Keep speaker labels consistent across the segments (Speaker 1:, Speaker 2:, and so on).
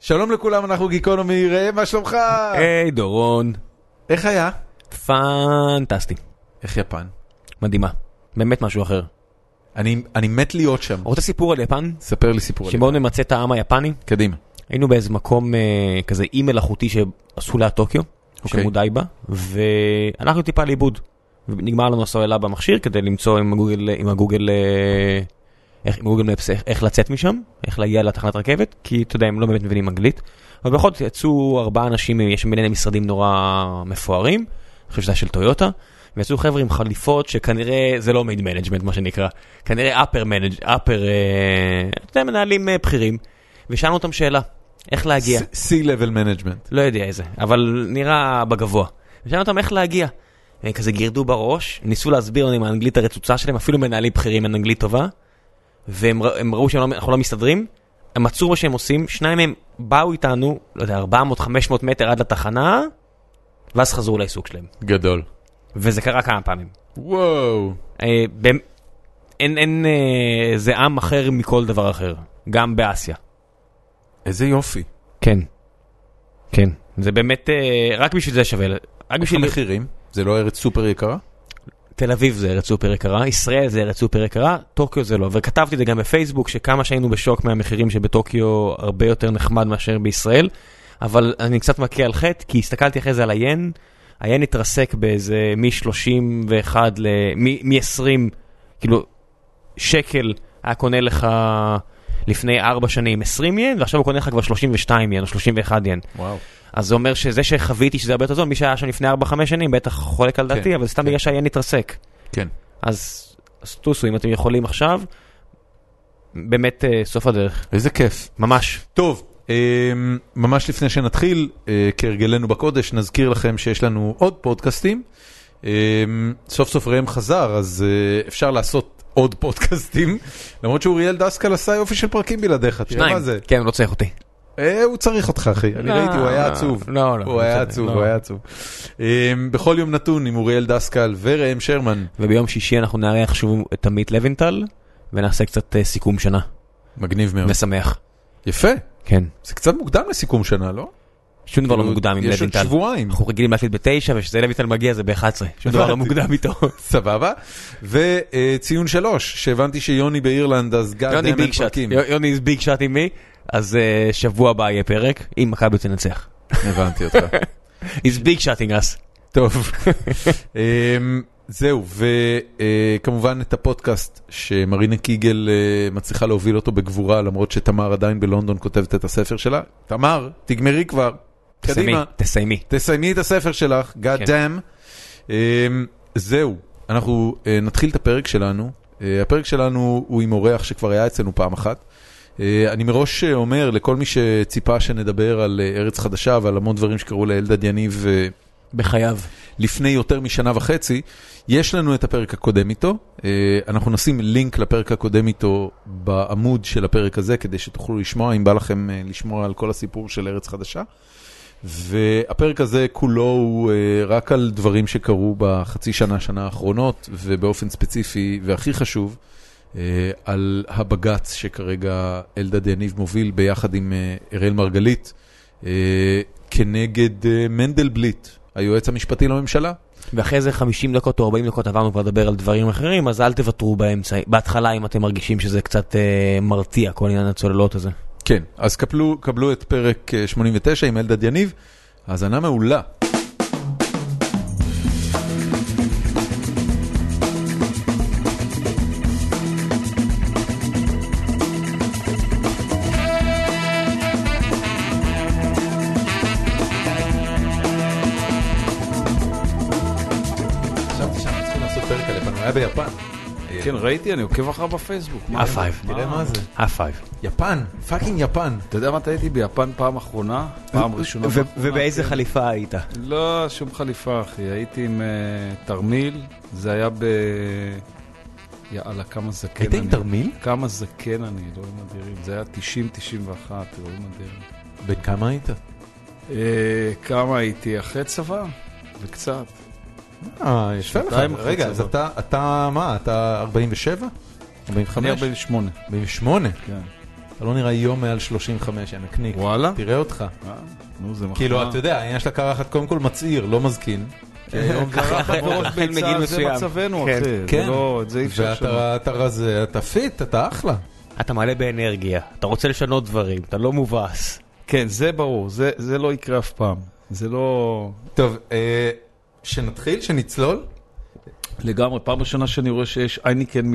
Speaker 1: שלום לכולם, אנחנו גיקונומי, ראם, מה שלומך?
Speaker 2: היי דורון,
Speaker 1: איך היה?
Speaker 2: פנטסטי,
Speaker 1: איך יפן?
Speaker 2: מדהימה, באמת משהו אחר.
Speaker 1: אני אני מת להיות שם.
Speaker 2: רוצה סיפור על יפן?
Speaker 1: ספר לי סיפור. על
Speaker 2: שמאוד ממצה את העם היפני?
Speaker 1: יפן. קדימה.
Speaker 2: היינו באיזה מקום אה, כזה אי מלאכותי שעשו ליד טוקיו,
Speaker 1: אוקיי.
Speaker 2: שמודאי בה, והלכנו טיפה לאיבוד. ונגמר לנו הסוללה במכשיר כדי למצוא עם הגוגל, עם הגוגל, אה, איך, עם Google Maps איך, איך לצאת משם, איך להגיע לתחנת רכבת, כי אתה יודע, הם לא באמת מבינים אנגלית. אבל בכל זאת יצאו ארבעה אנשים, יש שם ביניהם משרדים נורא מפוארים, אני חושב שזה היה של טויוטה, ויצאו חבר'ה עם חליפות שכנראה זה לא mid management מה שנקרא, כנראה upper manage-, upper, אתה יודע, מנהלים אה, בכירים, ושאלנו אותם שאלה, איך להגיע?
Speaker 1: C-Level Management.
Speaker 2: לא יודע איזה, אבל נראה בגבוה. ושאלנו אותם איך להגיע. הם כזה גירדו בראש, ניסו להסביר לנו עם האנגלית הרצוצה שלהם, אפילו מנהלים בכירים עם אנגלית טובה, והם ראו שאנחנו לא מסתדרים, הם מצאו מה שהם עושים, שניים מהם באו איתנו, לא יודע, 400-500 מטר עד לתחנה, ואז חזרו לעיסוק שלהם.
Speaker 1: גדול.
Speaker 2: וזה קרה כמה פעמים.
Speaker 1: וואו.
Speaker 2: אה, במ- אין, אין, אה, זה עם אחר מכל דבר אחר, גם באסיה.
Speaker 1: איזה יופי.
Speaker 2: כן. כן. זה באמת, אה, רק בשביל זה שווה, רק
Speaker 1: איך
Speaker 2: בשביל...
Speaker 1: המחירים? זה לא ארץ סופר יקרה?
Speaker 2: תל אביב זה ארץ סופר יקרה, ישראל זה ארץ סופר יקרה, טוקיו זה לא. וכתבתי את זה גם בפייסבוק, שכמה שהיינו בשוק מהמחירים שבטוקיו הרבה יותר נחמד מאשר בישראל, אבל אני קצת מכה על חטא, כי הסתכלתי אחרי זה על היין, היין התרסק באיזה מ-31 ל... מ-20, כאילו, שקל היה קונה לך לפני 4 שנים 20 ין, ועכשיו הוא קונה לך כבר 32 ין או 31 ין.
Speaker 1: וואו.
Speaker 2: אז זה אומר שזה שחוויתי שזה הרבה יותר זול, מי שהיה שם לפני 4-5 שנים בטח חולק על
Speaker 1: כן,
Speaker 2: דעתי, אבל זה סתם
Speaker 1: כן.
Speaker 2: בגלל שהיין התרסק.
Speaker 1: כן.
Speaker 2: אז טוסו אם אתם יכולים עכשיו, באמת אה, סוף הדרך,
Speaker 1: איזה כיף.
Speaker 2: ממש.
Speaker 1: טוב, אמ, ממש לפני שנתחיל, אה, כהרגלנו בקודש, נזכיר לכם שיש לנו עוד פודקאסטים. סוף סוף ראם חזר, אז אה, אפשר לעשות עוד פודקאסטים, למרות שאוריאל דסקל עשה יופי של פרקים בלעדיך, תראה מה זה.
Speaker 2: כן, הוא לא צריך אותי.
Speaker 1: אה, הוא צריך אותך אחי, אני
Speaker 2: לא,
Speaker 1: ראיתי, הוא היה
Speaker 2: לא,
Speaker 1: עצוב.
Speaker 2: לא, לא,
Speaker 1: הוא היה
Speaker 2: בסדר,
Speaker 1: עצוב,
Speaker 2: לא.
Speaker 1: הוא היה עצוב. אמ, בכל יום נתון עם אוריאל דסקל וראם שרמן.
Speaker 2: וביום שישי אנחנו נארח שוב את עמית לוינטל, ונעשה קצת אה, סיכום שנה,
Speaker 1: מגניב מאוד.
Speaker 2: ושמח.
Speaker 1: יפה,
Speaker 2: כן.
Speaker 1: זה קצת מוקדם לסיכום שנה, לא?
Speaker 2: שום דבר לא
Speaker 1: כאילו,
Speaker 2: מוקדם עם
Speaker 1: יש עוד
Speaker 2: לוינטל.
Speaker 1: שבועיים.
Speaker 2: אנחנו רגילים להקליט בתשע, וכשזה לוינטל מגיע זה ב-11. שום דבר לא. מוקדם איתו.
Speaker 1: סבבה. וציון שלוש, שהבנתי שיוני באירלנד, אז
Speaker 2: יוני ביג שאט, יוני ביג שאט עם מי? אז אה, שבוע הבא יהיה פרק, אם מכבי תנצח.
Speaker 1: הבנתי אותך.
Speaker 2: He's big shotting us.
Speaker 1: טוב. אמ, זהו, וכמובן את הפודקאסט שמרינה קיגל אה, מצליחה להוביל אותו בגבורה, למרות שתמר עדיין בלונדון כותבת את הספר שלה. תמר, תגמרי כבר.
Speaker 2: תסיימי,
Speaker 1: קדימה.
Speaker 2: תסיימי.
Speaker 1: תסיימי את הספר שלך, God
Speaker 2: כן.
Speaker 1: damn. אמ, זהו, אנחנו אה, נתחיל את הפרק שלנו. אה, הפרק שלנו הוא עם אורח שכבר היה אצלנו פעם אחת. אה, אני מראש אה, אומר לכל מי שציפה שנדבר על אה, ארץ חדשה ועל המון דברים שקרו לאלדד יניב
Speaker 2: בחייו.
Speaker 1: לפני יותר משנה וחצי, יש לנו את הפרק הקודם איתו. אנחנו נשים לינק לפרק הקודם איתו בעמוד של הפרק הזה, כדי שתוכלו לשמוע, אם בא לכם לשמוע על כל הסיפור של ארץ חדשה. והפרק הזה כולו הוא רק על דברים שקרו בחצי שנה, שנה האחרונות, ובאופן ספציפי, והכי חשוב, על הבג"ץ שכרגע אלדד יניב מוביל ביחד עם אה, אראל מרגלית, אה, כנגד אה, מנדלבליט, היועץ המשפטי לממשלה.
Speaker 2: ואחרי זה 50 דקות או 40 דקות עברנו כבר לדבר על דברים אחרים, אז אל תוותרו באמצע, בהתחלה אם אתם מרגישים שזה קצת אה, מרתיע, כל עניין הצוללות הזה.
Speaker 1: כן, אז קבלו, קבלו את פרק אה, 89 עם אלדד יניב, האזנה מעולה.
Speaker 3: כן, ראיתי, אני עוקב אחריו בפייסבוק.
Speaker 2: five.
Speaker 1: תראה מה זה.
Speaker 2: Five.
Speaker 1: יפן, fucking יפן.
Speaker 3: אתה יודע מתי הייתי ביפן פעם אחרונה? פעם ראשונה.
Speaker 2: ובאיזה. חליפה היית?
Speaker 3: לא, שום חליפה, אחי. הייתי עם אה, תרמיל, זה היה ב... יאללה, כמה זקן
Speaker 1: היית עם
Speaker 3: אני.
Speaker 1: תרמיל?
Speaker 3: כמה זקן אני, אלוהים אדירים. זה היה 90-91, אלוהים אדירים.
Speaker 1: בן כמה היית?
Speaker 3: אה, כמה הייתי? אחרי צבא? וקצת.
Speaker 1: אה, יפה לך. רגע, אז. אתה, אתה מה, אתה 47? 45?
Speaker 3: אני 48,
Speaker 1: 48?
Speaker 3: כן.
Speaker 1: אתה לא נראה יום מעל 35, יא נקניק.
Speaker 3: וואלה?
Speaker 1: תראה אותך.
Speaker 3: אה, נו, זה מחמאה.
Speaker 1: כאילו, אתה יודע, העניין של הקרחת קודם כל מצעיר, לא מזקין.
Speaker 3: היום
Speaker 2: אחרי-
Speaker 3: קרחת
Speaker 2: אחרי-
Speaker 3: בראש
Speaker 2: החל
Speaker 3: ביצה,
Speaker 2: מגיל
Speaker 3: זה
Speaker 2: מסוים.
Speaker 3: מצבנו,
Speaker 2: כן.
Speaker 3: אחי.
Speaker 1: כן.
Speaker 3: זה לא, את זה אי אפשר.
Speaker 1: ואתה אתה רזה, אתה fit, אתה אחלה.
Speaker 2: אתה מלא באנרגיה, אתה רוצה לשנות דברים, אתה לא מובס.
Speaker 3: כן, זה ברור, זה- זה לא יקרה אף פעם. זה לא...
Speaker 1: טוב, אה, שנתחיל, שנצלול?
Speaker 3: לגמרי, פעם ראשונה שאני רואה שיש הייניקן מ-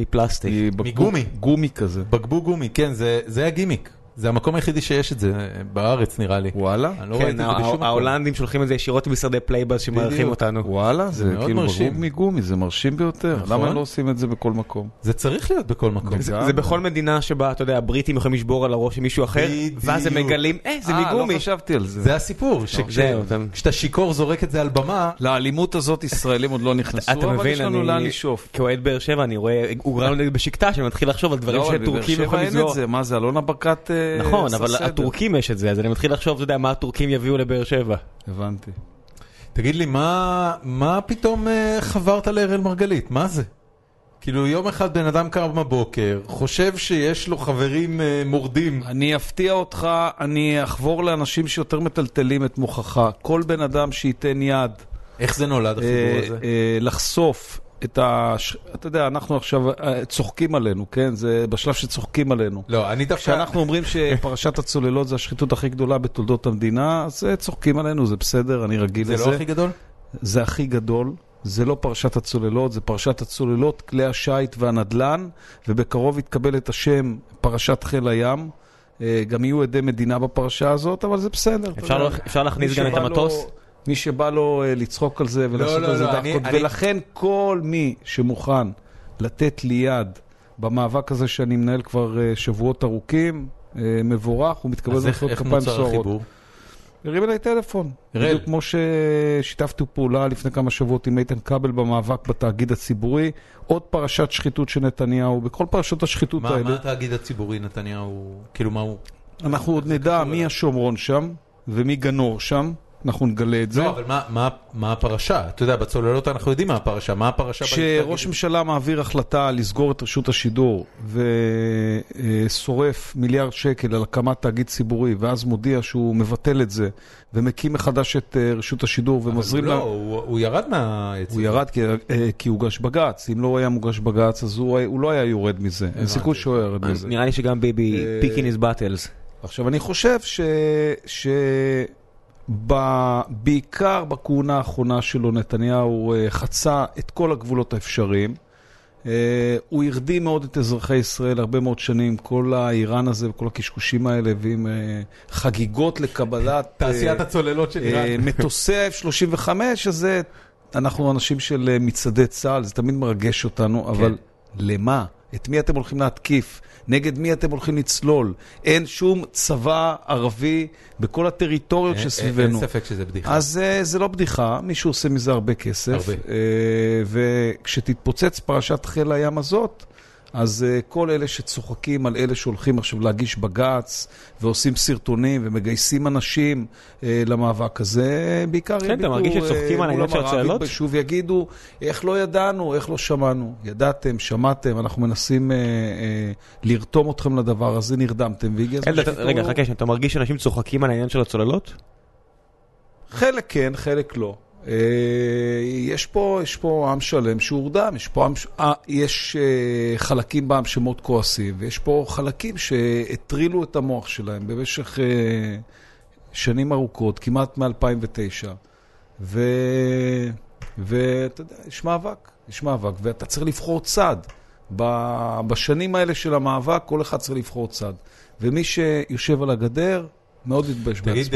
Speaker 2: מפלסטיק.
Speaker 1: מגומי.
Speaker 3: גומי כזה.
Speaker 1: בקבוק גומי, כן, זה- זה הגימיק. זה המקום היחידי שיש את זה אה, בארץ, נראה לי.
Speaker 3: וואלה?
Speaker 1: אני לא ראיתי
Speaker 2: כן,
Speaker 1: את זה בשום מקום.
Speaker 2: ההולנדים שולחים את זה ישירות למשרדי Playbuzz שמארחים. אותנו.
Speaker 3: וואלה,
Speaker 1: זה
Speaker 3: כאילו
Speaker 1: מרשים.
Speaker 3: מגומי, זה מרשים ביותר.
Speaker 1: נכון.
Speaker 3: למה לא עושים את זה בכל מקום?
Speaker 1: זה צריך להיות בכל מקום.
Speaker 3: זה-
Speaker 2: בכל מדינה שבה, אתה יודע, הבריטים יכולים לשבור על הראש של מישהו אחר. ואז הם מגלים, אה, זה
Speaker 3: אה,
Speaker 2: מגומי.
Speaker 3: לא חשבתי על זה.
Speaker 1: זה הסיפור,
Speaker 2: זהו, אתה-
Speaker 1: שכשאתה שיכור זורק את זה על במה,
Speaker 3: לאלימות הזאת ישראלים עוד לא נכנסו,
Speaker 2: אתה
Speaker 3: אבל
Speaker 2: מבין,
Speaker 3: יש לנו לאן לשאוף.
Speaker 2: כאוהד באר שבע, אני רואה עוגרן בשקטה שמתחיל לחשוב על דברים
Speaker 3: לא, אבל בבאר
Speaker 2: שטורקים
Speaker 3: שבע
Speaker 2: יכולים
Speaker 3: אין את
Speaker 2: לסגור.
Speaker 3: זה, מה זה, אלונה ברקת אה,
Speaker 2: נכון, אבל
Speaker 3: סדר.
Speaker 2: הטורקים יש את זה, אז אני מתחיל לחשוב, אתה יודע, מה הטורקים יביאו לבאר שבע.
Speaker 3: הבנתי.
Speaker 1: תגיד לי, מה, מה פתאום אה, חברת לאראל מרגלית? מה זה? כאילו יום אחד בן אדם קם בבוקר, חושב שיש לו חברים אה, מורדים.
Speaker 3: אני אפתיע אותך, אני אחבור לאנשים שיותר מטלטלים את מוחך. כל בן אדם שייתן יד
Speaker 1: איך זה נולד החיבור
Speaker 3: אה,
Speaker 1: הזה?
Speaker 3: אה, לחשוף את ה... אתה יודע, אנחנו עכשיו אה, צוחקים עלינו, כן? זה בשלב שצוחקים עלינו.
Speaker 1: לא, אני דווקא...
Speaker 3: כשאנחנו אומרים שפרשת הצוללות זה השחיתות הכי גדולה בתולדות המדינה, אז אה, צוחקים עלינו, זה בסדר, אני רגיל
Speaker 1: זה
Speaker 3: לזה.
Speaker 1: לא הכי גדול?
Speaker 3: זה הכי גדול, זה לא פרשת הצוללות, זה פרשת הצוללות, כלי השיט והנדלן, ובקרוב יתקבל את השם פרשת חיל הים. אה, גם יהיו עדי מדינה בפרשה הזאת, אבל זה בסדר.
Speaker 2: אפשר. לא- אפשר להכניס גם את
Speaker 3: לו-
Speaker 2: המטוס?
Speaker 3: מי שבא לו אה, לצחוק על זה ולעשות
Speaker 1: לא,
Speaker 3: על זה
Speaker 1: לא,
Speaker 3: דחקות,
Speaker 1: אני-
Speaker 3: ולכן כל מי שמוכן לתת לי יד במאבק הזה שאני מנהל כבר אה, שבועות ארוכים, אה, מבורך, הוא מתקבל
Speaker 1: אז איך
Speaker 3: במחיאות
Speaker 1: איך
Speaker 3: כפיים
Speaker 1: נוצר
Speaker 3: סוערות.
Speaker 1: החיבור?
Speaker 3: הרים אליי טלפון. בדיוק כמו ששיתפתי פעולה לפני כמה שבועות עם איתן כבל במאבק בתאגיד הציבורי. עוד פרשת שחיתות של נתניהו, בכל פרשות השחיתות
Speaker 1: מה מה
Speaker 3: האלה.
Speaker 1: התאגיד הציבורי נתניהו, כאילו מה הוא?
Speaker 3: אנחנו עוד נדע מי השומרון שם ומי גנור שם, אנחנו נגלה את זה.
Speaker 1: לא, אבל מה- מה- מה הפרשה? אתה יודע, בצוללות אנחנו יודעים מה הפרשה, מה הפרשה?
Speaker 3: כשראש? ממשלה מעביר החלטה לסגור את רשות השידור ושורף מיליארד שקל על הקמת תאגיד ציבורי ואז מודיע שהוא מבטל את זה ומקים מחדש את אה, רשות השידור
Speaker 1: אבל
Speaker 3: ומזרים
Speaker 1: לא,
Speaker 3: לה...
Speaker 1: הוא הוא ירד מהעץ.
Speaker 3: הוא ירד כי, אה, כי הוגש בג"ץ, אם לא היה מוגש בג"ץ אז הוא, הוא לא היה יורד מזה, אין סיכוי שהוא היה יורד מזה.
Speaker 2: נראה לי שגם ביבי
Speaker 3: אה,
Speaker 2: פיקין איז באטלס.
Speaker 3: עכשיו אני חושב ש... ש... ב... בעיקר בכהונה האחרונה שלו נתניהו אה, חצה את כל הגבולות האפשריים. אה, הוא הרדים מאוד את אזרחי ישראל הרבה מאוד שנים, כל האיראן הזה וכל הקשקושים האלה, ועם אה, חגיגות לקבלת...
Speaker 1: תעשיית הצוללות של איראן.
Speaker 3: מטוסי ה-F-35, אז אנחנו אנשים של מצעדי צה"ל, זה תמיד מרגש אותנו, אבל למה? את מי אתם הולכים להתקיף? נגד מי אתם הולכים לצלול? אין שום צבא ערבי בכל הטריטוריות
Speaker 1: אין-
Speaker 3: שסביבנו.
Speaker 1: אין ספק שזה בדיחה.
Speaker 3: אז uh, זה לא בדיחה, מישהו עושה מזה הרבה כסף.
Speaker 1: הרבה.
Speaker 3: Uh, וכשתתפוצץ פרשת חיל הים הזאת, אז uh, כל אלה שצוחקים על אלה שהולכים עכשיו להגיש בג"ץ, ועושים סרטונים ומגייסים אנשים uh, למאבק הזה, בעיקר
Speaker 2: כן, אתה מרגיש שצוחקים על העניין של הצוללות?
Speaker 3: יתביישו ויגידו, איך לא ידענו, איך לא שמענו. ידעתם, שמעתם, אנחנו מנסים uh, uh, לרתום אתכם לדבר הזה, נרדמתם, והגיע הזמן שתתעוררו.
Speaker 2: רגע, חכה, אתה מרגיש שאנשים צוחקים על העניין של הצוללות?
Speaker 3: חלק כן, חלק לא. אה, יש פה, יש פה עם שלם שהורדם, יש פה עם, אה, יש אה, חלקים בעם שמאוד כועסים, ויש פה חלקים שהטרילו את המוח שלהם במשך שנים ארוכות, כמעט מ-2009. ו... ואתה יודע, יש מאבק, יש מאבק, ואתה צריך לבחור צד. בשנים האלה של המאבק, כל אחד צריך לבחור צד. ומי שיושב על הגדר, מאוד מתבייש בעצמו.
Speaker 1: תגיד,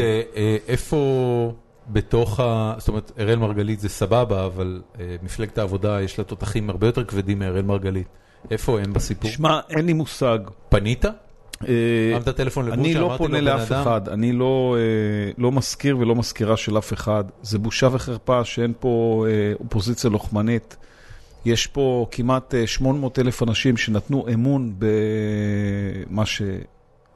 Speaker 1: איפה בתוך ה... זאת אומרת, אראל מרגלית זה סבבה, אבל אה, מפלגת העבודה יש לה תותחים הרבה יותר כבדים מאראל מרגלית. איפה הם בסיפור?
Speaker 3: שמע, אין לי מושג.
Speaker 1: פנית?
Speaker 3: אה,
Speaker 1: הרמת טלפון לבושה,
Speaker 3: אני לא
Speaker 1: אמרתי
Speaker 3: פונה
Speaker 1: לו,
Speaker 3: לאף
Speaker 1: בן אדם-
Speaker 3: אחד, אני לא, אה, לא מזכיר ולא מזכירה של אף אחד. זה בושה וחרפה שאין פה אה, אופוזיציה לוחמנית. יש פה כמעט אה, 800 אלף אנשים שנתנו אמון במה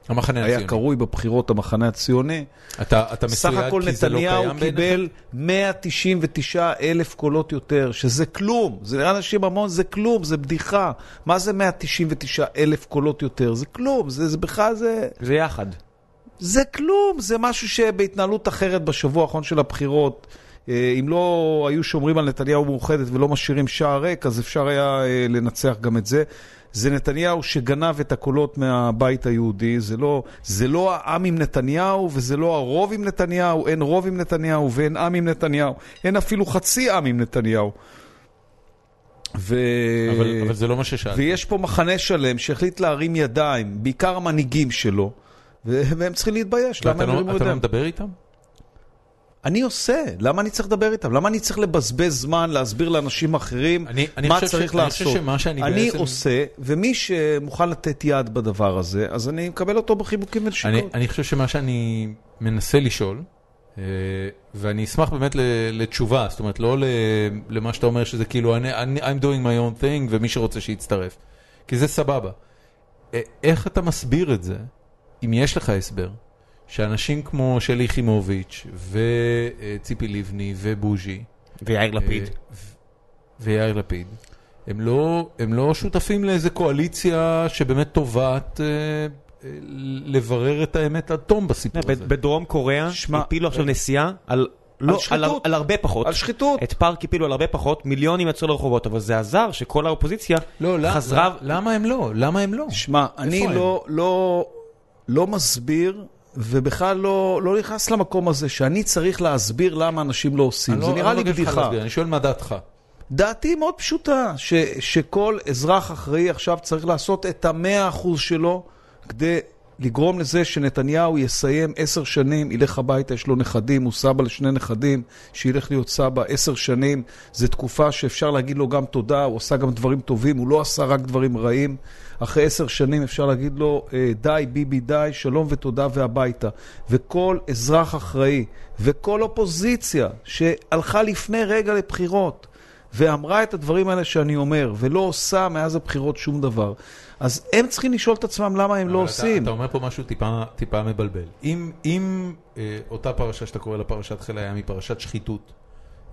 Speaker 1: המחנה
Speaker 3: היה
Speaker 1: הציוני.
Speaker 3: קרוי בבחירות המחנה הציוני.
Speaker 1: אתה אתה
Speaker 3: סך
Speaker 1: מסויג
Speaker 3: הכל
Speaker 1: כי זה לא
Speaker 3: נתניהו
Speaker 1: קיים בעיניך?
Speaker 3: קיבל 199 אלף קולות יותר, שזה כלום. זה נראה לאנשים המון, זה כלום, זה בדיחה. מה זה 199 אלף קולות יותר? זה כלום, זה, זה בכלל זה...
Speaker 2: זה יחד.
Speaker 3: זה כלום, זה משהו שבהתנהלות אחרת בשבוע האחרון של הבחירות, אה, אם לא היו שומרים על נתניהו מאוחדת ולא משאירים שער ריק, אז אפשר היה אה, לנצח גם את זה. זה נתניהו שגנב את הקולות מהבית היהודי, זה לא, זה לא העם עם נתניהו וזה לא הרוב עם נתניהו, אין רוב עם נתניהו ואין עם עם נתניהו, אין אפילו חצי עם עם נתניהו. ו...
Speaker 1: אבל אבל זה לא מה ששאלתי.
Speaker 3: ויש פה מחנה שלם שהחליט להרים ידיים, בעיקר המנהיגים שלו, והם צריכים להתבייש. למה
Speaker 1: ואתה
Speaker 3: הם
Speaker 1: לא- אתה לא? מדבר איתם?
Speaker 3: אני עושה, למה אני צריך לדבר איתם? למה אני צריך לבזבז זמן להסביר לאנשים אחרים
Speaker 1: אני- אני
Speaker 3: מה צריך
Speaker 1: ש- אני
Speaker 3: לעשות?
Speaker 1: שמה שאני
Speaker 3: אני
Speaker 1: בעצם-
Speaker 3: עושה, ומי שמוכן לתת יד בדבר הזה, אז אני מקבל אותו בחיבוקים
Speaker 1: אני,
Speaker 3: ונשיקות.
Speaker 1: אני חושב שמה שאני מנסה לשאול, אה, ואני אשמח באמת לתשובה, זאת אומרת לא למה שאתה אומר שזה כאילו אני, אני, I'm doing my own thing ומי שרוצה שיצטרף, כי זה סבבה. אה, איך אתה מסביר את זה, אם יש לך הסבר, שאנשים כמו שלי יחימוביץ' וציפי לבני ובוז'י,
Speaker 2: ויאיר לפיד.
Speaker 1: אה, ו- ויאיר לפיד, הם לא, הם לא שותפים לאיזה קואליציה שבאמת תובעת אה, אה, לברר את האמת עד תום בסיפור הזה.
Speaker 2: בדרום קוריאה הפילו עכשיו נסיעה על... לא, על,
Speaker 3: שחיתות.
Speaker 2: על הרבה פחות.
Speaker 3: על שחיתות.
Speaker 2: את פארק הפילו על הרבה פחות, מיליונים יצאו לרחובות, אבל זה עזר שכל האופוזיציה
Speaker 1: לא, לא,
Speaker 2: חזרה...
Speaker 1: לא, למה הם לא? למה הם לא?
Speaker 3: שמע, אני? לא, לא, לא מסביר, ובכלל לא, לא נכנס למקום הזה שאני צריך להסביר למה אנשים לא עושים. זה
Speaker 1: לא-
Speaker 3: נראה לי
Speaker 1: לא ממך
Speaker 3: בדיחה.
Speaker 1: אני שואל מה דעתך.
Speaker 3: דעתי מאוד פשוטה, ש, שכל אזרח אחראי עכשיו צריך לעשות את המאה אחוז שלו כדי לגרום לזה שנתניהו יסיים עשר שנים, ילך הביתה, יש לו נכדים, הוא סבא לשני נכדים, שילך להיות סבא עשר שנים. זו תקופה שאפשר להגיד לו גם תודה, הוא עשה גם דברים טובים, הוא לא עשה רק דברים רעים. אחרי עשר שנים אפשר להגיד לו, אה, די, ביבי, די, שלום ותודה והביתה. וכל אזרח אחראי, וכל אופוזיציה שהלכה לפני רגע לבחירות, ואמרה את הדברים האלה שאני אומר, ולא עושה מאז הבחירות שום דבר, אז הם צריכים לשאול את עצמם למה הם לא
Speaker 1: אבל
Speaker 3: עושים.
Speaker 1: אתה, אתה אומר פה משהו טיפה, טיפה מבלבל. אם, אם אה, אותה פרשה שאתה קורא לה פרשת חיל הים היא פרשת שחיתות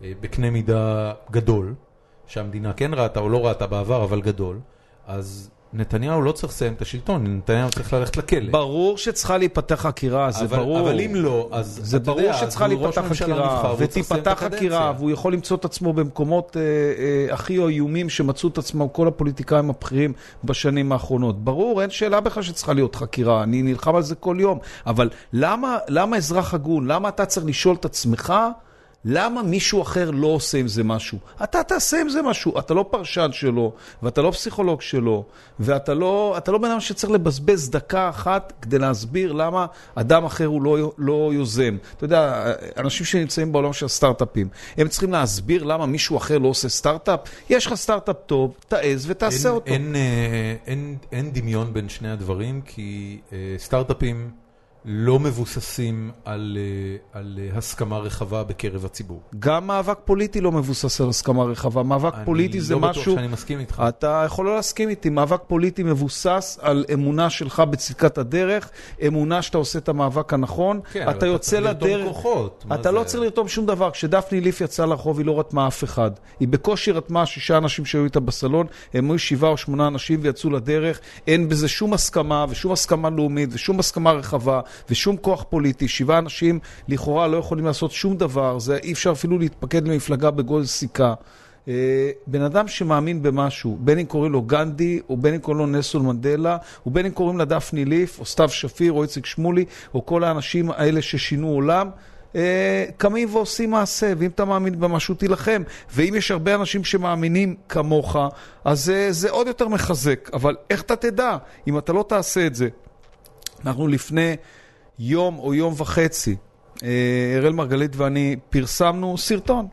Speaker 1: אה, בקנה מידה גדול, שהמדינה כן ראתה או לא ראתה בעבר, אבל גדול, אז נתניהו לא צריך לסיים את השלטון, נתניהו צריך ללכת לכלא.
Speaker 3: ברור שצריכה להיפתח חקירה, זה
Speaker 1: אבל,
Speaker 3: ברור.
Speaker 1: אבל אם לא, אז
Speaker 3: זה
Speaker 1: אתה
Speaker 3: ברור
Speaker 1: יודע,
Speaker 3: שצריכה להיפתח חקירה, ותיפתח חקירה. והוא יכול למצוא את עצמו במקומות אה, אה, הכי איומים שמצאו את עצמם כל הפוליטיקאים הבכירים בשנים האחרונות. ברור, אין שאלה בכלל שצריכה להיות חקירה, אני נלחם על זה כל יום. אבל למה, למה אזרח הגון, למה אתה צריך לשאול את עצמך, למה מישהו אחר לא עושה עם זה משהו? אתה תעשה עם זה משהו, אתה לא פרשן שלו, ואתה לא פסיכולוג שלו, ואתה לא, לא בן אדם שצריך לבזבז דקה אחת כדי להסביר למה אדם אחר הוא לא, לא יוזם. אתה יודע, אנשים שנמצאים בעולם של הסטארט-אפים, הם צריכים להסביר למה מישהו אחר לא עושה סטארט-אפ? יש לך סטארט-אפ טוב, תעז ותעשה
Speaker 1: אין,
Speaker 3: אותו.
Speaker 1: אין, אה, אין, אין דמיון בין שני הדברים, כי אה, סטארט-אפים לא מבוססים על, אה, על אה, הסכמה רחבה בקרב הציבור.
Speaker 3: גם מאבק פוליטי לא מבוסס על הסכמה רחבה. מאבק פוליטי זה
Speaker 1: אני לא
Speaker 3: משהו...
Speaker 1: בטוח שאני מסכים איתך.
Speaker 3: אתה יכול לא להסכים איתי, מאבק פוליטי מבוסס על אמונה שלך בצדקת הדרך, אמונה שאתה עושה את המאבק הנכון,
Speaker 1: כן, אבל
Speaker 3: אתה יוצא
Speaker 1: צריך לרתום כוחות,
Speaker 3: אתה לא
Speaker 1: זה?
Speaker 3: צריך לרתום שום דבר, כשדפני ליף יצאה לרחוב היא לא רתמה אף אחד, היא בקושי רתמה שישה אנשים שהיו איתה בסלון, הם היו שבעה או שמונה אנשים ויצאו לדרך, אין בזה שום הסכמה ושום הסכמה לאומית ושום הסכמה רחבה ושום כוח פוליטי, שבעה אנשים לכאורה לא יכולים לעשות שום דבר, זה אי אפשר אפילו להתפקד למפלגה בגודל סיכה. אה, בן אדם שמאמין במשהו, בין אם קוראים לו גנדי, או בין אם קוראים לו נסון מנדלה, או בין אם קוראים לה דפני ליף, או סתיו שפיר, או איציק שמולי, או כל האנשים האלה ששינו עולם, אה, קמים ועושים מעשה, ואם אתה מאמין במשהו, תילחם. ואם יש הרבה אנשים שמאמינים כמוך, אז אה, זה עוד יותר מחזק. אבל איך אתה תדע אם אתה לא תעשה את זה? אנחנו לפני יום או יום וחצי, אה, אראל מרגלית ואני פרסמנו סרטון.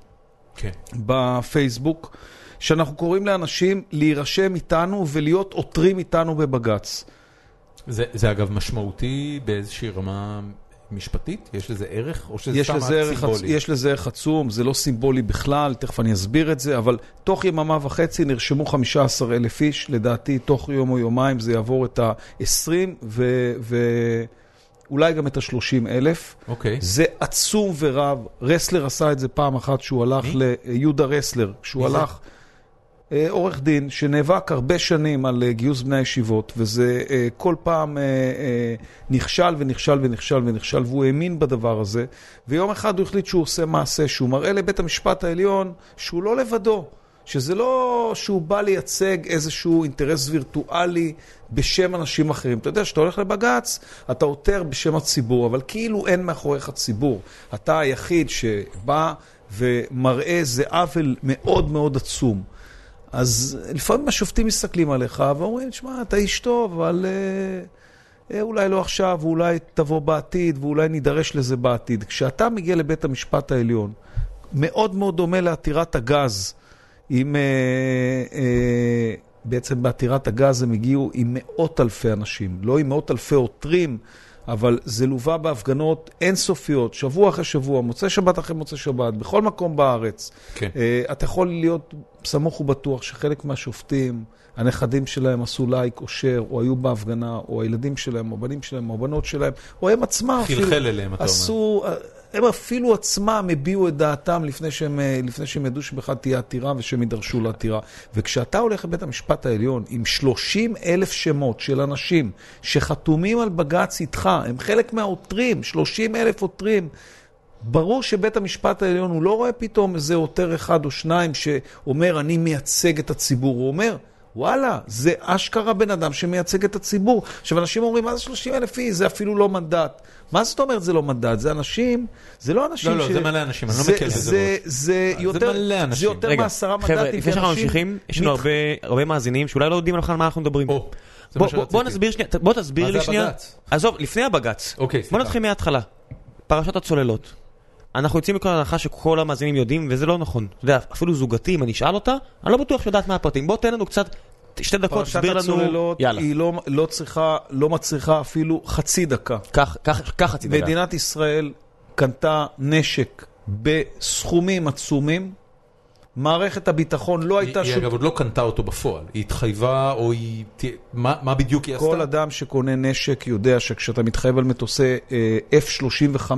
Speaker 1: כן.
Speaker 3: בפייסבוק, שאנחנו קוראים לאנשים להירשם איתנו ולהיות עותרים איתנו בבג"ץ.
Speaker 1: זה, זה אגב משמעותי באיזושהי רמה משפטית? יש לזה ערך? או שזה
Speaker 3: יש
Speaker 1: סתם סימבולי?
Speaker 3: יש לזה ערך עצום, זה לא סימבולי בכלל, תכף אני אסביר את זה, אבל תוך יממה וחצי נרשמו 15 אלף איש, לדעתי תוך יום או יומיים זה יעבור את ה-20 ואולי גם את ה-30 אלף.
Speaker 1: אוקיי.
Speaker 3: זה עצום ורב, רסלר עשה את זה פעם אחת שהוא הלך
Speaker 1: מי?
Speaker 3: ליהודה רסלר, כשהוא
Speaker 1: מי זה?
Speaker 3: הלך, אה, עורך דין שנאבק הרבה שנים על אה, גיוס בני הישיבות, וזה אה, כל פעם אה, אה, נכשל ונכשל ונכשל ונכשל, והוא האמין בדבר הזה, ויום אחד הוא החליט שהוא עושה מעשה, שהוא מראה לבית המשפט העליון שהוא לא לבדו. שזה לא שהוא בא לייצג איזשהו אינטרס וירטואלי בשם אנשים אחרים. אתה יודע, כשאתה הולך לבג"ץ, אתה עותר בשם הציבור, אבל כאילו אין מאחוריך ציבור. אתה היחיד שבא ומראה איזה עוול מאוד מאוד עצום. אז לפעמים השופטים מסתכלים עליך ואומרים, שמע, אתה איש טוב, אבל אה, אה, אולי לא עכשיו, ואולי תבוא בעתיד, ואולי נידרש לזה בעתיד. כשאתה מגיע לבית המשפט העליון, מאוד מאוד דומה לעתירת הגז, עם... אה, אה, בעצם בעתירת הגז הם הגיעו עם מאות אלפי אנשים, לא עם מאות אלפי עותרים, אבל זה לווה בהפגנות אינסופיות, שבוע אחרי שבוע, מוצאי שבת אחרי מוצאי שבת, בכל מקום בארץ.
Speaker 1: כן.
Speaker 3: אה, אתה יכול להיות סמוך ובטוח שחלק מהשופטים, הנכדים שלהם עשו לייק או שייר, או היו בהפגנה, או הילדים שלהם, או הבנים שלהם, או הבנות שלהם, או הם עצמם
Speaker 1: חלחל אליהם, אתה אומר.
Speaker 3: עשו, הם אפילו עצמם הביעו את דעתם לפני שהם, אה, לפני שהם ידעו שבכלל תהיה עתירה ושהם יידרשו לעתירה. וכשאתה הולך לבית המשפט העליון עם 30 אלף שמות של אנשים שחתומים על בג"ץ איתך, הם חלק מהעותרים, 30 אלף עותרים, ברור שבית המשפט העליון, הוא לא רואה פתאום איזה עותר אחד או שניים שאומר, אני מייצג את הציבור. הוא אומר, וואלה, זה אשכרה בן אדם שמייצג את הציבור. עכשיו, אנשים אומרים, מה זה 30 אלף איש? זה אפילו לא מנדט. מה זאת אומרת זה לא מנדט? זה אנשים, זה לא אנשים
Speaker 1: לא, לא,
Speaker 3: ש...
Speaker 1: זה מלא אנשים, אני לא
Speaker 3: זה-
Speaker 1: מקל בזה
Speaker 3: זה. זה
Speaker 1: זה
Speaker 3: יותר,
Speaker 1: מלא אנשים.
Speaker 3: זה יותר
Speaker 2: רגע,
Speaker 3: מעשרה
Speaker 2: חבר'ה,
Speaker 3: מנדטים.
Speaker 2: לפני שאנחנו ממשיכים, יש לנו הרבה, הרבה מאזינים שאולי לא יודעים על מה אנחנו מדברים.
Speaker 1: או, זה
Speaker 2: בוא,
Speaker 1: מה
Speaker 2: בוא, בוא. נסביר שנייה, בוא תסביר
Speaker 1: מה
Speaker 2: לי
Speaker 1: זה
Speaker 2: שנייה.
Speaker 1: הבג"ץ?
Speaker 2: עזוב, לפני הבג"ץ.
Speaker 1: אוקיי,
Speaker 2: בוא
Speaker 1: סליחה.
Speaker 2: נתחיל מההתחלה. פרשת הצוללות. אנחנו יוצאים מכל הנחה שכל המאזינים יודעים, וזה לא נכון. אתה יודע, אפילו זוגתי, אם אני אשאל אותה, אני לא בטוח שיודעת מה הפרטים. בוא תן לנו קצת, שתי דקות,
Speaker 3: פרשת
Speaker 2: תסביר לנו.
Speaker 3: הצוללות
Speaker 2: יאללה,
Speaker 3: היא לא, לא צריכה, לא מצריכה אפילו חצי דקה.
Speaker 2: קח חצי דקה.
Speaker 3: מדינת ישראל קנתה נשק בסכומים עצומים. מערכת הביטחון לא
Speaker 1: היא
Speaker 3: הייתה
Speaker 1: היא
Speaker 3: שום...
Speaker 1: אגב עוד לא קנתה אותו בפועל, היא התחייבה או היא... מה בדיוק היא עשתה?
Speaker 3: כל אדם שקונה נשק יודע שכשאתה מתחייב על מטוסי אה, F-35,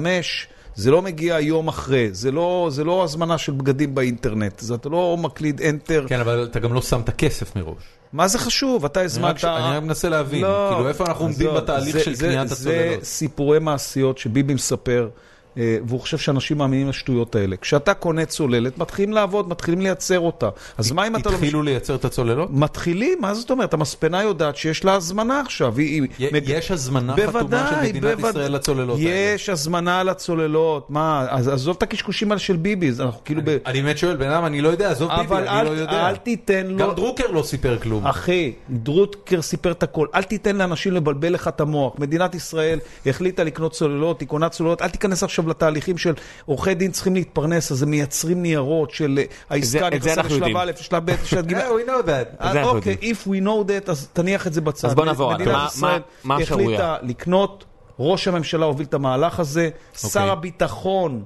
Speaker 3: זה לא מגיע יום אחרי, זה לא, זה לא הזמנה של בגדים באינטרנט, זה אתה לא מקליד Enter.
Speaker 1: כן, אבל אתה גם לא שם את הכסף מראש.
Speaker 3: מה זה חשוב? אתה הזמנת...
Speaker 1: אני רק מנסה להבין,
Speaker 3: לא,
Speaker 1: כאילו איפה אנחנו עומדים בתהליך
Speaker 3: זה-
Speaker 1: של
Speaker 3: זה-
Speaker 1: קניית
Speaker 3: זה
Speaker 1: הצוללות.
Speaker 3: סיפורי מעשיות שביבי מספר, והוא חושב שאנשים מאמינים לשטויות האלה. כשאתה קונה צוללת, מתחילים לעבוד, מתחילים לייצר אותה. אז מה אם אתה לא...
Speaker 1: התחילו לייצר את הצוללות?
Speaker 3: מתחילים? מה זאת אומרת? המספנה יודעת שיש לה הזמנה עכשיו.
Speaker 1: יש הזמנה חתומה של מדינת. ישראל לצוללות האלה.
Speaker 3: יש הזמנה לצוללות. מה, עזוב את הקשקושים האלה של ביבי, אנחנו כאילו ב...
Speaker 1: אני באמת שואל, בן אדם, אני לא יודע, עזוב ביבי,
Speaker 3: אבל
Speaker 1: אני לא יודע.
Speaker 3: אל תיתן לו...
Speaker 1: גם דרוקר לא סיפר כלום.
Speaker 3: אחי, דרוטקר סיפר את הכל. אל תיתן לאנשים לבלבל לך את המוח. מדינת ישראל החליטה לקנות צוללות, היא קונה צוללות. אל תיכנס עכשיו לתהליכים של עורכי דין צריכים להתפרנס, אז הם מייצרים ניירות של אה, העסקה נכנסה
Speaker 2: אנחנו
Speaker 3: לשלב. א', לשלב ב', לשלב ג'.
Speaker 1: Yeah, we know that.
Speaker 2: זה אנחנו
Speaker 3: אוקיי, if we know that, אז תניח את זה בצד.
Speaker 2: אז בוא נעבור.
Speaker 3: מדינת
Speaker 2: מה-
Speaker 3: ישראל
Speaker 2: מה- מה השערורייה?
Speaker 3: החליטה לקנות, ראש הממשלה הוביל את המהלך הזה,
Speaker 2: אוקיי.
Speaker 3: שר הביטחון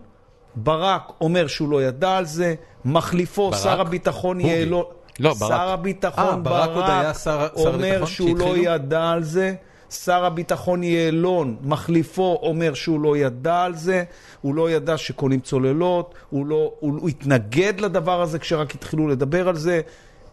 Speaker 3: ברק אומר שהוא לא ידע על זה, מחליפו
Speaker 1: ברק?
Speaker 3: שר הביטחון. יעלון.
Speaker 2: לא, ברק.
Speaker 3: שר
Speaker 1: אה,
Speaker 3: הביטחון
Speaker 1: ברק עוד היה
Speaker 3: ברק
Speaker 1: שר
Speaker 3: אומר שהוא לא? ידע על זה. שר הביטחון יעלון, מחליפו, אומר שהוא לא ידע על זה, הוא לא ידע שקונים צוללות, הוא, לא, הוא, הוא התנגד לדבר הזה כשרק התחילו לדבר על זה.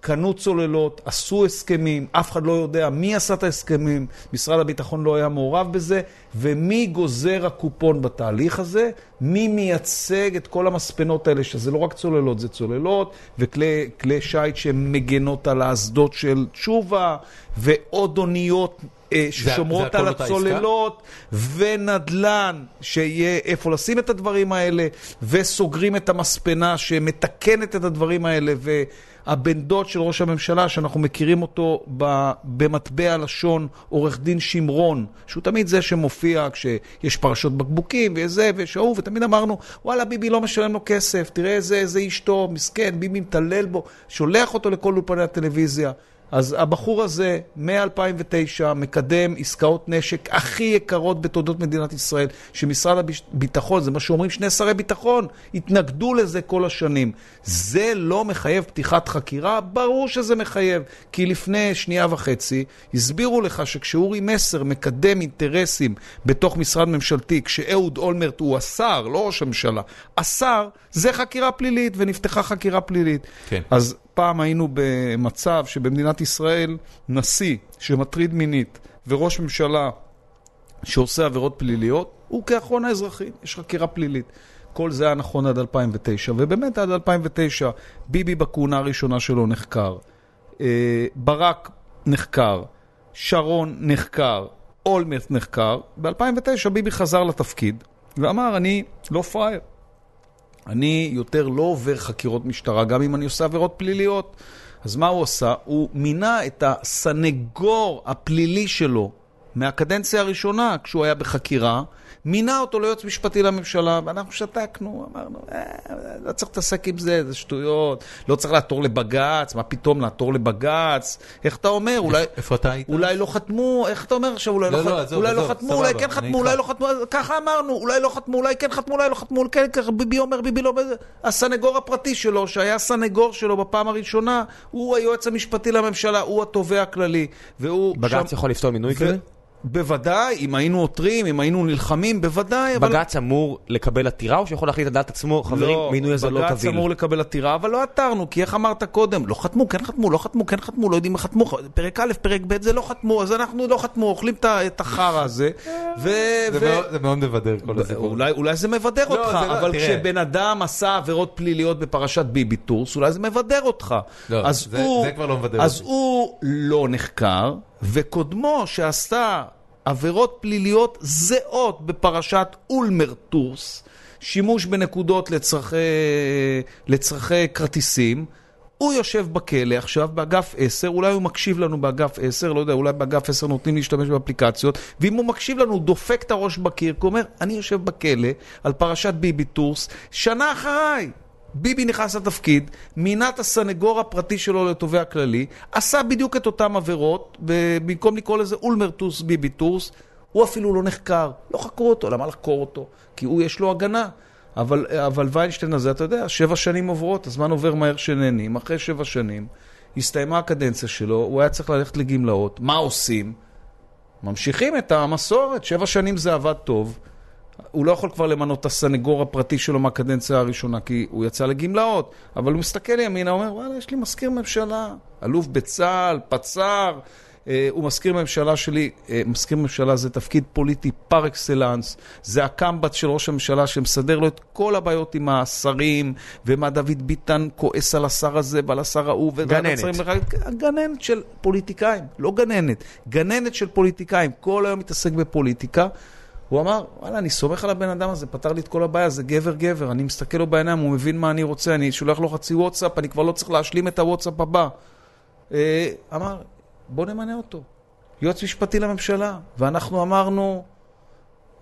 Speaker 3: קנו צוללות, עשו הסכמים, אף אחד לא יודע מי עשה את ההסכמים, משרד הביטחון לא היה מעורב בזה, ומי גוזר הקופון בתהליך הזה, מי מייצג את כל המספנות האלה, שזה לא רק צוללות, זה צוללות, וכלי כלי שיט שהן מגנות על האסדות של תשובה, ועוד אוניות ששומרות
Speaker 1: זה
Speaker 3: על הצוללות, ונדל"ן, שיהיה איפה לשים את הדברים האלה, וסוגרים את המספנה שמתקנת את הדברים האלה, והבן דוד של ראש הממשלה, שאנחנו מכירים אותו במטבע לשון, עורך דין שמרון, שהוא תמיד זה שמופיע כשיש פרשות בקבוקים, וזה, ויש ההוא, ותמיד אמרנו, וואלה, ביבי לא משלם לו כסף, תראה איזה, איזה איש טוב, מסכן, ביבי מתעלל בו, שולח אותו לכל אולפני הטלוויזיה. אז הבחור הזה, מ-2009, מקדם עסקאות נשק הכי יקרות בתולדות מדינת ישראל, שמשרד הביטחון, זה מה שאומרים שני שרי ביטחון, התנגדו לזה כל השנים. זה לא מחייב פתיחת חקירה? ברור שזה מחייב, כי לפני שנייה וחצי הסבירו לך שכשאורי מסר מקדם אינטרסים בתוך משרד ממשלתי, כשאהוד אולמרט הוא השר, לא ראש הממשלה, השר, זה חקירה פלילית, ונפתחה חקירה פלילית.
Speaker 1: כן.
Speaker 3: אז פעם היינו במצב שבמדינת ישראל נשיא שמטריד מינית וראש ממשלה שעושה עבירות פליליות, הוא כאחרון האזרחים, יש חקירה פלילית. כל זה היה נכון עד 2009, ובאמת עד 2009 ביבי בכהונה הראשונה שלו נחקר, אה, ברק נחקר, שרון נחקר, אולמרט נחקר, ב-2009 ביבי חזר לתפקיד ואמר, אני לא פראייר. אני יותר לא עובר חקירות משטרה, גם אם אני עושה עבירות פליליות. אז מה הוא עשה? הוא מינה את הסנגור הפלילי שלו מהקדנציה הראשונה, כשהוא היה בחקירה, מינה אותו ליועץ משפטי לממשלה, ואנחנו שתקנו, אמרנו, אה, לא צריך להתעסק עם זה, זה שטויות, לא צריך לעתור לבג"ץ, מה פתאום לעתור לבג"ץ? איך אתה אומר, אולי...
Speaker 1: איפה אתה היית?
Speaker 3: אולי לא חתמו, איך אתה אומר עכשיו, אולי
Speaker 1: לא,
Speaker 3: לא,
Speaker 1: לא, עזוב,
Speaker 3: אולי לא
Speaker 1: עזוב,
Speaker 3: חתמו, אולי כן חתמו, אולי. לא חתמו, ככה אמרנו, אולי לא חתמו, אולי כן חתמו, אולי לא חתמו, כן, ככה, ביבי אומר, ביבי לא... הסנגור הפרטי שלו, שהיה סנגור שלו בפעם הראשונה, הוא היועץ המשפטי לממשלה, הוא התובע הכללי, והוא...
Speaker 2: בג"ץ יכול לפסול מינוי כזה?
Speaker 3: בוודאי, אם היינו עותרים, אם היינו נלחמים, בוודאי, אבל...
Speaker 2: בג"ץ אמור לקבל עתירה או שיכול להחליט על דעת עצמו, חברים, מינוי הזה לא
Speaker 3: בג"ץ
Speaker 2: קביל?
Speaker 3: אמור לקבל עתירה, אבל לא עתרנו, כי איך אמרת קודם? לא חתמו, כן חתמו, לא חתמו, כן חתמו, לא יודעים מה חתמו, פרק א', פרק ב', זה לא חתמו, אז אנחנו לא חתמו, אוכלים את החרא הזה, ו...
Speaker 1: זה
Speaker 3: ו-
Speaker 1: מאוד- זה מאוד מבדר כל הסיפור.
Speaker 3: אולי, אולי זה מבדר
Speaker 1: לא,
Speaker 3: אותך,
Speaker 1: זה לא,
Speaker 3: אבל
Speaker 1: תראה.
Speaker 3: כשבן אדם עשה עבירות פליליות בפרשת ביבי טורס, אולי זה מבדר אותך.
Speaker 1: לא,
Speaker 3: אז
Speaker 1: זה-
Speaker 3: הוא,
Speaker 1: זה כבר לא מבדר
Speaker 3: אז
Speaker 1: אותי.
Speaker 3: הוא לא נחקר, וקודמו שעשה עבירות פליליות זהות בפרשת אולמרט טורס, שימוש בנקודות לצרכי, לצרכי כרטיסים, הוא יושב בכלא עכשיו באגף 10, אולי הוא מקשיב לנו באגף 10, לא יודע, אולי באגף 10 נותנים להשתמש באפליקציות, ואם הוא מקשיב לנו, הוא דופק את הראש בקיר, כי הוא אומר, אני יושב בכלא על פרשת ביבי טורס, שנה אחריי. ביבי נכנס לתפקיד, מינה את הסנגור הפרטי שלו לתובע כללי, עשה בדיוק את אותן עבירות, ובמקום לקרוא לזה אולמרט טורס, ביבי טורס, הוא אפילו לא נחקר, לא חקרו אותו, למה לחקור אותו? כי הוא יש לו הגנה. אבל, אבל ויינשטיין הזה, אתה יודע, שבע שנים עוברות, הזמן עובר מהר שנהנים, אחרי שבע שנים, הסתיימה הקדנציה שלו, הוא היה צריך ללכת לגמלאות, מה עושים? ממשיכים את המסורת, שבע שנים זה עבד טוב, הוא לא יכול כבר למנות את הסנגור הפרטי שלו מהקדנציה הראשונה, כי הוא יצא לגמלאות, אבל הוא מסתכל ימינה, אומר, וואלה, יש לי מזכיר ממשלה, אלוף בצה"ל, פצ"ר, אה, הוא מזכיר ממשלה שלי, אה, מזכיר ממשלה זה תפקיד פוליטי פר אקסלנס, זה הקמב"ץ של ראש הממשלה שמסדר לו את כל הבעיות עם השרים, ומה דוד ביטן כועס על השר הזה ועל השר ההוא.
Speaker 2: גננת.
Speaker 3: גננת של פוליטיקאים, לא גננת, גננת של פוליטיקאים, כל היום מתעסק בפוליטיקה. הוא אמר, וואלה, אני סומך על הבן אדם הזה, פתר לי את כל הבעיה, זה גבר גבר, אני מסתכל לו בעיניים, הוא מבין מה אני רוצה, אני שולח לו חצי וואטסאפ, אני כבר לא צריך להשלים את הוואטסאפ הבא. אה, אמר, בוא נמנה אותו. יועץ משפטי לממשלה. ואנחנו אמרנו,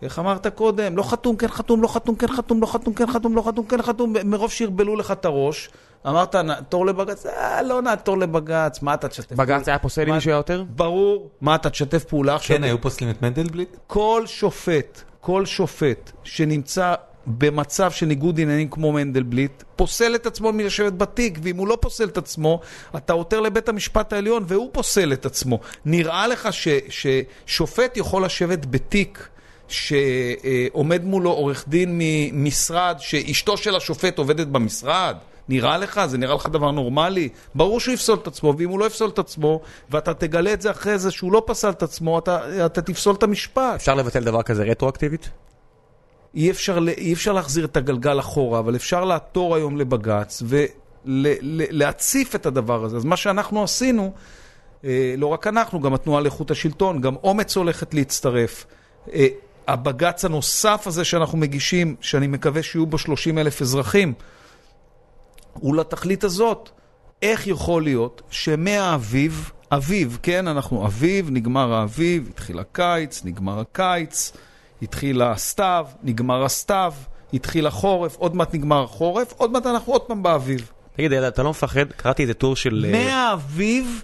Speaker 3: איך אמרת קודם? לא חתום, כן חתום, לא חתום, כן חתום, לא חתום, כן חתום, לא חתום, כן חתום, מרוב שערבלו לך את הראש, אמרת, נעתור לבג"ץ, אה, לא נעתור לבג"ץ, מה אתה תשתף
Speaker 2: בג"ץ היה פוסל עם מישהו היה יותר?
Speaker 3: ברור, מה אתה תשתף פעולה עכשיו?
Speaker 1: כן, היו פוסלים את מנדלבליט?
Speaker 3: כל שופט, כל שופט שנמצא במצב של ניגוד עניינים כמו מנדלבליט, פוסל את עצמו מלשבת בתיק, ואם הוא לא פוסל את עצמו, אתה עותר לבית המשפט העליון והוא פוסל את עצמו. נראה לך ש, ששופט יכול לשבת בתיק שעומד מולו עורך דין ממשרד שאשתו של השופט עובדת במשרד? נראה לך? זה נראה לך דבר נורמלי? ברור שהוא יפסול את עצמו, ואם הוא לא יפסול את עצמו, ואתה תגלה את זה אחרי זה שהוא לא פסל את עצמו, אתה, אתה תפסול את המשפט.
Speaker 2: אפשר לבטל דבר כזה רטרואקטיבית?
Speaker 3: אי אפשר, אי אפשר להחזיר את הגלגל אחורה, אבל אפשר לעתור היום לבג"ץ ולהציף את הדבר הזה. אז מה שאנחנו עשינו, אה, לא רק אנחנו, גם התנועה לאיכות השלטון, גם אומץ הולכת להצטרף. הבג"ץ הנוסף הזה שאנחנו מגישים, שאני מקווה שיהיו בו 30 אלף אזרחים, הוא לתכלית הזאת. איך יכול להיות שמהאביב, אביב, כן, אנחנו אביב, נגמר האביב, התחיל הקיץ, נגמר הקיץ, התחיל הסתיו, נגמר הסתיו, התחיל החורף, עוד מעט נגמר החורף, עוד מעט אנחנו עוד פעם באביב.
Speaker 2: תגיד, אתה לא מפחד? קראתי איזה טור של...
Speaker 3: מהאביב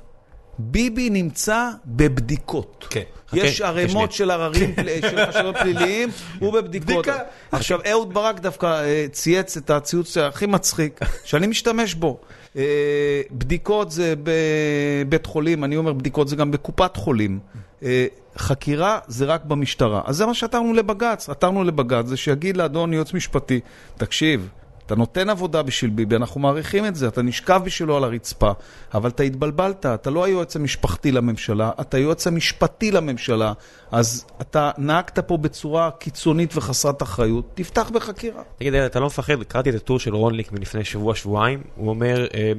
Speaker 3: ביבי נמצא בבדיקות.
Speaker 2: כן.
Speaker 3: יש
Speaker 2: חכה,
Speaker 3: ערימות. של עררים של חשדות פליליים, הוא בבדיקות. עכשיו, אהוד ברק דווקא אה, צייץ את הציוץ הכי מצחיק, שאני משתמש בו. אה, בדיקות זה בבית חולים, אני אומר בדיקות זה גם בקופת חולים. אה, חקירה זה רק במשטרה. אז זה מה שעתרנו לבג"ץ. עתרנו לבג"ץ, זה שיגיד לאדון יועץ משפטי, תקשיב, אתה נותן עבודה בשביל ביבי, אנחנו מעריכים את זה, אתה נשכב בשבילו על הרצפה, אבל אתה התבלבלת, אתה לא היועץ המשפחתי לממשלה, אתה היועץ המשפטי לממשלה, אז אתה נהגת פה בצורה קיצונית וחסרת אחריות, תפתח בחקירה.
Speaker 2: תגיד, אתה לא מפחד, קראתי את הטור של רונליק מלפני שבוע-שבועיים, הוא אומר, אה,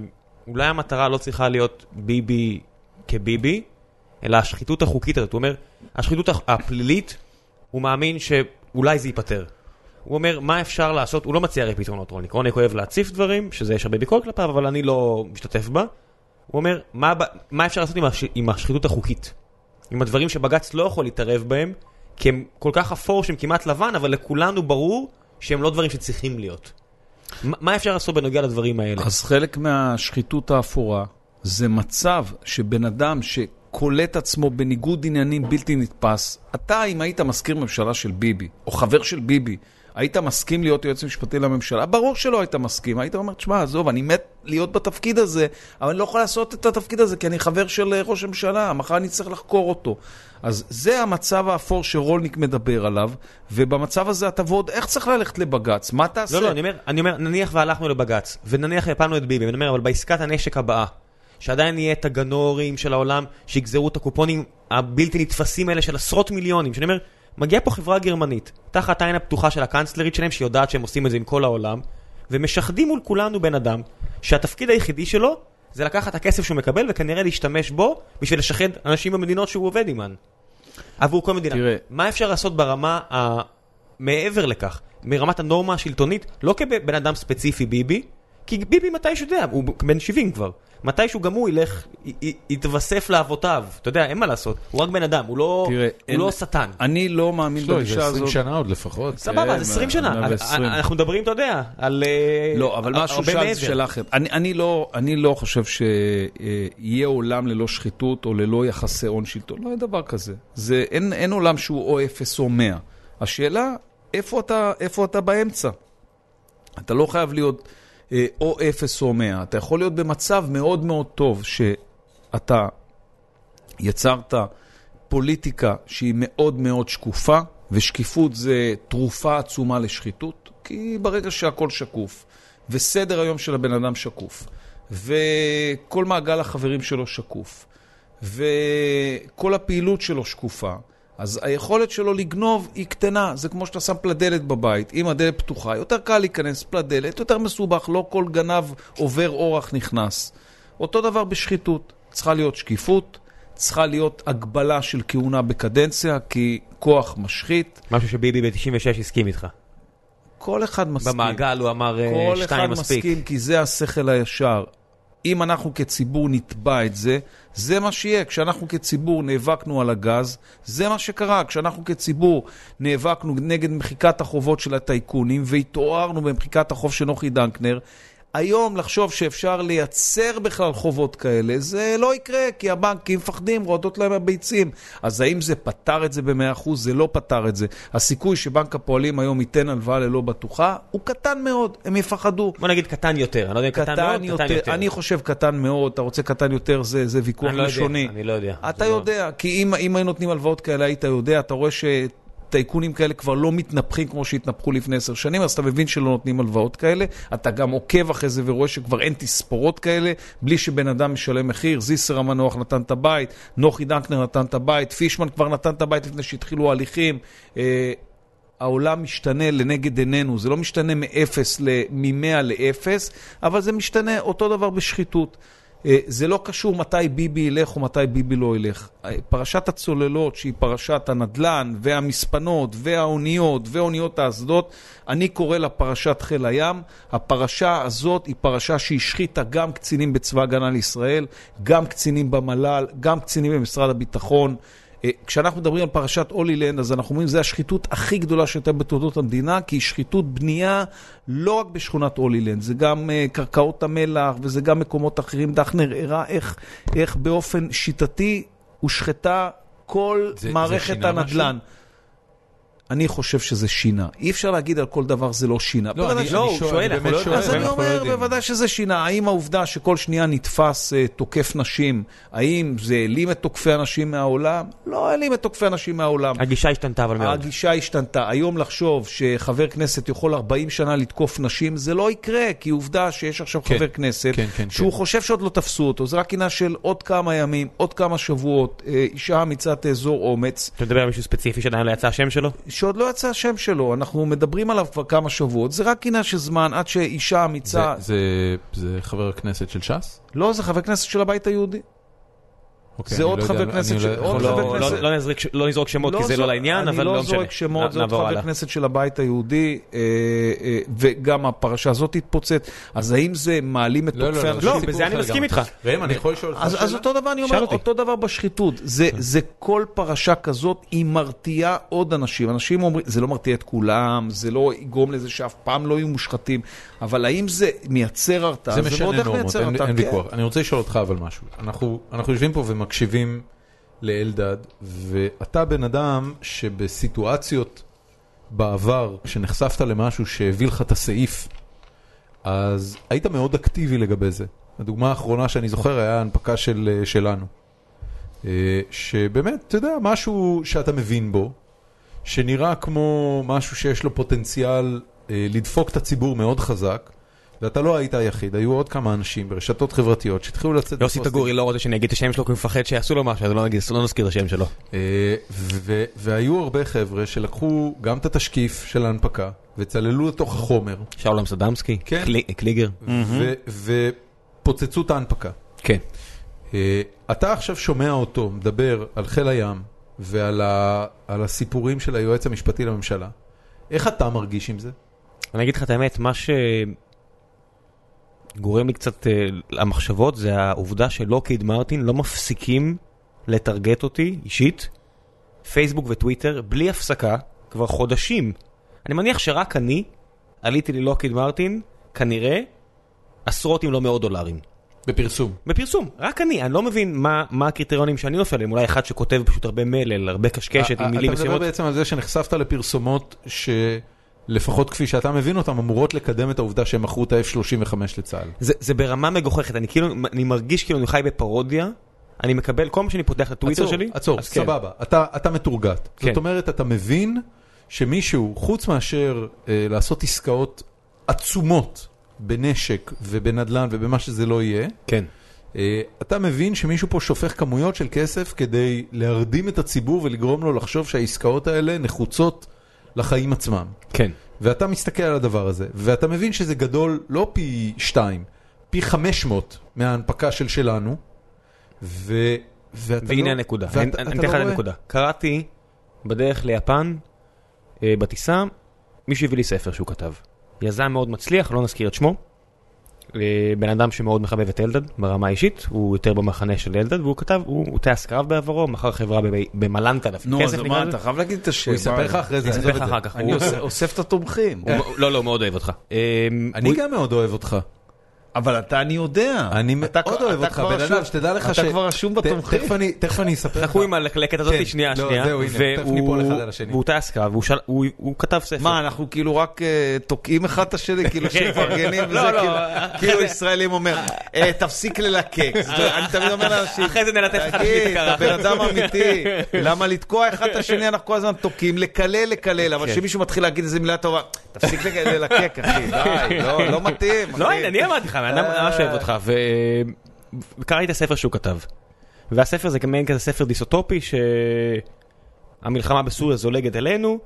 Speaker 2: אולי המטרה לא צריכה להיות ביבי כביבי, אלא השחיתות החוקית הזאת. הוא אומר, השחיתות הפלילית, הוא מאמין שאולי זה ייפתר. הוא אומר, מה אפשר לעשות? הוא לא מציע הרי פתרונות רונליק. רונליק אוהב להציף דברים, שזה יש הרבה ביקורת כלפיו, אבל אני לא משתתף בה. הוא אומר, מה, מה אפשר לעשות עם, הש, עם השחיתות החוקית? עם הדברים שבג"ץ לא יכול להתערב בהם, כי הם כל כך אפור שהם כמעט לבן, אבל לכולנו ברור שהם לא דברים שצריכים להיות. מה מה אפשר לעשות בנוגע לדברים האלה?
Speaker 3: אז חלק מהשחיתות האפורה זה מצב שבן אדם שקולט עצמו בניגוד עניינים בלתי נתפס, אתה אם היית מזכיר ממשלה של ביבי, או חבר של ביבי, היית מסכים להיות יועץ משפטי לממשלה? ברור שלא היית מסכים, היית אומר, תשמע, עזוב, אני מת להיות בתפקיד הזה, אבל אני לא יכול לעשות את התפקיד הזה כי אני חבר של אה, ראש הממשלה, מחר אני צריך לחקור אותו. אז זה המצב האפור שרולניק מדבר עליו, ובמצב הזה אתה ועוד איך צריך ללכת לבג"ץ? מה תעשה?
Speaker 2: לא, לא, אני אומר, אני אומר, נניח והלכנו לבג"ץ, ונניח הפלנו את ביבי, ואני אומר, אבל בעסקת הנשק הבאה, שעדיין יהיה את הגנורים של העולם, שיגזרו את הקופונים הבלתי נתפסים האלה של עשרות מיליונים, שאני אומר, מגיעה פה חברה גרמנית, תחת העין הפתוחה של הקאנצלרית שלהם, שיודעת שהם עושים את זה עם כל העולם, ומשחדים מול כולנו בן אדם, שהתפקיד היחידי שלו, זה לקחת את הכסף שהוא מקבל, וכנראה להשתמש בו, בשביל לשחד אנשים במדינות שהוא עובד עימן. עבור כל מדינה.
Speaker 3: תראה.
Speaker 2: מה אפשר לעשות ברמה ה... מעבר לכך, מרמת הנורמה השלטונית, לא כבן אדם ספציפי ביבי, כי ביבי מתישהו יודע, הוא בן 70 כבר. מתישהו גם הוא ילך, יתווסף לאבותיו. אתה יודע, אין מה לעשות. הוא רק בן אדם, הוא לא,
Speaker 3: תראה,
Speaker 2: הוא
Speaker 3: אין-
Speaker 2: לא שטן.
Speaker 3: אני לא מאמין
Speaker 1: יש לו איזה
Speaker 3: בגישה
Speaker 1: 20
Speaker 3: הזאת.
Speaker 1: שנה עוד לפחות.
Speaker 2: סבבה,
Speaker 3: כן,
Speaker 2: אז 20 שנה.
Speaker 3: 120.
Speaker 2: אנחנו מדברים, אתה יודע, על אה,
Speaker 3: לא, אבל משהו שאלת
Speaker 2: מעבר.
Speaker 3: שאלה אחרת. אני, אני, לא, אני לא חושב שיהיה עולם ללא שחיתות או ללא יחסי הון שלטון. לא יהיה דבר כזה. זה, אין, אין עולם שהוא או אפס או מאה. השאלה, איפה אתה, איפה אתה באמצע? אתה לא חייב להיות אה, או אפס או מאה. אתה יכול להיות במצב מאוד מאוד טוב שאתה יצרת פוליטיקה שהיא מאוד מאוד שקופה, ושקיפות זה תרופה עצומה לשחיתות, כי ברגע שהכל שקוף, וסדר היום של הבן אדם שקוף, וכל מעגל החברים שלו שקוף, וכל הפעילות שלו שקופה, אז היכולת שלו לגנוב היא קטנה. זה כמו שאתה שם פלדלת בבית, אם הדלת פתוחה, יותר קל להיכנס פלדלת, יותר מסובך, לא כל גנב עובר אורח נכנס. אותו דבר בשחיתות, צריכה להיות שקיפות, צריכה להיות הגבלה של כהונה בקדנציה, כי כוח משחית.
Speaker 2: משהו שביבי ב-96 הסכים איתך.
Speaker 3: כל אחד מסכים.
Speaker 2: במעגל הוא אמר אה,
Speaker 3: כל אחד
Speaker 2: שתיים מספיק.
Speaker 3: מסכים, כי זה השכל הישר. אם אנחנו כציבור נתבע את זה, זה מה שיהיה. כשאנחנו כציבור נאבקנו על הגז, זה מה שקרה. כשאנחנו כציבור נאבקנו נגד מחיקת החובות של הטייקונים, והתעוררנו במחיקת החוב של נוחי דנקנר, היום לחשוב שאפשר לייצר בכלל חובות כאלה, זה לא יקרה, כי הבנקים מפחדים, רועדות להם הביצים. אז האם זה פתר את זה ב-100%? זה לא פתר את זה. הסיכוי שבנק הפועלים היום ייתן הלוואה ללא בטוחה, הוא קטן מאוד, הם יפחדו.
Speaker 2: בוא נגיד קטן יותר, אני לא יודע אם קטן מאוד, קטן יותר.
Speaker 3: אני חושב קטן מאוד, אתה רוצה קטן יותר, זה, זה ויכוח
Speaker 2: אני לא יודע. אני לא יודע.
Speaker 3: אתה
Speaker 2: זה לא-
Speaker 3: יודע, כי אם, אם היו נותנים הלוואות כאלה, היית יודע, אתה רואה שטייקונים כאלה כבר לא מתנפחים כמו שהתנפחו לפני עשר שנים, אז אתה מבין שלא נותנים הלוואות כאלה. אתה גם עוקב אחרי זה ורואה שכבר אין תספורות כאלה, בלי שבן אדם משלם מחיר. זיסר המנוח נתן את הבית, נוחי דנקנר נתן את הבית, פישמן כבר נתן את הבית לפני שהתחילו ההליכים. אה, העולם משתנה לנגד עינינו, זה לא משתנה מ-0 ל- מ-100 ל-0, אבל זה משתנה אותו דבר בשחיתות. אה, זה לא קשור מתי ביבי ילך או מתי ביבי לא ילך. אה, פרשת הצוללות, שהיא פרשת הנדל"ן והמספנות והאוניות ואוניות האסדות, אני קורא לה פרשת חיל הים. הפרשה הזאת היא פרשה שהשחיתה גם קצינים בצבא הגנה לישראל, גם קצינים במל"ל, גם קצינים במשרד הביטחון. אה, כשאנחנו מדברים על פרשת הולילנד, אז אנחנו אומרים, זו השחיתות הכי גדולה שהייתה בתולדות המדינה, כי היא שחיתות בנייה לא רק בשכונת הולילנד, זה גם אה, קרקעות המלח וזה גם מקומות אחרים. דחנר הראה איך, איך באופן שיטתי הושחתה כל
Speaker 1: זה- זה
Speaker 3: מערכת
Speaker 1: שינה
Speaker 3: הנדל"ן. אני חושב שזה שינה. אי אפשר להגיד על כל דבר זה לא שינה.
Speaker 1: לא, אני-
Speaker 2: לא,
Speaker 1: שואל, אני
Speaker 2: אנחנו לא
Speaker 1: שואל,
Speaker 2: יודעים.
Speaker 3: אז אני אומר. בוודאי שזה שינה. האם העובדה שכל שנייה נתפס uh, תוקף נשים, האם זה העלים את תוקפי הנשים מהעולם? לא העלים את תוקפי הנשים מהעולם.
Speaker 2: הגישה השתנתה אבל מאוד.
Speaker 3: הגישה השתנתה. היום לחשוב שחבר כנסת יכול 40 שנה לתקוף נשים, זה לא יקרה, כי עובדה שיש עכשיו
Speaker 1: כן,
Speaker 3: חבר כנסת,
Speaker 1: כן, כן,
Speaker 3: שהוא. חושב שעוד לא תפסו אותו, זה רק עניין של עוד כמה ימים, עוד כמה שבועות, אה, אישה אמיצה תאזור אומץ,
Speaker 2: אתה מדבר על מישהו ספציפי שעדיין לא יצא השם שלו?
Speaker 3: שעוד לא יצא השם שלו, אנחנו מדברים עליו כבר כמה שבועות, זה רק עניין של זמן עד שאישה אמיצה,
Speaker 1: זה, זה, זה חבר הכנסת של ש"ס?
Speaker 3: לא, זה חבר כנסת של הבית היהודי.
Speaker 1: אוקיי,
Speaker 3: זה
Speaker 1: אני
Speaker 3: עוד
Speaker 1: לא
Speaker 3: חבר כנסת
Speaker 1: אני
Speaker 3: של-
Speaker 1: לא-
Speaker 2: לא-
Speaker 3: כנסת-
Speaker 2: לא- לא נזרק- לא נזרוק שמות כי זה לא לעניין, אבל
Speaker 3: אני
Speaker 2: לא
Speaker 3: לא
Speaker 2: משנה.
Speaker 3: זורק שמות, זה עוד חבר
Speaker 2: הלאה.
Speaker 3: כנסת של הבית היהודי, אה, אה, וגם הפרשה הזאת תתפוצץ. אז האם זה מעלים את
Speaker 1: לא, לא,
Speaker 3: תוקפי
Speaker 1: לא,
Speaker 3: האנשים?
Speaker 2: לא,
Speaker 1: סיפור
Speaker 2: בזה אני מסכים. איתך.
Speaker 1: ראם, אני יכול לשאול אותך
Speaker 3: אז, אז
Speaker 1: שאלה?
Speaker 3: אותו דבר אני אומר. אותו דבר בשחיתות. זה, זה כל פרשה כזאת, היא מרתיעה עוד אנשים. אנשים אומרים, זה לא מרתיע את כולם, זה לא יגרום לזה שאף פעם לא יהיו מושחתים, אבל האם זה מייצר הרתעה?
Speaker 1: זה משנה
Speaker 3: איך
Speaker 1: נורמות,
Speaker 3: מייצר
Speaker 1: אין
Speaker 3: הרתעה, כן.
Speaker 1: ויכוח. אני רוצה לשאול אותך אבל משהו. אנחנו אנחנו יושבים פה ומקשיבים לאלדד, ואתה בן אדם שבסיטואציות בעבר, כשנחשפת למשהו שהביא לך את הסעיף, אז היית מאוד אקטיבי לגבי זה. הדוגמה האחרונה שאני זוכר היה ההנפקה של, אה, שלנו. אה, שבאמת, אתה יודע, משהו שאתה מבין בו, שנראה כמו משהו שיש לו פוטנציאל אה, לדפוק את הציבור מאוד חזק, ואתה לא היית היחיד, היו עוד כמה אנשים ברשתות חברתיות שהתחילו לצאת...
Speaker 2: יוסי. תגורי לא רוצה שאני אגיד את השם שלו כי הוא מפחד שיעשו לו משהו, אז לא נגיד- לא נזכיר את השם שלו.
Speaker 1: אה, והיו הרבה חבר'ה שלקחו גם את התשקיף של ההנפקה, וצללו לתוך החומר,
Speaker 2: שאול אמסטרדמסקי,
Speaker 1: כן.
Speaker 2: קלי- קליגר.
Speaker 1: ופוצצו את ההנפקה.
Speaker 2: כן.
Speaker 1: אה, אתה עכשיו שומע אותו מדבר על חיל הים ועל הסיפורים של היועץ המשפטי לממשלה. איך אתה מרגיש עם זה?
Speaker 2: אני אגיד לך את האמת, מה שגורם לי קצת אה, למחשבות זה העובדה שלוקיד מרטין לא מפסיקים לטרגט אותי אישית, פייסבוק וטוויטר, בלי הפסקה, כבר חודשים. אני מניח שרק אני עליתי ללוקיד מרטין, כנראה, עשרות אם לא מאות דולרים.
Speaker 1: בפרסום.
Speaker 2: בפרסום, רק אני, אני לא מבין מה, מה הקריטריונים שאני נופל עליהם, אולי אחד שכותב פשוט הרבה מלל, הרבה קשקשת עם מילים
Speaker 1: אתה מדבר
Speaker 2: מסוימות.
Speaker 1: בעצם על זה שנחשפת לפרסומות שלפחות כפי שאתה מבין אותן, אמורות לקדם את העובדה שהם מכרו את ה-F-35 לצה"ל.
Speaker 2: זה, זה ברמה מגוחכת, אני כאילו, אני מרגיש כאילו אני חי בפרודיה, אני מקבל, כל פעם שאני פותח את הטוויטר
Speaker 1: עצור,
Speaker 2: שלי,
Speaker 1: עצור,
Speaker 2: אז כן.
Speaker 1: סבבה, אתה, אתה מתורגת.
Speaker 2: כן.
Speaker 1: זאת אומרת, אתה מבין שמישהו, חוץ מאשר אה, לעשות עסקאות עצומות בנשק ובנדל"ן ובמה שזה לא יהיה,
Speaker 2: כן.
Speaker 1: אה, אתה מבין שמישהו פה שופך כמויות של כסף כדי להרדים את הציבור ולגרום לו לחשוב שהעסקאות האלה נחוצות לחיים עצמם.
Speaker 2: כן.
Speaker 1: ואתה מסתכל על הדבר הזה, ואתה מבין שזה גדול לא פי שתיים, פי 500 מההנפקה של שלנו, ו... ואתה
Speaker 2: והנה
Speaker 1: לא,
Speaker 2: הנקודה,
Speaker 1: ואתה-
Speaker 2: אני אני
Speaker 1: לא
Speaker 2: אתן לך את. הנקודה. קראתי בדרך ליפן, אה, בטיסה, מישהו הביא לי ספר שהוא כתב. יזם מאוד מצליח, לא נזכיר את שמו. אה, בן אדם שמאוד מחבב את אלדד ברמה האישית, הוא יותר במחנה של אלדד, והוא כתב, הוא טייס קרב בעברו, מכר חברה במלנטה דווקא.
Speaker 3: נו, אז מה. אתה חייב להגיד את השם.
Speaker 1: הוא יספר לך אחרי זה,
Speaker 2: אני אספר לך. אחר כך.
Speaker 3: אני אוסף את התומכים.
Speaker 2: לא, לא, מאוד אוהב אותך. אה,
Speaker 1: אני
Speaker 2: הוא-
Speaker 1: גם מאוד אוהב אותך.
Speaker 3: אבל אתה, אני יודע.
Speaker 1: אני
Speaker 3: אתה
Speaker 1: מאוד
Speaker 3: כבר-
Speaker 1: אוהב
Speaker 3: אתה
Speaker 1: אותך,
Speaker 3: כבר
Speaker 1: בן
Speaker 3: רשום-
Speaker 1: אדם, שתדע לך ש...
Speaker 3: אתה כבר רשום בתומכים.
Speaker 1: תכף אני- אספר לך.
Speaker 2: חכו עם הלקלקת הזאת,
Speaker 1: כן,
Speaker 2: שנייה,
Speaker 1: לא,
Speaker 2: שנייה.
Speaker 1: זהו, הנה, תכף
Speaker 2: והוא-
Speaker 1: ניפול אחד על השני.
Speaker 2: והוא טייס קרב, הוא- כתב ספר.
Speaker 3: מה, אנחנו כאילו רק אה, תוקעים אחד את השני, כאילו שמפרגנים,
Speaker 2: לא,
Speaker 3: וזה
Speaker 2: לא,
Speaker 3: כאילו-
Speaker 2: אחרי
Speaker 3: כאילו
Speaker 2: זה-
Speaker 3: ישראלים אומר, "אה, תפסיק ללקק. אני תמיד אומר לאנשים,
Speaker 2: אחרי זה נלטף אחד לשני
Speaker 3: תגיד,
Speaker 2: את
Speaker 3: אתה. בן אדם אמיתי, למה לתקוע אחד את השני, אנחנו כל הזמן תוקעים, לקלל, לקלל, אבל
Speaker 2: כן.
Speaker 3: כשמישהו מתחיל להגיד איזה מילה טובה, תפסיק לק- ללקק, אחי, די, לא- לא מתאים.
Speaker 2: לא,
Speaker 3: אחי."
Speaker 2: הנה, אני אמרתי לך, אני ממש אוהב אותך, וקראתי את הספר שהוא כתב. והספר זה מעין כזה ספר דיסוטופי, שהמלחמה בסוריה זולגת אלינו,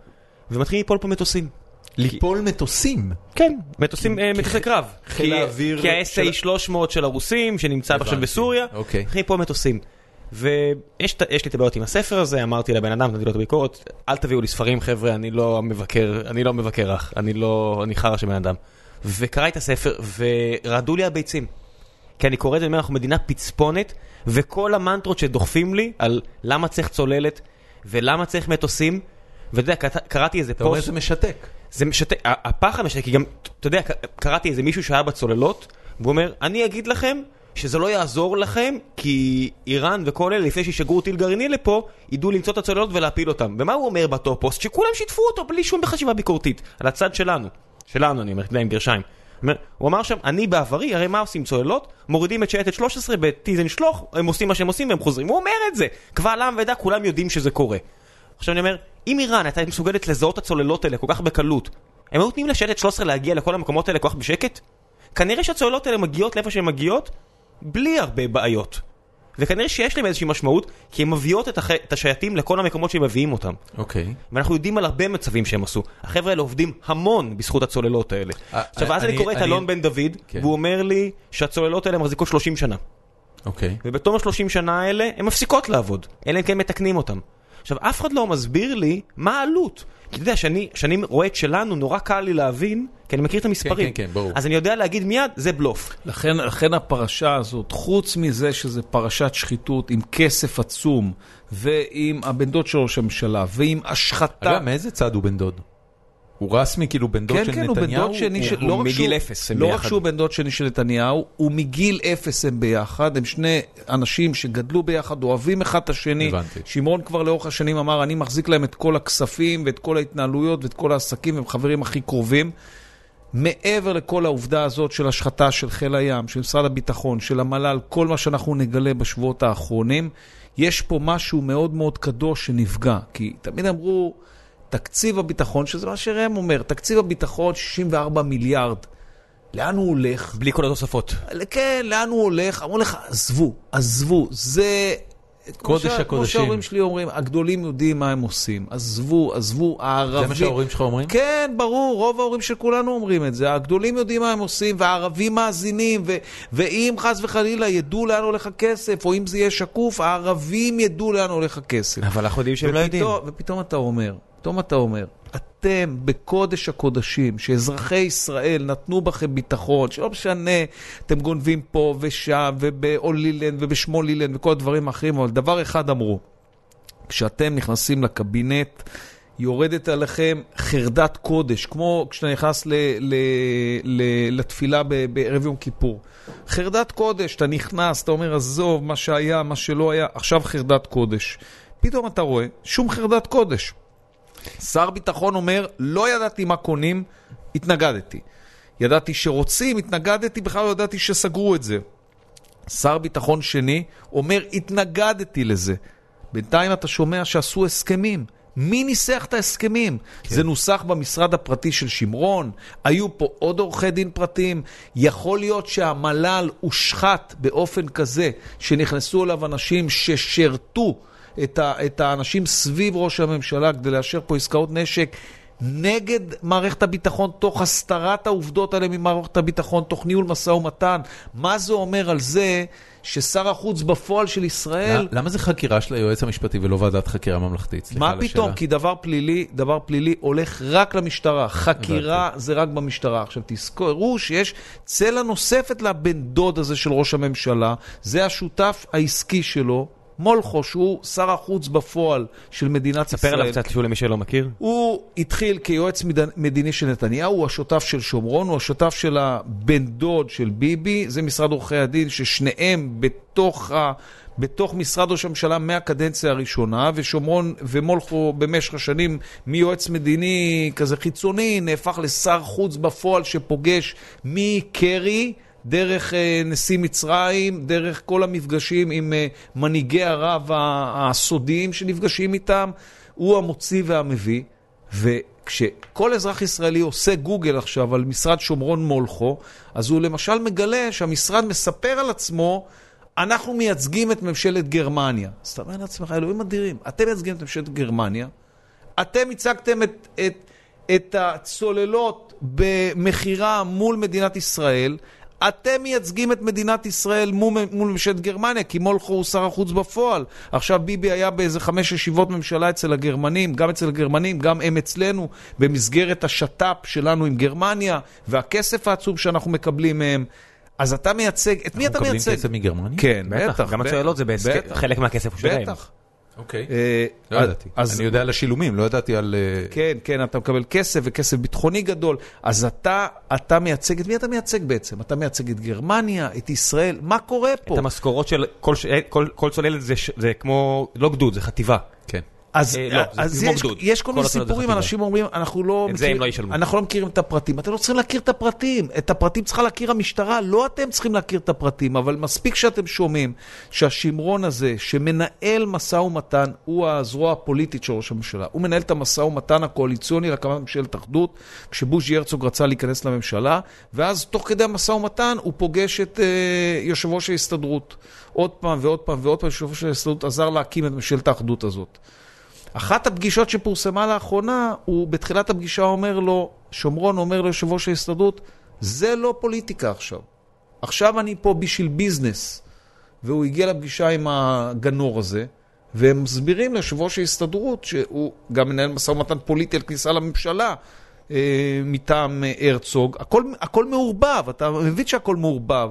Speaker 2: ומתחילים ליפול פה מטוסים.
Speaker 1: ליפול מטוסים.
Speaker 2: כן, מטוסים, אה, מטוסי קרב.
Speaker 1: חיל
Speaker 2: כי-
Speaker 1: האוויר
Speaker 2: כי ה-SA 300 של הרוסים, שנמצא עכשיו בסוריה,
Speaker 1: אוקיי.
Speaker 2: מתחילים ליפול מטוסים. ויש לי את הבעיות עם הספר הזה, אמרתי לבן אדם, נתתי לו את הביקורת, אל תביאו לי ספרים חבר'ה, אני לא מבקר, אני לא מבקר אח, אני לא, אני חרא של בן אדם. וקראתי את הספר, ורעדו לי הביצים. כי אני קורא את זה, אני אומר, אנחנו מדינה פצפונת, וכל המנטרות שדוחפים לי על למה צריך צוללת, ולמה צריך מטוסים, ואתה יודע, קראת- קראתי איזה
Speaker 1: אתה אומר
Speaker 2: פוסט,
Speaker 1: זה משתק.
Speaker 2: זה משתק, הפחד משתק, כי גם, אתה יודע, קראתי איזה מישהו שהיה בצוללות, והוא אומר, אני אגיד לכם שזה לא יעזור לכם, כי איראן וכל אלה, לפני שישגרו טיל גרעיני לפה, ידעו למצוא את הצוללות ולהפיל אותם. ומה הוא אומר באותו פוסט? שכולם שיתפו אותו בלי שום חשיבה ביקורתית, על הצד שלנו. שלנו, אני אומר, אתה יודע, עם גרשיים. הוא אמר שם, אני בעברי, הרי מה עושים צוללות? מורידים את שייטת 13 בטיזן שלוח, הם עושים מה שהם עושים והם חוזרים. הוא אומר את זה! קבל עם ועדה, כולם יודעים שזה קורה. עכשיו אני אומר, אם איראן הייתה מסוגלת לזהות את הצוללות האלה כל כך בקלות, הם היו נותנים לשייטת 13 להגיע לכל המקומות האלה כל כך בשקט? כנראה שהצוללות האלה מגיעות לאיפה שהן מגיעות, בלי הרבה בעיות. וכנראה שיש להם איזושהי משמעות, כי הן מביאות את, הח... את השייטים לכל המקומות שהם מביאים אותם.
Speaker 1: אוקיי.
Speaker 2: ואנחנו יודעים על הרבה מצבים שהם עשו. החבר'ה האלה עובדים המון בזכות הצוללות האלה.
Speaker 1: אה,
Speaker 2: עכשיו, אז
Speaker 1: אני-
Speaker 2: אני קורא את
Speaker 1: אני-
Speaker 2: אלון בן דוד,
Speaker 1: כן.
Speaker 2: והוא אומר לי שהצוללות האלה מחזיקות 30 שנה.
Speaker 1: אוקיי.
Speaker 2: ובתום ה-30 שנה האלה, הן מפסיקות לעבוד, אלא אם כן מתקנים אותן. עכשיו, אף אחד לא מסביר לי מה העלות. כי אתה יודע, שאני שאני רואה את שלנו, נורא קל לי להבין, כי אני מכיר את המספרים.
Speaker 1: כן, כן, ברור.
Speaker 2: אז אני יודע להגיד מיד, זה בלוף.
Speaker 3: לכן, לכן הפרשה הזאת, חוץ מזה שזה פרשת שחיתות עם כסף עצום, ועם הבן דוד של ראש הממשלה, ועם השחתה...
Speaker 1: אגב, מאיזה צד הוא בן דוד? הוא רסמי כאילו בן דוד
Speaker 3: כן,
Speaker 1: של
Speaker 3: כן, הוא בן
Speaker 1: נתניהו?
Speaker 3: דוד שני
Speaker 2: הוא-
Speaker 3: של...
Speaker 2: הוא
Speaker 3: לא רק
Speaker 2: מגיל
Speaker 3: שהוא-
Speaker 2: אפס, הם
Speaker 3: לא רק
Speaker 2: ביחד.
Speaker 3: שהוא בן דוד שני של נתניהו, הוא מגיל אפס הם ביחד, הם שני אנשים שגדלו ביחד, אוהבים אחד את השני.
Speaker 1: הבנתי.
Speaker 3: שמעון כבר לאורך השנים אמר, אני מחזיק להם את כל הכספים ואת כל ההתנהלויות ואת כל העסקים, הם חברים הכי קרובים. מעבר לכל העובדה הזאת של השחתה של חיל הים, של משרד הביטחון, של המל"ל, כל מה שאנחנו נגלה בשבועות האחרונים, יש פה משהו מאוד מאוד קדוש שנפגע. כי תמיד אמרו, תקציב הביטחון, שזה מה שראם אומר, תקציב הביטחון 64 מיליארד. לאן הוא הולך?
Speaker 2: בלי כל התוספות.
Speaker 3: כן, לאן הוא הולך? אמרו לך, עזבו, עזבו, זה...
Speaker 1: קודש
Speaker 3: שה- כמו
Speaker 1: הקודשים.
Speaker 3: שההורים שלי אומרים, הגדולים יודעים מה הם עושים. עזבו, עזבו, הערבים...
Speaker 1: זה מה שההורים שלך אומרים?
Speaker 3: כן, ברור, רוב ההורים של כולנו אומרים את זה. הגדולים יודעים מה הם עושים, והערבים מאזינים, ו- ואם חס וחלילה ידעו לאן הולך הכסף, או אם זה יהיה שקוף, הערבים ידעו לאן הולך הכסף.
Speaker 2: אבל אנחנו יודעים שהם לא יודעים.
Speaker 3: ופתאום אתה אומר, פתאום אתה אומר, אתם בקודש הקודשים, שאזרחי ישראל נתנו בכם ביטחון, שלא משנה, אתם גונבים פה ושם, ובאולילנד ובשמולילנד וכל הדברים האחרים, אבל דבר אחד אמרו, כשאתם נכנסים לקבינט, יורדת עליכם חרדת קודש, כמו כשאתה נכנס ל, ל, ל, לתפילה ב, בערב יום כיפור. חרדת קודש, אתה נכנס, אתה אומר, עזוב, מה שהיה, מה שלא היה, עכשיו חרדת קודש. פתאום אתה רואה, שום חרדת קודש. שר ביטחון אומר, לא ידעתי מה קונים, התנגדתי. ידעתי שרוצים, התנגדתי, בכלל לא ידעתי שסגרו את זה. שר ביטחון שני אומר, התנגדתי לזה. בינתיים אתה שומע שעשו הסכמים. מי ניסח את ההסכמים? כן. זה נוסח במשרד הפרטי של שמרון, היו פה עוד עורכי דין פרטיים. יכול להיות שהמל"ל הושחת באופן כזה שנכנסו אליו אנשים ששירתו את, ה, את האנשים סביב ראש הממשלה כדי לאשר פה עסקאות נשק נגד מערכת הביטחון, תוך הסתרת העובדות האלה ממערכת הביטחון, תוך ניהול משא ומתן. מה זה אומר על זה ששר החוץ בפועל של ישראל...
Speaker 1: למה זה חקירה של היועץ המשפטי ולא ועדת חקירה ממלכתית? סליחה
Speaker 3: מה
Speaker 1: על השאלה.
Speaker 3: פתאום? כי דבר פלילי, דבר פלילי הולך רק למשטרה. חקירה זה רק במשטרה. עכשיו תזכרו שיש צלע נוספת לבן דוד הזה של ראש הממשלה, זה השותף העסקי שלו, מולכו, שהוא שר החוץ בפועל של מדינת
Speaker 2: ספר
Speaker 3: ישראל.
Speaker 2: עליו קצת, שהוא למי שלא מכיר.
Speaker 3: הוא התחיל כיועץ מד- מדיני של נתניהו, הוא השותף של שומרון, הוא השותף של הבן דוד של ביבי, זה משרד עורכי הדין ששניהם בתוך, ה, בתוך משרד ראש הממשלה מהקדנציה הראשונה, ושומרון ומולכו במשך השנים מיועץ מדיני כזה חיצוני, נהפך לשר חוץ בפועל שפוגש מקרי. דרך אה, נשיא מצרים, דרך כל המפגשים עם אה, מנהיגי ערב הסודיים שנפגשים איתם, הוא המוציא והמביא. וכשכל אזרח ישראלי עושה גוגל עכשיו על משרד שומרון מולכו, אז הוא למשל מגלה שהמשרד מספר על עצמו, אנחנו מייצגים את ממשלת גרמניה. אז אתה אומר לעצמך, אלוהים אדירים, אתם מייצגים את ממשלת גרמניה, אתם הצגתם את, את, את הצוללות במכירה מול מדינת ישראל, אתם מייצגים את מדינת ישראל מול, מול ממשלת גרמניה, כי מולכו הוא שר החוץ בפועל. עכשיו ביבי היה באיזה חמש ישיבות ממשלה אצל הגרמנים, גם אצל הגרמנים, גם הם אצלנו, במסגרת השת"פ שלנו עם גרמניה, והכסף העצום שאנחנו מקבלים מהם. אז אתה מייצג, את מי אתה
Speaker 1: אנחנו
Speaker 3: מייצג?
Speaker 1: מקבלים כסף מגרמניה?
Speaker 3: כן, בטח.
Speaker 2: גם הצוללות זה בהסכם. חלק מהכסף הוא שלהם.
Speaker 3: בטח.
Speaker 1: אוקיי.
Speaker 3: אה,
Speaker 1: לא ידעתי. אני יודע על השילומים, לא ידעתי על... אה,
Speaker 3: כן, כן, אתה מקבל כסף וכסף ביטחוני גדול. אז אתה, אתה מייצג, את מי אתה מייצג בעצם? אתה מייצג את גרמניה, את ישראל, מה קורה פה?
Speaker 2: את המשכורות של כל ש- כל- כל צוללת זה כמו, לא גדוד, זה חטיבה.
Speaker 1: כן.
Speaker 3: אז,
Speaker 2: אה, לא,
Speaker 3: אז
Speaker 2: כמו
Speaker 3: יש. יש כל מיני סיפורים. אנשים אומרים, אנחנו לא,
Speaker 2: את הם לא.
Speaker 3: אנחנו לא מכירים את הפרטים. אתם לא צריכים להכיר את הפרטים. את הפרטים צריכה להכיר המשטרה, לא אתם צריכים להכיר את הפרטים, אבל מספיק שאתם שומעים שהשמרון הזה, שמנהל משא ומתן, הוא הזרוע הפוליטית של ראש הממשלה. הוא מנהל את המשא ומתן הקואליציוני להקמת ממשלת אחדות, כשבוז'י הרצוג רצה להיכנס לממשלה, ואז תוך כדי המשא ומתן הוא פוגש את אה, יושב ראש ההסתדרות. עוד פעם ועוד פעם ועוד פעם, יושב ראש ההסתדרות עזר להקים את ממשלת האחדות הזאת. אחת הפגישות שפורסמה לאחרונה, הוא בתחילת הפגישה אומר לו, שומרון אומר ליושב ראש ההסתדרות, זה לא פוליטיקה עכשיו. עכשיו אני פה בשביל ביזנס. והוא הגיע לפגישה עם הגנור הזה, והם מסבירים ליושב ראש ההסתדרות, שהוא גם מנהל משא ומתן פוליטי על כניסה לממשלה, אה, מטעם הרצוג. הכל, הכל מעורבב, אתה מבין שהכל מעורבב.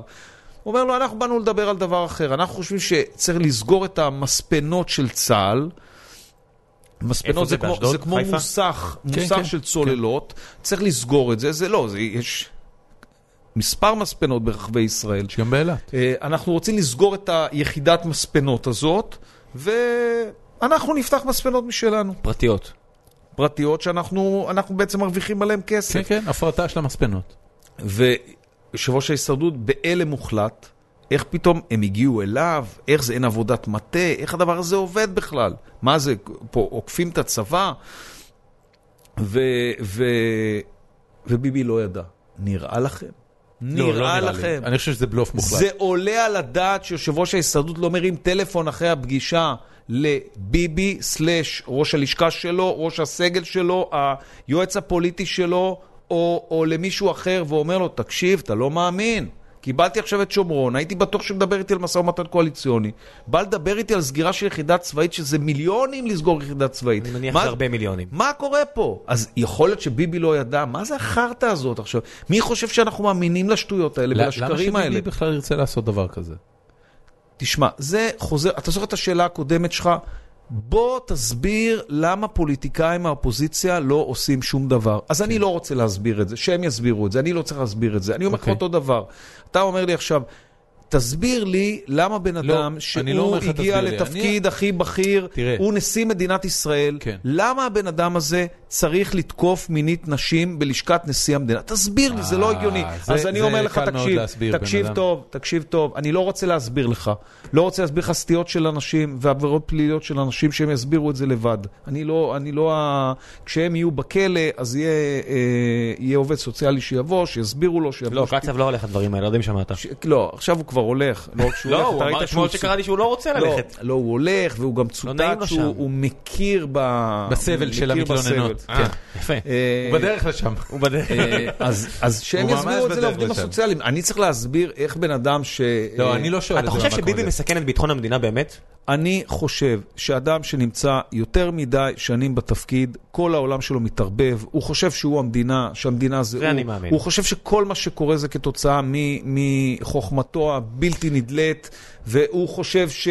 Speaker 3: הוא אומר לו, אנחנו באנו לדבר על דבר אחר. אנחנו חושבים שצריך לסגור את המספנות של צה"ל. מספנות
Speaker 2: זה,
Speaker 3: זה כמו? זה כמו
Speaker 2: חיפה?
Speaker 3: מוסך,
Speaker 1: כן,
Speaker 3: מוסך
Speaker 1: כן,
Speaker 3: של צוללות, צריך לסגור את זה, זה לא, זה, יש מספר מספנות ברחבי ישראל.
Speaker 1: יש גם באילת.
Speaker 3: אה, אנחנו רוצים לסגור את היחידת מספנות הזאת, ואנחנו נפתח מספנות משלנו,
Speaker 2: פרטיות.
Speaker 3: פרטיות שאנחנו אנחנו בעצם מרוויחים עליהן כסף.
Speaker 1: כן, כן, הפרטה של המספנות.
Speaker 3: ויושב ראש ההסתדרות בהלם מוחלט, איך פתאום הם הגיעו אליו, איך זה אין עבודת מטה, איך הדבר הזה עובד בכלל? מה זה, פה עוקפים את הצבא? ו, ו, וביבי לא ידע. נראה לכם?
Speaker 1: לא, לא
Speaker 3: נראה
Speaker 1: לי.
Speaker 3: לכם.
Speaker 1: אני חושב שזה בלוף מוחלט.
Speaker 3: זה עולה על הדעת שיושב ראש ההסתדרות לא מרים טלפון אחרי הפגישה לביבי סלאש ראש הלשכה שלו, ראש הסגל שלו, היועץ הפוליטי שלו, או, או למישהו אחר ואומר לו, תקשיב, אתה לא מאמין. קיבלתי עכשיו את שומרון, הייתי בטוח שמדבר איתי על משא ומתן קואליציוני. בא לדבר איתי על סגירה של יחידה צבאית, שזה מיליונים לסגור יחידה צבאית.
Speaker 2: אני מניח
Speaker 3: מה-
Speaker 2: שזה הרבה מיליונים.
Speaker 3: מה קורה פה? אז יכול להיות שביבי לא ידע, מה זה החרטא הזאת עכשיו? מי חושב שאנחנו מאמינים לשטויות האלה
Speaker 1: למה
Speaker 3: ולשקרים האלה?
Speaker 1: שביבי בכלל ירצה לעשות דבר כזה?
Speaker 3: תשמע, זה חוזר, אתה זוכר את השאלה הקודמת שלך? בוא תסביר למה פוליטיקאים מהאופוזיציה לא עושים שום דבר. אז אני לא רוצה להסביר את זה, שהם יסבירו את זה, אני לא צריך להסביר את זה. אני אומר לך
Speaker 1: אוקיי.
Speaker 3: אותו דבר. אתה אומר לי עכשיו, תסביר לי למה בן
Speaker 1: לא,
Speaker 3: אדם
Speaker 1: אני לא
Speaker 3: שהוא
Speaker 1: לך
Speaker 3: הגיע. לתפקיד הכי בכיר,
Speaker 1: תראה.
Speaker 3: הוא נשיא מדינת ישראל,
Speaker 1: כן.
Speaker 3: למה הבן אדם הזה צריך לתקוף מינית נשים בלשכת נשיא המדינה? תסביר לי, זה לא
Speaker 1: אה,
Speaker 3: הגיוני.
Speaker 1: זה-
Speaker 3: אז אני אומר לך, תקשיב,
Speaker 1: להסביר,
Speaker 3: תקשיב. טוב. תקשיב טוב, אני לא רוצה להסביר לך. לא רוצה להסביר לך סטיות של אנשים ועבירות פליליות של אנשים שהם יסבירו את זה לבד. אני לא, אני לא. כשהם יהיו בכלא, אז יהיה, אה, יהיה עובד סוציאלי שיבוא, שיסבירו לו, שיבוא...
Speaker 2: לא, קצב לא הולך לדברים האלה, לא יודע אם שמעת.
Speaker 3: לא, עכשיו הוא כבר הולך. לא,
Speaker 2: לא,
Speaker 3: הולך,
Speaker 2: הוא
Speaker 3: אתה
Speaker 2: אמר אתמול שקראתי שהוא לא רוצה
Speaker 3: לא,
Speaker 2: ללכת.
Speaker 3: לא, הוא הולך, והוא גם
Speaker 2: נעים
Speaker 3: צוטט שהוא מכיר ב...
Speaker 1: בסבל של המתלוננות.
Speaker 3: בסבל.
Speaker 2: אה,
Speaker 1: כן.
Speaker 2: יפה.
Speaker 3: אה,
Speaker 1: הוא בדרך לשם.
Speaker 2: הוא בדרך.
Speaker 3: אה, אז, אז שהם יסבירו את זה לעובדים. הסוציאליים. אני צריך להסביר איך בן אדם ש...
Speaker 1: לא, אני לא שואל את
Speaker 2: אתה חושב שביבי. מסכן את ביטחון המדינה באמת?
Speaker 3: אני חושב שאדם שנמצא יותר מדי שנים בתפקיד, כל העולם שלו מתערבב, הוא חושב שהוא המדינה, שהמדינה זה
Speaker 2: זה
Speaker 3: הוא.
Speaker 2: אני מאמין.
Speaker 3: הוא חושב שכל מה שקורה זה כתוצאה מחוכמתו הבלתי נדלית, והוא חושב ש...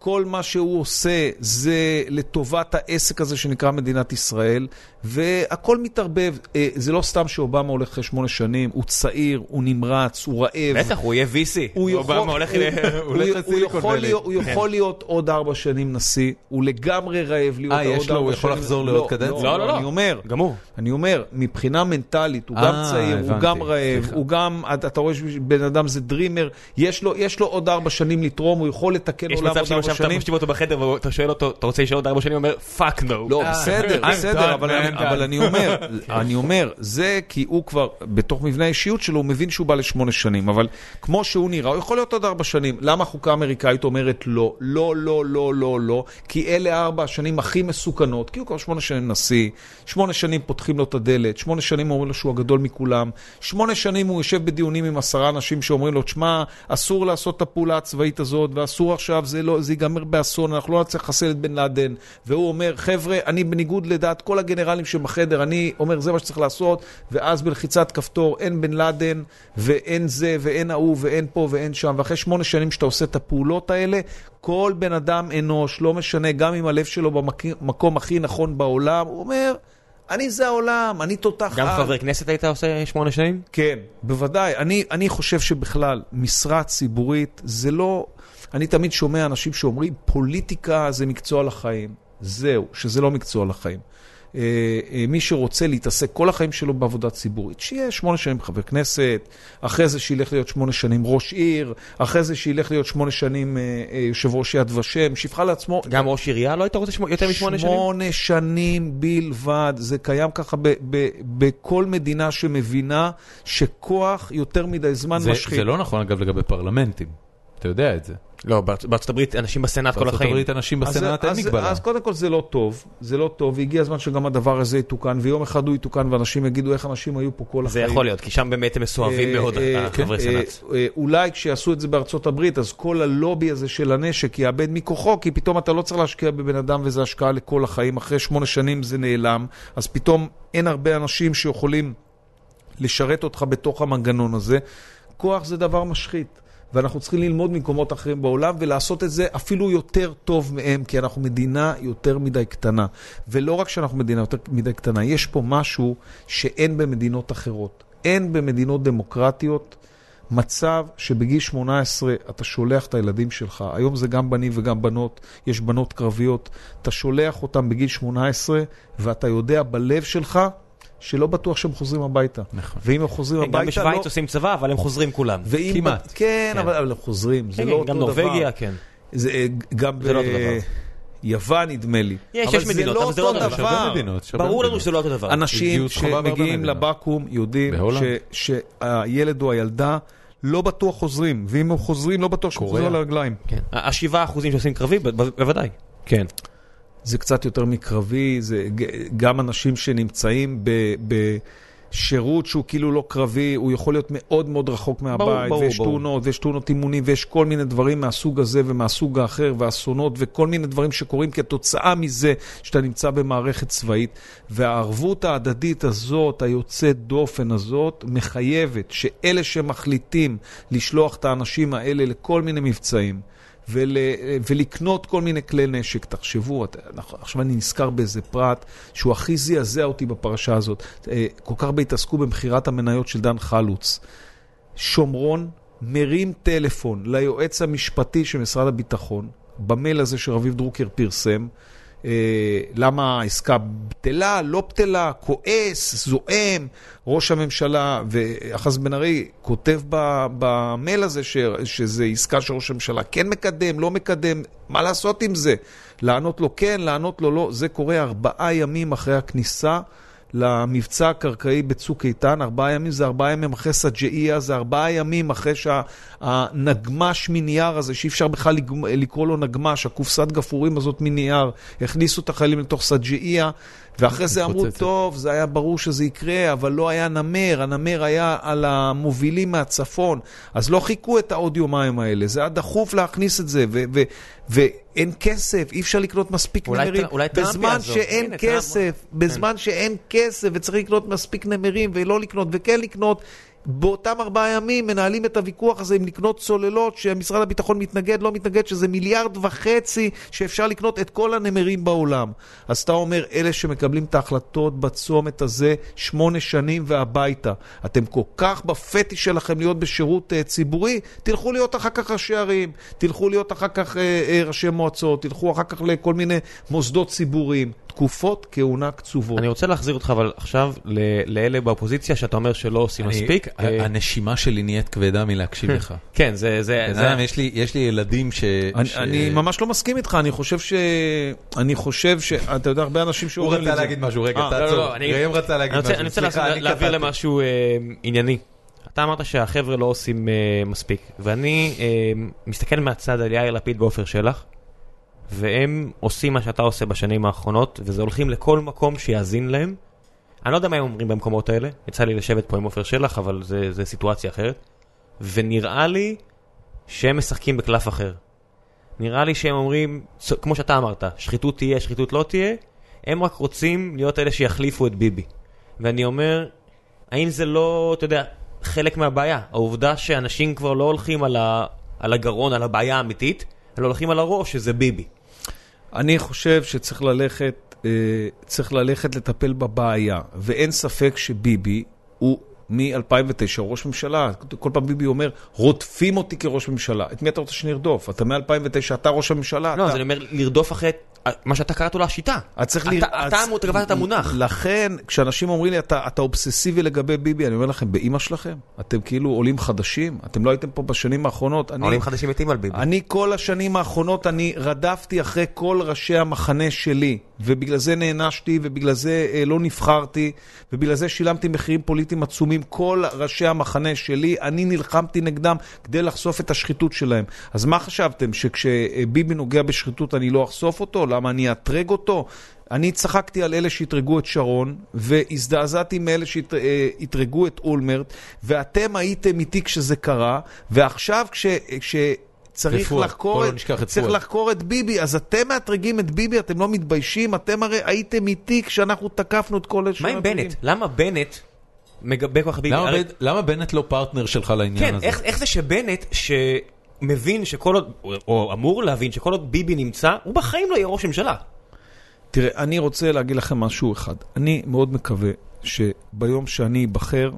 Speaker 3: כל מה שהוא עושה זה לטובת העסק הזה שנקרא מדינת ישראל, והכל מתערבב. אה, זה לא סתם שאובמה הולך אחרי שמונה שנים, הוא צעיר, הוא נמרץ, הוא רעב.
Speaker 2: בטח, הוא יהיה VC.
Speaker 3: הוא יכול,
Speaker 2: אובמה הולך
Speaker 1: לסיליקון
Speaker 3: יכול
Speaker 1: ואלי.
Speaker 3: הוא
Speaker 2: כן.
Speaker 3: יכול להיות עוד ארבע שנים נשיא, הוא לגמרי רעב להיות
Speaker 1: אה,
Speaker 3: עוד
Speaker 1: יש
Speaker 3: ארבע שנים.
Speaker 1: לו, הוא יכול לחזור לעוד
Speaker 3: לא,
Speaker 1: קדנציה?
Speaker 3: לא,
Speaker 2: לא, לא,
Speaker 3: אני
Speaker 2: לא.
Speaker 3: אומר,
Speaker 2: גם הוא.
Speaker 3: אני אומר, מבחינה מנטלית, הוא גם
Speaker 1: אה,
Speaker 3: צעיר, הוא גם רעב. הוא גם, אתה רואה שבן אדם זה דרימר, יש לו, יש לו עוד ארבע שנים לתרום, הוא יכול לתקן
Speaker 2: יש
Speaker 3: עולם
Speaker 2: מצב
Speaker 3: עוד
Speaker 2: שאם
Speaker 3: ארבע
Speaker 2: עכשיו אתה
Speaker 3: שנים.
Speaker 2: משתיב אותו בחדר ואתה שואל אותו, אתה רוצה להישאר עוד ארבע שנים? הוא אומר, fuck no.
Speaker 3: לא,
Speaker 1: אה,
Speaker 3: בסדר, בסדר, אבל
Speaker 1: I'm
Speaker 3: אבל. אני אומר, אני אומר, זה כי הוא כבר, בתוך מבנה האישיות שלו, הוא מבין שהוא בא לשמונה שנים, אבל כמו שהוא נראה, הוא יכול להיות עוד ארבע שנים. למה החוקה האמריקאית אומרת לא? לא, לא, לא, לא, לא, כי אלה ארבע השנים הכי מסוכנות, כי הוא כבר שמונה שנים נשיא, שמונה שנים פותחים לו את הדלת, שמונה שנים אומרים לו שהוא הגדול מכולם, שמונה שנים הוא יושב בדיונים עם עשרה אנשים שאומרים לו, תשמע, אסור לעשות את הפעולה הצבאית הזאת, ואסור עכשיו, זה, לא, זה ייגמר באסון, אנחנו לא נצליח לחסל את בן לאדן. והוא אומר, חבר'ה, אני בניגוד לדעת כל הגנרלים הפרסונליים שבחדר, אני אומר, זה מה שצריך לעשות, ואז בלחיצת כפתור אין בן לאדן, ואין זה, ואין ההוא, ואין פה, ואין שם, ואחרי שמונה שנים שאתה עושה את הפעולות האלה, כל בן אדם אנוש, לא משנה, גם אם הלב שלו במקום הכי נכון בעולם, הוא אומר, אני זה העולם, אני תותח
Speaker 2: גם חבר כנסת היית עושה שמונה שנים?
Speaker 3: כן, בוודאי. אני, אני חושב שבכלל, משרה ציבורית זה לא... אני תמיד שומע אנשים שאומרים, פוליטיקה זה מקצוע לחיים. זהו, שזה לא מקצוע לחיים. אה, אה, מי שרוצה להתעסק כל החיים שלו בעבודה ציבורית, שיהיה שמונה שנים חבר כנסת, אחרי זה שילך להיות שמונה שנים ראש עיר, אחרי זה שילך להיות שמונה שנים אה, יושב ראש יד ושם, שיבחר לעצמו...
Speaker 2: גם ראש עירייה לא היית רוצה יותר משמונה שנים?
Speaker 3: שמונה שנים בלבד, זה קיים ככה בכל מדינה שמבינה שכוח יותר מדי זמן משחית.
Speaker 1: זה לא נכון אגב לגבי פרלמנטים, אתה יודע את זה.
Speaker 2: לא, בארצות הברית אנשים בסנאט כל החיים.
Speaker 1: בארצות הברית אנשים בסנאט אין מגבלה.
Speaker 3: אז קודם כל זה לא טוב, זה לא טוב, והגיע הזמן שגם הדבר הזה יתוקן, ויום אחד הוא יתוקן ואנשים יגידו איך אנשים היו פה כל החיים.
Speaker 2: זה יכול להיות, כי שם באמת הם מסואבים מאוד, החברי סנאט.
Speaker 3: אולי כשיעשו את זה בארצות הברית, אז כל הלובי הזה של הנשק יאבד מכוחו, כי פתאום אתה לא צריך להשקיע בבן אדם וזו השקעה לכל החיים, אחרי שמונה שנים זה נעלם, אז פתאום אין הרבה אנשים שיכולים לשרת אותך בתוך המנגנון הזה. כוח זה דבר משחית. ואנחנו צריכים ללמוד ממקומות אחרים בעולם ולעשות את זה אפילו יותר טוב מהם, כי אנחנו מדינה יותר מדי קטנה. ולא רק שאנחנו מדינה יותר מדי קטנה, יש פה משהו שאין במדינות אחרות. אין במדינות דמוקרטיות מצב שבגיל 18 אתה שולח את הילדים שלך, היום זה גם בנים וגם בנות, יש בנות קרביות, אתה שולח אותם בגיל 18 ואתה יודע בלב שלך שלא בטוח שהם חוזרים הביתה.
Speaker 2: נכון.
Speaker 3: ואם הם חוזרים הביתה, לא...
Speaker 2: גם בשוויץ עושים צבא, אבל הם חוזרים כולם.
Speaker 3: כמעט. כן, כן. אבל הם חוזרים, זה לא אותו דבר.
Speaker 2: גם נורבגיה, כן.
Speaker 3: זה אה, גם
Speaker 2: זה לא אותו דבר.
Speaker 3: יוון נדמה לי.
Speaker 2: יש, יש מדינות, אבל זה לא אותו דבר. ברור לנו שזה לא אותו דבר.
Speaker 3: אנשים שמגיעים לבקו"ם יודעים שהילד או הילדה לא בטוח חוזרים, ואם הם חוזרים לא בטוח שהם חוזרים על הרגליים.
Speaker 2: כן. השבעה אחוזים שעושים קרבי, בוודאי. כן.
Speaker 3: זה קצת יותר מקרבי, זה גם אנשים שנמצאים בשירות שהוא כאילו לא קרבי, הוא יכול להיות מאוד מאוד רחוק מהבית, ברור, ברור, ויש ברור. תאונות, ויש תאונות אימונים, ויש כל מיני דברים מהסוג הזה ומהסוג האחר, ואסונות, וכל מיני דברים שקורים כתוצאה מזה שאתה נמצא במערכת צבאית. והערבות ההדדית הזאת, היוצאת דופן הזאת, מחייבת שאלה שמחליטים לשלוח את האנשים האלה לכל מיני מבצעים, ול, ולקנות כל מיני כלי נשק. תחשבו, עכשיו אני נזכר באיזה פרט שהוא הכי זעזע אותי בפרשה הזאת. אה, כל כך הרבה התעסקו במכירת המניות של דן חלוץ. שומרון מרים טלפון ליועץ המשפטי של משרד הביטחון, במייל הזה שרביב דרוקר פרסם, למה העסקה בטלה, לא בטלה, כועס, זועם. ראש הממשלה ואחז בן ארי כותב במייל הזה ש, שזה עסקה שראש הממשלה כן מקדם, לא מקדם, מה לעשות עם זה? לענות לו כן, לענות לו לא, זה קורה ארבעה ימים אחרי הכניסה. למבצע הקרקעי בצוק איתן, ארבעה ימים זה ארבעה ימים אחרי סג'איה, זה ארבעה ימים אחרי שהנגמש מנייר הזה, שאי אפשר בכלל לקרוא לו נגמש, הקופסת גפורים הזאת מנייר, הכניסו את החיילים לתוך סג'איה, ואחרי זה אמרו, טוב, זה היה ברור שזה יקרה, אבל לא היה נמר, הנמר היה על המובילים מהצפון, אז לא חיכו את העוד יומיים האלה, זה היה דחוף להכניס את זה, ואין כסף, אי אפשר לקנות מספיק
Speaker 2: אולי
Speaker 3: נמרים.
Speaker 2: אולי
Speaker 3: בזמן שאין הנה, כסף, טראמפ. בזמן כן. שאין כסף וצריך לקנות מספיק נמרים ולא לקנות וכן לקנות, באותם ארבעה ימים מנהלים את הוויכוח הזה אם לקנות צוללות שמשרד הביטחון מתנגד, לא מתנגד, שזה מיליארד וחצי שאפשר לקנות את כל הנמרים בעולם. אז אתה אומר, אלה שמקבלים את ההחלטות בצומת הזה שמונה שנים והביתה, אתם כל כך בפטיש שלכם להיות בשירות uh, ציבורי, תלכו להיות אחר כך ראשי ערים, תלכו להיות אחר כך uh, uh, ראשי מועצות, תלכו אחר כך לכל מיני מוסדות ציבוריים. תקופות כהונה קצובות.
Speaker 2: אני רוצה להחזיר אותך אבל עכשיו לאלה באופוזיציה שאתה אומר שלא עושים מספיק.
Speaker 1: אה, הנשימה שלי נהיית כבדה מלהקשיב לך.
Speaker 2: כן, זה...
Speaker 1: יש לי ילדים ש...
Speaker 3: אני ממש לא מסכים איתך, אני חושב ש... אני חושב ש... אתה יודע, הרבה אנשים
Speaker 1: שאומרים לי... הוא רצה להגיד משהו, רגע,
Speaker 2: אה,
Speaker 1: תעצור.
Speaker 2: לא, לא, ראם רצה להגיד משהו. אני רוצה להעביר למשהו אה, ענייני. אתה אמרת שהחבר'ה לא עושים מספיק, ואני מסתכל מהצד על יאיר לפיד ועופר שלח. והם עושים מה שאתה עושה בשנים האחרונות, וזה הולכים לכל מקום שיאזין להם. אני לא יודע מה הם אומרים במקומות האלה, יצא לי לשבת פה עם עופר שלח, אבל זה, זה סיטואציה אחרת. ונראה לי שהם משחקים בקלף אחר. נראה לי שהם אומרים, כמו שאתה אמרת, שחיתות תהיה, שחיתות לא תהיה, הם רק רוצים להיות אלה שיחליפו את ביבי. ואני אומר, האם זה לא, אתה יודע, חלק מהבעיה? העובדה שאנשים כבר לא הולכים על, ה, על הגרון, על הבעיה האמיתית, אלא הולכים על הראש, שזה ביבי.
Speaker 3: אני חושב שצריך ללכת, אה, צריך ללכת לטפל בבעיה, ואין ספק שביבי הוא מ-2009 ראש ממשלה. כל פעם ביבי אומר, רודפים אותי כראש ממשלה. את מי אתה רוצה שנרדוף? אתה מ-2009, אתה ראש הממשלה.
Speaker 2: לא,
Speaker 3: אתה...
Speaker 2: אז אני אומר, לרדוף אחרי מה שאתה קראת לו השיטה. אתה, קבעת את המונח.
Speaker 3: לכן, כשאנשים אומרים לי, אתה, אובססיבי לגבי ביבי, אני אומר לכם, באימא שלכם, אתם כאילו עולים חדשים, אתם לא הייתם פה בשנים האחרונות. אני,
Speaker 2: העולים חדשים מתים על ביבי.
Speaker 3: אני כל השנים האחרונות, אני רדפתי אחרי כל ראשי המחנה שלי, ובגלל זה נענשתי, ובגלל זה אה, לא נבחרתי, ובגלל זה שילמתי מחירים פוליטיים עצומים. כל ראשי המחנה שלי, אני נלחמתי נגדם כדי לחשוף את השחיתות שלהם. אז מה חשבתם, שכשביבי נוגע בשחיתות אני לא אחשוף אותו? למה אני אאתרג אותו? אני צחקתי על אלה שאתרגו את שרון, והזדעזעתי מאלה שאתרגו את אולמרט, ואתם הייתם איתי כשזה קרה, ועכשיו כש... כש צריך
Speaker 1: ופואד,
Speaker 3: לחקור,
Speaker 1: לא
Speaker 3: את,
Speaker 1: את
Speaker 3: צריך. לחקור את ביבי, אז אתם מאתרגים את ביבי, אתם לא מתביישים? אתם הרי הייתם איתי כשאנחנו תקפנו את כל אלה
Speaker 2: מה עם. בנט? למה בנט מגבה כל כך ביבי?
Speaker 1: למה
Speaker 2: הרי-
Speaker 1: למה בנט לא פרטנר שלך לעניין
Speaker 2: כן,
Speaker 1: הזה?
Speaker 2: איך, איך זה שבנט, שמבין שכל עוד, או אמור להבין שכל עוד ביבי נמצא, הוא בחיים לא יהיה ראש ממשלה.
Speaker 3: תראה, אני רוצה להגיד לכם משהו אחד. אני מאוד מקווה שביום שאני אבחר,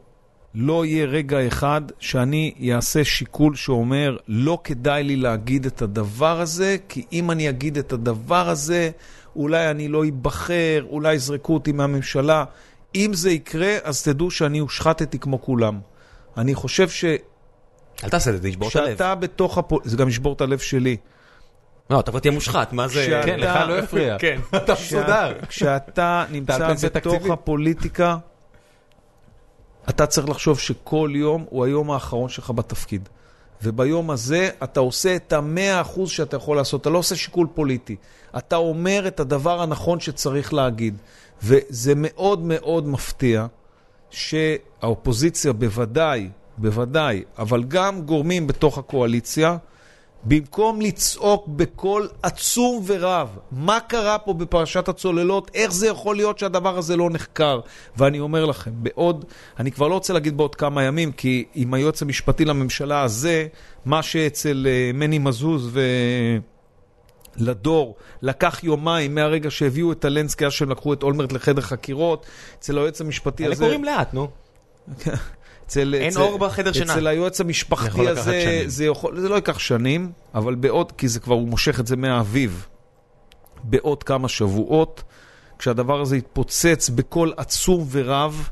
Speaker 3: לא יהיה רגע אחד שאני אעשה שיקול שאומר, לא כדאי לי להגיד את הדבר הזה, כי אם אני אגיד את הדבר הזה, אולי אני לא אבחר, אולי יזרקו אותי מהממשלה. אם זה יקרה, אז תדעו שאני הושחתתי כמו כולם. אני חושב ש...
Speaker 2: אל תעשה את זה, תשבור את הלב.
Speaker 3: שאתה בתוך הפול... זה גם ישבור את הלב שלי.
Speaker 2: לא, אתה כבר תהיה מושחת, מה זה...
Speaker 1: כן, לך לא יפריע.
Speaker 2: כן.
Speaker 1: אתה מסודר.
Speaker 3: כשאתה נמצא בתוך. הפוליטיקה, אתה צריך לחשוב שכל יום הוא היום האחרון שלך בתפקיד. וביום הזה אתה עושה את המאה אחוז שאתה יכול לעשות, אתה לא עושה שיקול פוליטי. אתה אומר את הדבר הנכון שצריך להגיד. וזה מאוד מאוד מפתיע שהאופוזיציה בוודאי, בוודאי, אבל גם גורמים בתוך הקואליציה, במקום לצעוק בקול עצום ורב, מה קרה פה בפרשת הצוללות, איך זה יכול להיות שהדבר הזה לא נחקר. ואני אומר לכם, בעוד, אני כבר לא רוצה להגיד בעוד כמה ימים, כי עם היועץ המשפטי לממשלה הזה, מה שאצל אה, מני מזוז ו... לדור לקח יומיים מהרגע שהביאו את הלנסקי, אז שהם לקחו את אולמרט לחדר חקירות, אצל היועץ המשפטי
Speaker 2: אלה
Speaker 3: הזה...
Speaker 2: קוראים לאט, נו.
Speaker 3: אצל,
Speaker 2: אין
Speaker 3: אצל,
Speaker 2: אור בחדר שינה.
Speaker 3: אצל היועץ המשפחתי
Speaker 1: לקחת
Speaker 3: הזה. זה, יכול, זה לא ייקח שנים, אבל בעוד, כי זה כבר, הוא מושך את זה מהאביב, בעוד כמה שבועות, כשהדבר הזה יתפוצץ בקול עצום ורב,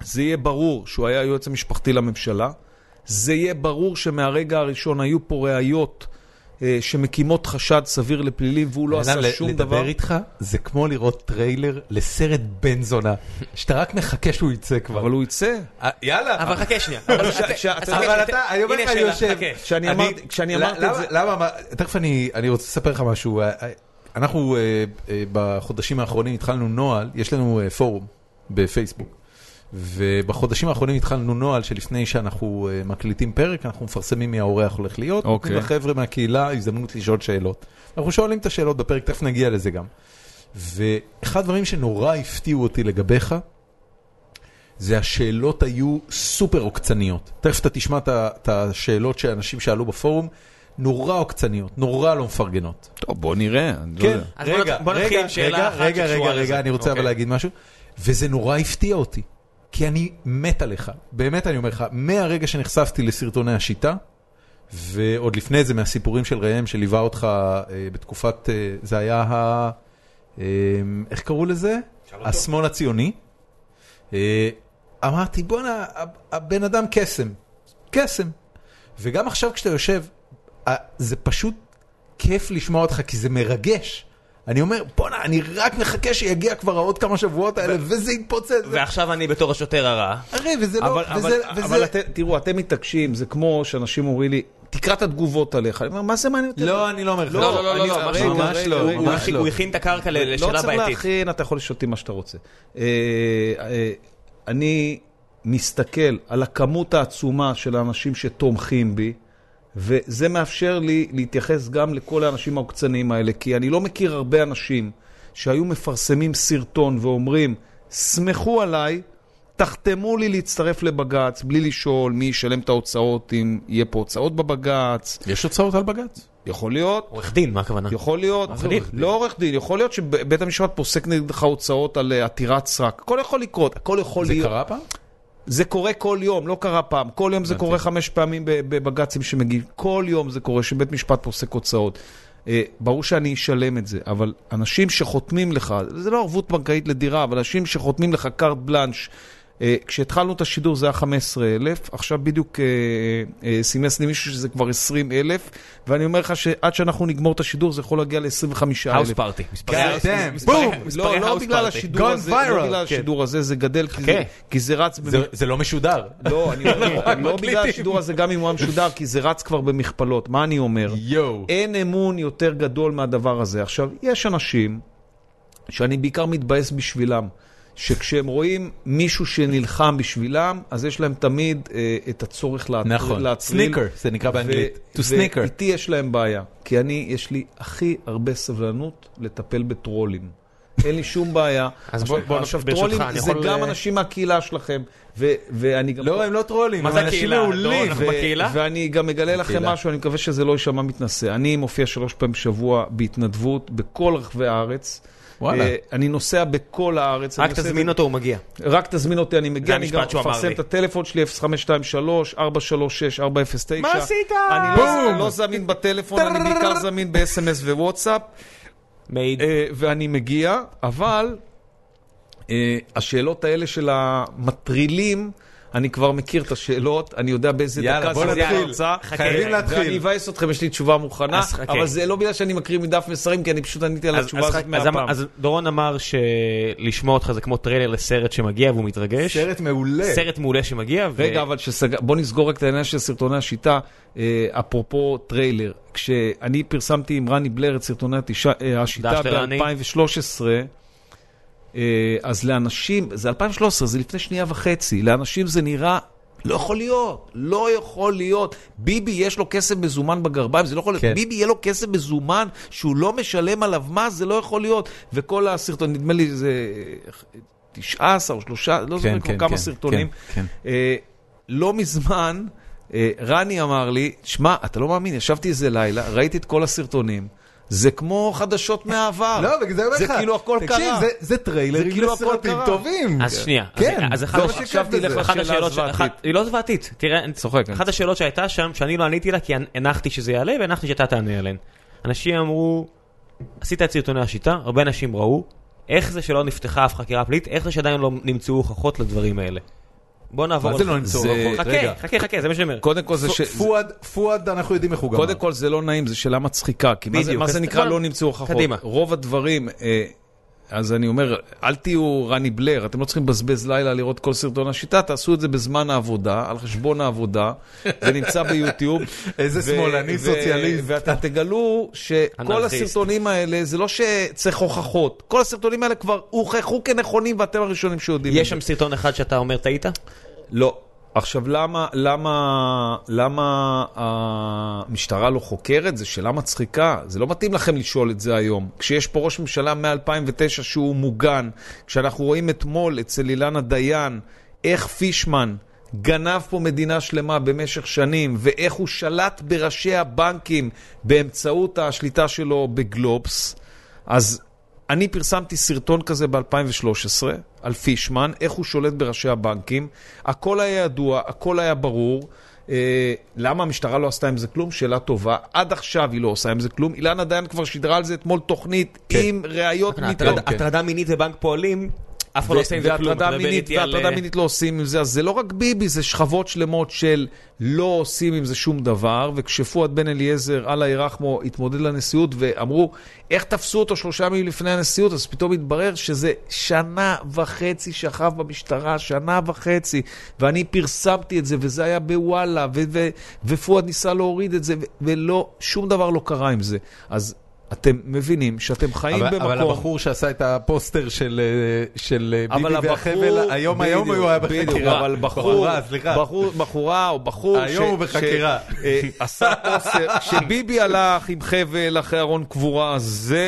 Speaker 3: זה יהיה ברור שהוא היה היועץ המשפחתי לממשלה, זה יהיה ברור שמהרגע הראשון היו פה ראיות שמקימות חשד סביר לפלילים, והוא לא עשה שום
Speaker 1: לדבר
Speaker 3: דבר.
Speaker 1: איתך זה כמו לראות טריילר לסרט בן זונה, שאתה רק מחכה שהוא יצא כבר.
Speaker 3: אבל הוא יצא.
Speaker 1: אה, יאללה.
Speaker 2: אבל חכה שנייה. אבל
Speaker 1: אתה, אני אומר לך, אני יושב.
Speaker 3: כשאני אמרתי- כשאני אמרתי את זה-
Speaker 1: למה, מה- תכף אני אני רוצה לספר לך משהו. אה, אה, אנחנו אה, אה, בחודשים האחרונים התחלנו נוהל, יש לנו אה, פורום בפייסבוק. ובחודשים האחרונים התחלנו נוהל שלפני שאנחנו אה, מקליטים פרק, אנחנו מפרסמים מי האורח הולך להיות.
Speaker 3: אוקיי.
Speaker 1: נותנים לחבר'ה מהקהילה הזדמנות לשאול שאלות. אנחנו שואלים את השאלות בפרק, תכף נגיע לזה גם. ואחד הדברים שנורא הפתיעו אותי לגביך, זה השאלות היו סופר עוקצניות. תכף אתה תשמע את השאלות שאנשים שאלו בפורום, נורא עוקצניות, נורא לא מפרגנות.
Speaker 3: טוב, בוא נראה. לא
Speaker 1: כן, רגע,
Speaker 2: נת- בוא נתחיל
Speaker 1: רגע,
Speaker 2: עם שאלה
Speaker 1: רגע,
Speaker 2: אחת
Speaker 1: רגע, רגע, אני רוצה אבל
Speaker 2: אוקיי.
Speaker 1: להגיד משהו, וזה נורא הפתיע אותי, כי אני מת עליך, באמת אני אומר לך, מהרגע שנחשפתי לסרטוני השיטה, ועוד לפני זה מהסיפורים של ראם שליווה אותך אה, בתקופת, אה, זה היה ה... אה, איך קראו לזה? השמאל הציוני. אה, אמרתי, בואנה, הבן אדם קסם, קסם. וגם עכשיו כשאתה יושב, אה, זה פשוט כיף לשמוע אותך, כי זה מרגש. אני אומר, בואנה, אני רק מחכה שיגיע כבר העוד כמה שבועות האלה, וזה יתפוצץ.
Speaker 2: ועכשיו אני בתור השוטר הרע.
Speaker 1: הרי, וזה לא,
Speaker 3: אבל,
Speaker 1: וזה,
Speaker 3: אבל,
Speaker 1: וזה,
Speaker 3: אבל את, תראו, אתם מתעקשים, זה כמו שאנשים אומרים לי, תקרא את התגובות עליך. אני אומר, מה זה מעניין אותי?
Speaker 1: לא, אני לא אומר לך.
Speaker 2: לא, לא, לא, לא, לא, ממש לא.
Speaker 1: ממש לא,
Speaker 2: הוא הכין-
Speaker 1: לא.
Speaker 2: את הקרקע ל-
Speaker 3: לא
Speaker 2: לשאלה
Speaker 3: צריך. להכין, אתה יכול לשאול אותי מה שאתה רוצה. אה, אה, אני מסתכל על הכמות העצומה של האנשים שתומכים בי, וזה מאפשר לי להתייחס גם לכל האנשים העוקצניים האלה, כי אני לא מכיר הרבה אנשים שהיו מפרסמים סרטון ואומרים, סמכו עליי, תחתמו לי להצטרף לבג"ץ בלי לשאול מי ישלם את ההוצאות, אם יהיה פה הוצאות בבג"ץ.
Speaker 1: יש הוצאות על בג"ץ?
Speaker 3: יכול להיות.
Speaker 2: עורך דין, מה הכוונה?
Speaker 3: יכול להיות,
Speaker 2: עורך דין.
Speaker 3: לא עורך דין, יכול להיות שבית המשפט פוסק נגדך הוצאות על אה, עתירת סרק. הכל יכול לקרות, הכל יכול
Speaker 1: זה
Speaker 3: להיות.
Speaker 1: קרה פעם?
Speaker 3: זה קורה כל יום, לא קרה פעם. כל יום זה. קורה חמש פעמים בבג"צים שמגיעים. כל יום זה קורה שבית משפט פוסק הוצאות. אה, ברור שאני אשלם את זה, אבל אנשים שחותמים לך, זה לא ערבות בנקאית לדירה, אבל אנשים שחותמים לך carte blanche, כשהתחלנו את השידור זה היה 15,000, עכשיו בדיוק אה, אה, סימס לי מישהו שזה כבר 20,000, ואני אומר לך שעד שאנחנו נגמור את השידור זה יכול להגיע ל-25,000.
Speaker 2: house
Speaker 1: party. Damn,
Speaker 3: לא, לא בגלל. השידור הזה, לא בגלל
Speaker 1: כן.
Speaker 3: השידור הזה, זה גדל כי. זה- רץ
Speaker 1: זה- לא משודר.
Speaker 3: לא, לא בגלל. השידור הזה, גם אם הוא היה משודר, כי זה רץ כבר במכפלות. מה אני אומר? אין אמון יותר גדול מהדבר הזה. עכשיו, יש אנשים שאני בעיקר מתבאס בשבילם, שכשהם רואים מישהו שנלחם בשבילם, אז יש להם תמיד אה, את הצורך
Speaker 1: נכון.
Speaker 3: להצליל.
Speaker 1: סניקר, זה נקרא באנגלית. To sneaker.
Speaker 3: ואיתי יש להם בעיה, כי אני, יש לי הכי הרבה סבלנות לטפל בטרולים. אין לי שום בעיה.
Speaker 2: אז
Speaker 3: עכשיו-
Speaker 2: בוא- בוא,
Speaker 3: עכשיו, טרולים זה
Speaker 2: יכול,
Speaker 3: גם
Speaker 2: אה,
Speaker 3: אנשים מהקהילה שלכם, ו- ואני גם...
Speaker 1: לא, הם לא טרולים,
Speaker 2: מה
Speaker 1: הם
Speaker 2: זה
Speaker 1: אנשים? מעולים.
Speaker 2: אנחנו בקהילה?
Speaker 3: ואני גם לכם
Speaker 1: בקהילה.
Speaker 3: משהו, אני מקווה שזה לא יישמע מתנשא. אני מופיע שלוש פעמים בשבוע בהתנדבות בכל רחבי הארץ.
Speaker 1: וואלה.
Speaker 3: אה, אני נוסע בכל הארץ. אני
Speaker 2: רק
Speaker 3: את
Speaker 2: תזמין
Speaker 3: זה-
Speaker 2: אותו, הוא מגיע.
Speaker 3: רק תזמין אותי, אני מגיע,
Speaker 2: זה
Speaker 3: אני גם
Speaker 2: המשפט שהוא אמר
Speaker 3: מפרסם
Speaker 2: לי.
Speaker 3: את הטלפון שלי, 0523 436 409
Speaker 2: מה עשית?
Speaker 3: אני לא- לא זמין בטלפון, אני בעיקר זמין ב-SMS ווואטסאפ.
Speaker 2: מעיד.
Speaker 3: אה, ואני מגיע, אבל אה, השאלות האלה של המטרילים, אני כבר מכיר את השאלות, אני יודע באיזה
Speaker 1: יאללה,
Speaker 3: דקה
Speaker 1: בוא
Speaker 3: זה
Speaker 1: נתחיל.
Speaker 3: ההרצאה.
Speaker 1: חייבים להתחיל.
Speaker 3: ואני אבאס אתכם, יש לי תשובה מוכנה. אבל זה לא בגלל שאני מקריא מדף מסרים, כי אני פשוט עניתי על התשובה
Speaker 2: אז-
Speaker 3: הזאת מהפעם.
Speaker 2: אז דורון אמר שלשמוע אותך זה כמו טריילר לסרט שמגיע והוא מתרגש.
Speaker 1: סרט מעולה.
Speaker 2: סרט מעולה שמגיע. ו-
Speaker 3: רגע, אבל שסג... בוא נסגור רק את העניין של סרטוני השיטה, אה, אפרופו טריילר. כשאני פרסמתי עם רני בלר את סרטוני אה, השיטה
Speaker 2: דש לרני.
Speaker 3: ב-2013, אה, אז לאנשים, זה 2013, זה לפני שנייה וחצי, לאנשים זה נראה... לא יכול להיות, לא יכול להיות. ביבי יש לו כסף מזומן בגרביים, זה לא יכול להיות.
Speaker 1: כן.
Speaker 3: ביבי יהיה לו כסף מזומן שהוא לא משלם עליו מס, זה לא יכול להיות. וכל הסרטון, נדמה לי זה 19 או 3, לא זוכר כבר כמה סרטונים.
Speaker 1: כן, כן.
Speaker 3: אה, לא מזמן, אה, רני אמר לי, שמע, אתה לא מאמין, ישבתי איזה לילה, ראיתי את כל הסרטונים, זה כמו חדשות מהעבר.
Speaker 1: לא, בגלל זה אני אומר
Speaker 3: זה
Speaker 1: לך.
Speaker 3: כאילו הכל
Speaker 1: תקשיב,
Speaker 3: קרה.
Speaker 1: זה- זה טריילרים
Speaker 3: כאילו
Speaker 1: לסרטים. טובים.
Speaker 2: אז שנייה,
Speaker 1: כן.
Speaker 2: אז
Speaker 3: עכשיו תלך
Speaker 1: בזה.
Speaker 2: אחת השאלות, ש-
Speaker 3: הזוועתית.
Speaker 2: אחת- היא לא זוועתית, תראה, אני-
Speaker 3: צוחק,
Speaker 2: אחת השאלות שהייתה שם, שאני לא עניתי לה כי הנחתי שזה יעלה והנחתי שאתה תענה עליהן. אנשים אמרו, עשית את סרטוני השיטה, הרבה אנשים ראו, איך זה שלא נפתחה אף חקירה פלילית, איך זה שעדיין לא נמצאו הוכחות לדברים האלה. בוא נעבור...
Speaker 1: מה זה לא נמצאו
Speaker 3: זה-
Speaker 1: הוכחות? רגע.
Speaker 2: חכה, חכה, חכה, זה מה שאני אומר.
Speaker 3: קודם כל זה ש...
Speaker 1: פואד, פואד, אנחנו יודעים איך הוא גמר.
Speaker 3: קודם כל זה לא נעים, זו שאלה מצחיקה, כי מה זה- נקרא לא נמצאו הוכחות?
Speaker 2: קדימה.
Speaker 3: רוב הדברים, אה, אז אני אומר, אל תהיו רני בלר, אתם לא צריכים לבזבז לילה לראות כל סרטון השיטה, תעשו את זה בזמן העבודה, על חשבון העבודה, זה נמצא ביוטיוב.
Speaker 1: איזה שמאלני סוציאליסט.
Speaker 3: ואתם תגלו שכל. הסרטונים האלה, זה לא שצריך הוכחות, כל הסרטונים האלה כבר הוכחו כנכונים ואתם הראשונים שיודעים.
Speaker 2: יש. שם סרטון אחד שאתה אומר טעית?
Speaker 3: לא. עכשיו, למה, למה, למה המשטרה לא חוקרת? זו שאלה מצחיקה. זה לא מתאים לכם לשאול את זה היום. כשיש פה ראש ממשלה מ-2009 שהוא מוגן, כשאנחנו רואים אתמול אצל אילנה דיין, איך פישמן גנב פה מדינה שלמה במשך שנים, ואיך הוא שלט בראשי הבנקים באמצעות השליטה שלו בגלובס, אז אני פרסמתי סרטון כזה ב-2013 על פישמן, איך הוא שולט בראשי הבנקים. הכל היה ידוע, הכל היה ברור. אה, למה המשטרה לא עשתה עם זה כלום? שאלה טובה. עד עכשיו היא לא עושה עם זה כלום. אילנה דיין כבר שידרה על זה אתמול תוכנית
Speaker 1: כן.
Speaker 3: עם ראיות מיתות.
Speaker 2: הטרדה מינית בבנק פועלים, אף אחד לא עושה עם זה כלום. אתה מדבר
Speaker 3: מינית,
Speaker 2: איתי על-
Speaker 3: והטרדה מינית לא עושים עם זה, אז זה לא רק ביבי, זה שכבות שלמות של לא עושים עם זה שום דבר, וכשפואד בן אליעזר, אללה ירחמו, התמודד לנשיאות ואמרו, איך תפסו אותו שלושה ימים לפני הנשיאות, אז פתאום התברר שזה שנה וחצי שכב במשטרה, שנה וחצי, ואני פרסמתי את זה, וזה היה בוואלה, ופואד ניסה להוריד את זה, ולא, שום דבר לא קרה עם זה. אז אתם מבינים שאתם חיים
Speaker 1: אבל,
Speaker 3: במקום...
Speaker 1: אבל הבחור שעשה את הפוסטר של, אה, של אה,
Speaker 3: אבל
Speaker 1: ביבי
Speaker 3: הבחור-
Speaker 1: והחבל, היום היום
Speaker 3: בדיוק,
Speaker 1: הוא היה בחקירה.
Speaker 3: אבל בחור,
Speaker 1: בחורה, סליחה.
Speaker 3: בחור, בחורה או בחור
Speaker 1: היום הוא בחקירה.
Speaker 3: שעשה פוסטר, שביבי הלך עם חבל אחרי ארון קבורה, זה,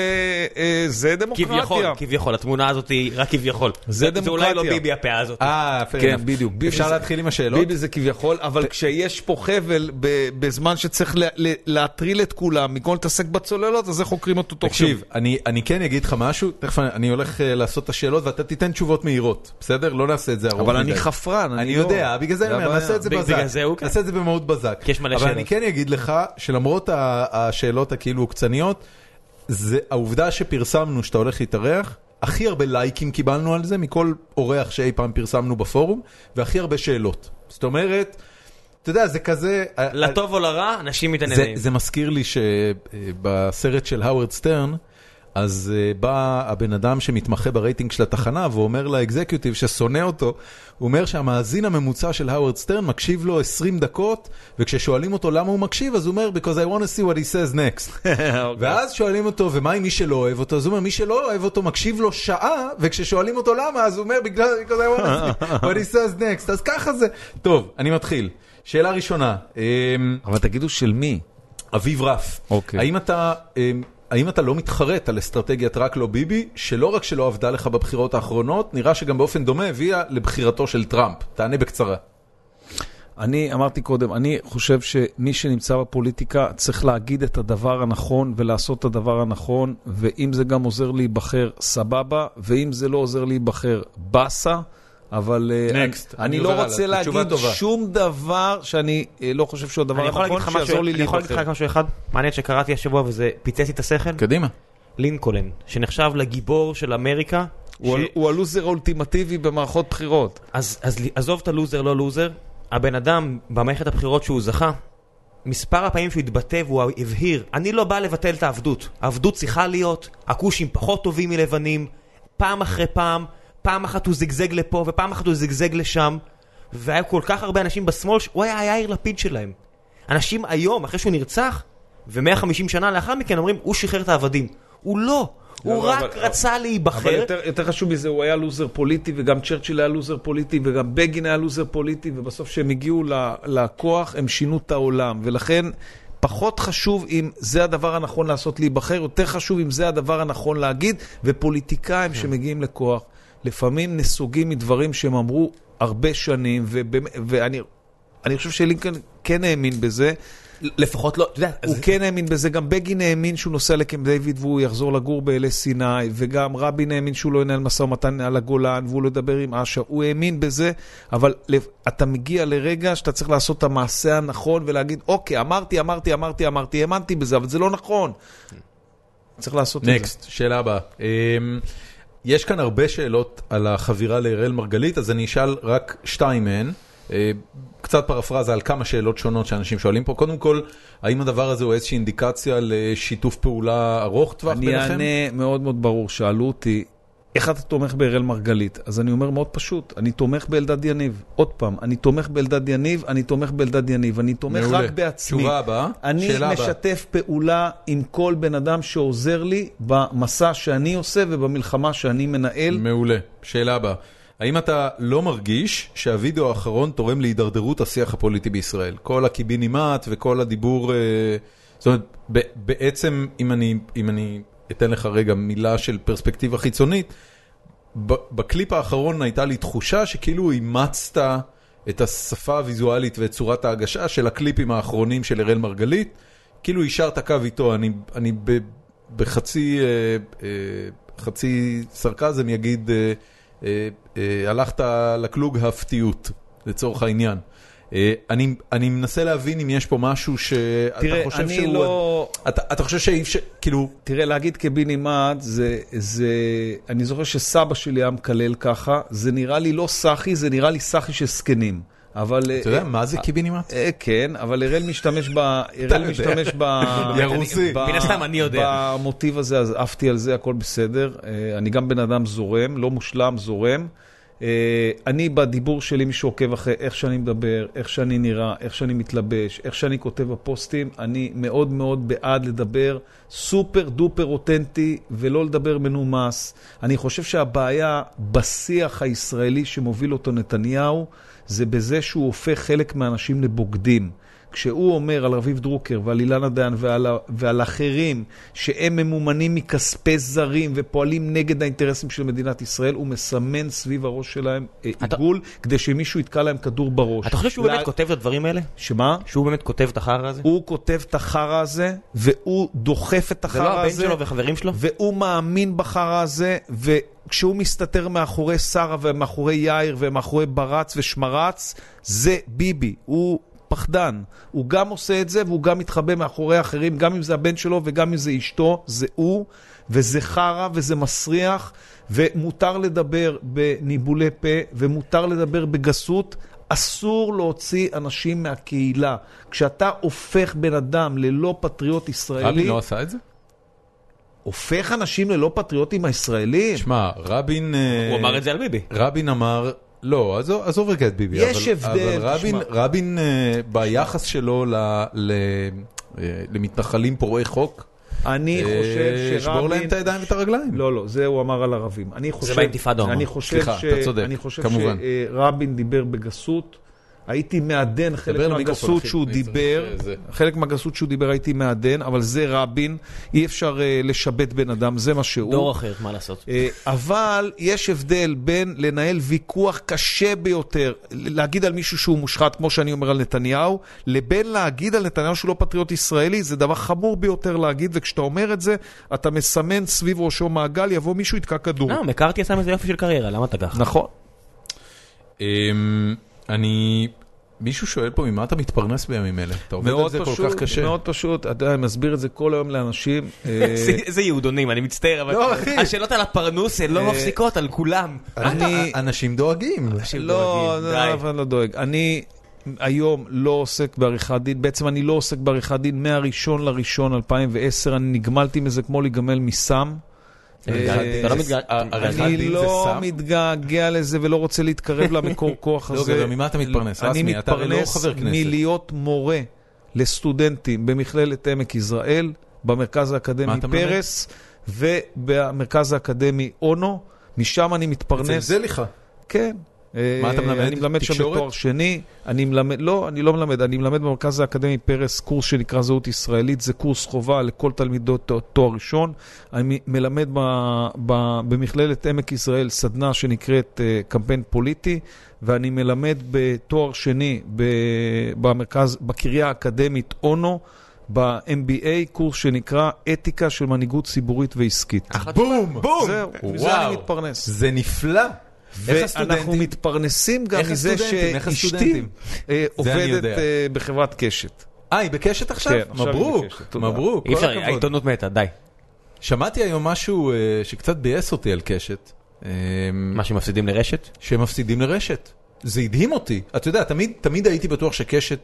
Speaker 3: אה, זה דמוקרטיה.
Speaker 2: כביכול, כביכול, התמונה הזאת היא רק כביכול.
Speaker 3: זה
Speaker 2: זה אולי לא
Speaker 3: דמוקרטיה.
Speaker 2: ביבי הפאה הזאת.
Speaker 1: אה,
Speaker 3: כן. בדיוק.
Speaker 1: אפשר
Speaker 3: זה-
Speaker 1: להתחיל עם השאלות?
Speaker 3: ביבי זה כביכול, אבל כשיש פה חבל בזמן שצריך לה- לה- להטריל את כולם, במקום להתעסק בצוללות, אז איך חוקרים אותו תוך
Speaker 1: תקשיב, אני, אני כן אגיד לך משהו, תכף אני, אני הולך uh, לעשות את השאלות ואתה תיתן תשובות מהירות, בסדר? לא נעשה את זה ארוך
Speaker 3: אבל. אני חפרן,
Speaker 1: אני
Speaker 3: לא-
Speaker 1: יודע, בגלל זה אני אומר. נעשה את זה בזק.
Speaker 2: בגלל זה הוא כאן.
Speaker 1: נעשה את זה במהות בזק.
Speaker 2: כי יש מלא
Speaker 1: אבל
Speaker 2: שאלות.
Speaker 1: אני כן אגיד לך, שלמרות ה- השאלות הכאילו עוקצניות, זה העובדה שפרסמנו שאתה הולך להתארח, הכי הרבה לייקים קיבלנו על זה מכל אורח שאי פעם פרסמנו בפורום, והכי הרבה שאלות. זאת אומרת, אתה יודע, זה כזה...
Speaker 2: לטוב או לרע, אנשים
Speaker 1: זה,
Speaker 2: מתעניינים.
Speaker 1: זה מזכיר לי שבסרט של האוורד סטרן, אז בא הבן אדם שמתמחה ברייטינג של התחנה ואומר ל executive ששונא אותו, הוא אומר שהמאזין הממוצע של האוורד סטרן מקשיב לו 20 דקות, וכששואלים אותו למה הוא מקשיב, אז הוא אומר, because I want to see what he says next. ואז שואלים אותו, ומה עם מי שלא אוהב אותו? אז הוא אומר, מי שלא אוהב אותו מקשיב לו שעה, וכששואלים אותו למה, אז הוא אומר, because I want to see what he says next. אז ככה זה. טוב, אני מתחיל. שאלה ראשונה, אמ,
Speaker 3: אבל תגידו של מי?
Speaker 1: אביב רף,
Speaker 3: אוקיי.
Speaker 1: האם אתה, אמ, האם אתה לא מתחרט על אסטרטגיית רק לא ביבי, שלא רק שלא עבדה לך בבחירות האחרונות, נראה שגם באופן דומה הביאה לבחירתו של טראמפ? תענה בקצרה.
Speaker 3: אני אמרתי קודם, אני חושב שמי שנמצא בפוליטיקה צריך להגיד את הדבר הנכון ולעשות את הדבר הנכון, ואם זה גם עוזר להיבחר, סבבה, ואם זה לא עוזר להיבחר, באסה. אבל אה,
Speaker 1: Next.
Speaker 3: אני,
Speaker 1: אני
Speaker 3: לא
Speaker 1: הלאה.
Speaker 3: רוצה
Speaker 1: תשובה
Speaker 3: להגיד. שום דבר שאני אה, לא חושב שהוא הדבר הנכון שיעזור לי
Speaker 2: אני יכול להגיד לך
Speaker 3: להיבחר.
Speaker 2: משהו אחד מעניין שקראתי השבוע וזה פיצץ לי את השכל.
Speaker 1: קדימה.
Speaker 2: לינקולן, שנחשב לגיבור של אמריקה.
Speaker 3: הוא
Speaker 2: ש-
Speaker 3: הוא הלוזר האולטימטיבי במערכות בחירות.
Speaker 2: אז, אז עזוב את הלוזר, לא לוזר, הבן אדם במערכת הבחירות שהוא זכה, מספר הפעמים שהוא התבטא והוא הבהיר, אני לא בא לבטל את העבדות, העבדות צריכה להיות, הכושים פחות טובים מלבנים, פעם אחרי פעם, פעם אחת הוא זגזג לפה ופעם אחת הוא זגזג לשם, והיה כל כך הרבה אנשים בשמאל, שהוא היה יאיר לפיד שלהם. אנשים היום, אחרי שהוא נרצח, ו-150 שנה לאחר מכן אומרים, הוא שחרר את העבדים. הוא לא, הוא
Speaker 3: לא,
Speaker 2: רק
Speaker 3: אבל-
Speaker 2: רצה
Speaker 3: אבל
Speaker 2: להיבחר.
Speaker 3: יותר, יותר חשוב מזה, הוא היה לוזר פוליטי, וגם צ'רצ'יל היה לוזר פוליטי, וגם בגין היה לוזר פוליטי, ובסוף כשהם הגיעו לכוח, הם שינו את העולם. ולכן, פחות חשוב אם זה הדבר הנכון לעשות להיבחר, יותר חשוב אם זה הדבר הנכון להגיד, ופוליטיקאים שמגיעים לכוח, לפעמים נסוגים מדברים שהם אמרו הרבה שנים, ואני אני חושב שלינקולן כן האמין בזה.
Speaker 2: לפחות לא, אתה יודע,
Speaker 3: הוא כן האמין בזה, גם בגין האמין שהוא נוסע לקמפ דיוויד והוא יחזור לגור באלי סיני, וגם רבין האמין שהוא לא ינהל משא ומתן על הגולן והוא לא ידבר עם אש"ף, הוא האמין בזה, אבל אתה מגיע לרגע שאתה צריך לעשות את המעשה הנכון ולהגיד, אוקיי, אמרתי, אמרתי, אמרתי, אמרתי, האמנתי בזה, אבל זה לא נכון. צריך לעשות את זה.
Speaker 1: נקסט, שאלה הבאה. יש כאן הרבה שאלות על החבירה לאראל מרגלית, אז אני אשאל רק שתיים מהן. אה, קצת פרפרזה על כמה שאלות שונות שאנשים שואלים פה. קודם כל, האם הדבר הזה הוא איזושהי אינדיקציה לשיתוף פעולה ארוך טווח
Speaker 3: אני
Speaker 1: ביניכם?
Speaker 3: אענה מאוד מאוד ברור, שאלו אותי, איך אתה תומך באראל מרגלית? אז אני אומר מאוד פשוט, אני תומך באלדד יניב. עוד פעם, אני תומך באלדד יניב, אני תומך באלדד יניב, אני תומך
Speaker 1: מעולה.
Speaker 3: רק בעצמי.
Speaker 1: תשובה הבאה,
Speaker 3: אני
Speaker 1: שאלה הבאה.
Speaker 3: משתף פעולה עם כל בן אדם שעוזר לי במסע שאני עושה ובמלחמה שאני מנהל.
Speaker 1: מעולה. שאלה הבאה. האם אתה לא מרגיש שהווידאו האחרון תורם להידרדרות השיח הפוליטי בישראל? כל הקיבינימט וכל הדיבור... אה, זאת אומרת, בעצם, אם אני, אם אני אתן לך רגע מילה של פרספקטיבה חיצונית, בקליפ האחרון הייתה לי תחושה שכאילו אימצת את השפה הוויזואלית ואת צורת ההגשה של הקליפים האחרונים של אראל מרגלית, כאילו יישרת קו איתו, אני, אני ב, בחצי אה, אה, חצי סרקזם יגיד, אה, אה, אה, הלכת לקלוג הפתיות, לצורך העניין. אה, אני, אני מנסה להבין אם יש פה משהו שאתה
Speaker 3: תראה,
Speaker 1: חושב
Speaker 3: אני
Speaker 1: שהוא...
Speaker 3: לא...
Speaker 1: אתה, אתה חושב שאי אפשר, כאילו...
Speaker 3: תראה, להגיד קיבינימט, זה, זה... אני זוכר שסבא שלי היה מקלל ככה, זה נראה לי לא סאחי, זה נראה לי סאחי של זקנים. אבל...
Speaker 1: אתה יודע מה זה קיבינימט?
Speaker 3: אה, כן, אבל אראל משתמש ב... אראל משתמש ב...
Speaker 1: יא רוסי.
Speaker 3: ב-
Speaker 2: מן הסתם אני יודע.
Speaker 3: במוטיב הזה, אז עפתי על זה, הכל בסדר. אה, אני גם בן אדם זורם, לא מושלם, זורם. אה, אני בדיבור שלי, מי שעוקב אחרי איך שאני מדבר, איך שאני נראה, איך שאני מתלבש, איך שאני כותב בפוסטים, אני מאוד מאוד בעד לדבר סופר דופר אותנטי ולא לדבר מנומס. אני חושב שהבעיה בשיח הישראלי שמוביל אותו נתניהו, זה בזה שהוא הופך חלק מהאנשים לבוגדים. כשהוא אומר על רביב דרוקר ועל אילנה דיין ועל, ועל אחרים שהם ממומנים מכספי זרים ופועלים נגד האינטרסים של מדינת ישראל, הוא מסמן סביב הראש שלהם אה,
Speaker 2: אתה-
Speaker 3: עיגול כדי שמישהו יתקע להם כדור בראש.
Speaker 2: אתה חושב שהוא
Speaker 3: לה-
Speaker 2: באמת כותב את הדברים האלה?
Speaker 3: שמה?
Speaker 2: שהוא באמת כותב את החרא הזה?
Speaker 3: הוא כותב את החרא הזה, והוא דוחף את
Speaker 2: זה לא
Speaker 3: החרא
Speaker 2: הבן
Speaker 3: הזה,
Speaker 2: שלו וחברים שלו?
Speaker 3: והוא מאמין בחרא הזה, וכשהוא מסתתר מאחורי שרה ומאחורי יאיר ומאחורי ברץ ושמרץ, זה ביבי. הוא פחדן. הוא גם עושה את זה, והוא גם מתחבא מאחורי האחרים, גם אם זה הבן שלו וגם אם זה אשתו, זה הוא, וזה חרא וזה מסריח, ומותר לדבר בניבולי פה, ומותר לדבר בגסות. אסור להוציא אנשים מהקהילה. כשאתה הופך בן אדם ללא פטריוט ישראלי,
Speaker 1: רבין לא עשה את זה?
Speaker 3: הופך אנשים ללא פטריוטים הישראלים?
Speaker 1: שמע, רבין... אה,
Speaker 2: הוא אמר את זה על ביבי.
Speaker 1: רבין אמר, לא, עזוב עזוב רגע את ביבי.
Speaker 3: יש
Speaker 1: אבל-
Speaker 3: הבדל,
Speaker 1: אבל רבין,
Speaker 3: תשמע.
Speaker 1: רבין אה, ביחס שלו ל- ל- אה, למתנחלים פורעי חוק,
Speaker 3: אני
Speaker 1: אה,
Speaker 3: חושב
Speaker 1: שבור
Speaker 3: שרבין...
Speaker 1: להם את הידיים ואת הרגליים.
Speaker 3: לא, לא, זה הוא אמר על ערבים. אני חושב...
Speaker 2: באינתיפאדה
Speaker 1: סליחה,
Speaker 3: ש...
Speaker 1: אתה צודק,
Speaker 3: אני חושב
Speaker 1: כמובן.
Speaker 3: שרבין דיבר בגסות. הייתי מעדן חלק מהגסות שהוא דיבר,
Speaker 1: אה.
Speaker 3: חלק מהגסות שהוא דיבר הייתי מעדן, אבל זה רבין, אי אפשר אה, לשבט בן אדם, זה מה שהוא.
Speaker 2: דור אחר, מה לעשות?
Speaker 3: אה, אבל יש הבדל בין לנהל ויכוח קשה ביותר, להגיד על מישהו שהוא מושחת, כמו שאני אומר על נתניהו, לבין להגיד על נתניהו שהוא לא פטריוט ישראלי, זה דבר חמור ביותר להגיד, וכשאתה אומר את זה, אתה מסמן סביב ראשו מעגל, יבוא מישהו יתקע כדור.
Speaker 2: לא, מקארתי עשה מזה יופי של קריירה, למה אתה ככה?
Speaker 3: נכון.
Speaker 1: אני... מישהו שואל פה ממה אתה מתפרנס בימים אלה? אתה עובד על
Speaker 3: מאוד
Speaker 1: זה כל
Speaker 3: פשוט,
Speaker 1: כך קשה.
Speaker 3: מאוד פשוט, אתה יודע, אני מסביר את זה כל היום לאנשים. אה,
Speaker 2: איזה- איזה יהודונים, אני מצטער, אבל
Speaker 1: לא, אחי.
Speaker 2: השאלות על הפרנוס הן לא
Speaker 3: אה,
Speaker 2: מפסיקות על כולם.
Speaker 3: אני-
Speaker 1: אנשים דואגים.
Speaker 2: אנשים
Speaker 3: לא,
Speaker 2: דואגים,
Speaker 3: לא,
Speaker 2: די.
Speaker 3: אף אחד לא דואג. אני היום לא עוסק בעריכת דין, בעצם אני לא עוסק בעריכת דין מהראשון לראשון 2010, אני נגמלתי מזה כמו להיגמל מסם. אני
Speaker 1: דין זה
Speaker 3: לא
Speaker 1: סם?
Speaker 3: מתגעגע לזה ולא רוצה להתקרב למקור כוח
Speaker 1: לא,
Speaker 3: הזה.
Speaker 1: ממה אתה מתפרנס?
Speaker 3: אני
Speaker 1: לא
Speaker 3: מתפרנס. מלהיות מורה לסטודנטים במכללת עמק יזרעאל, במרכז האקדמי? פרס ובמרכז האקדמי אונו. משם אני מתפרנס.
Speaker 1: אצל זליכה.
Speaker 3: כן.
Speaker 1: מה אתה מלמד?
Speaker 3: אני מלמד שם? בתואר שני. אני מלמד, לא, אני לא מלמד, אני מלמד במרכז האקדמי פרס קורס שנקרא זהות ישראלית, זה קורס חובה לכל תלמידות תואר- ראשון. אני מלמד ב, ב, במכללת עמק יזרעאל סדנה שנקראת uh, קמפיין פוליטי, ואני מלמד בתואר שני ב, במרכז, בקריה האקדמית אונו. ב-MBA, קורס שנקרא אתיקה של מנהיגות ציבורית ועסקית.
Speaker 1: בום! בום!
Speaker 3: זהו, מזה אני מתפרנס.
Speaker 1: זה נפלא.
Speaker 3: ואנחנו? מתפרנסים גם מזה שאשתי? אה, עובדת. אה, בחברת קשת.
Speaker 1: אה, היא בקשת עכשיו?
Speaker 3: כן, עכשיו היא
Speaker 1: מברוק. מברוק, כל
Speaker 2: אפשר,
Speaker 1: הכבוד.
Speaker 2: העיתונות מתה, די.
Speaker 1: שמעתי היום משהו אה, שקצת ביאס אותי על קשת.
Speaker 2: מה שמפסידים לרשת?
Speaker 1: שהם מפסידים לרשת. זה הדהים אותי. אתה יודע, תמיד, תמיד הייתי בטוח שקשת,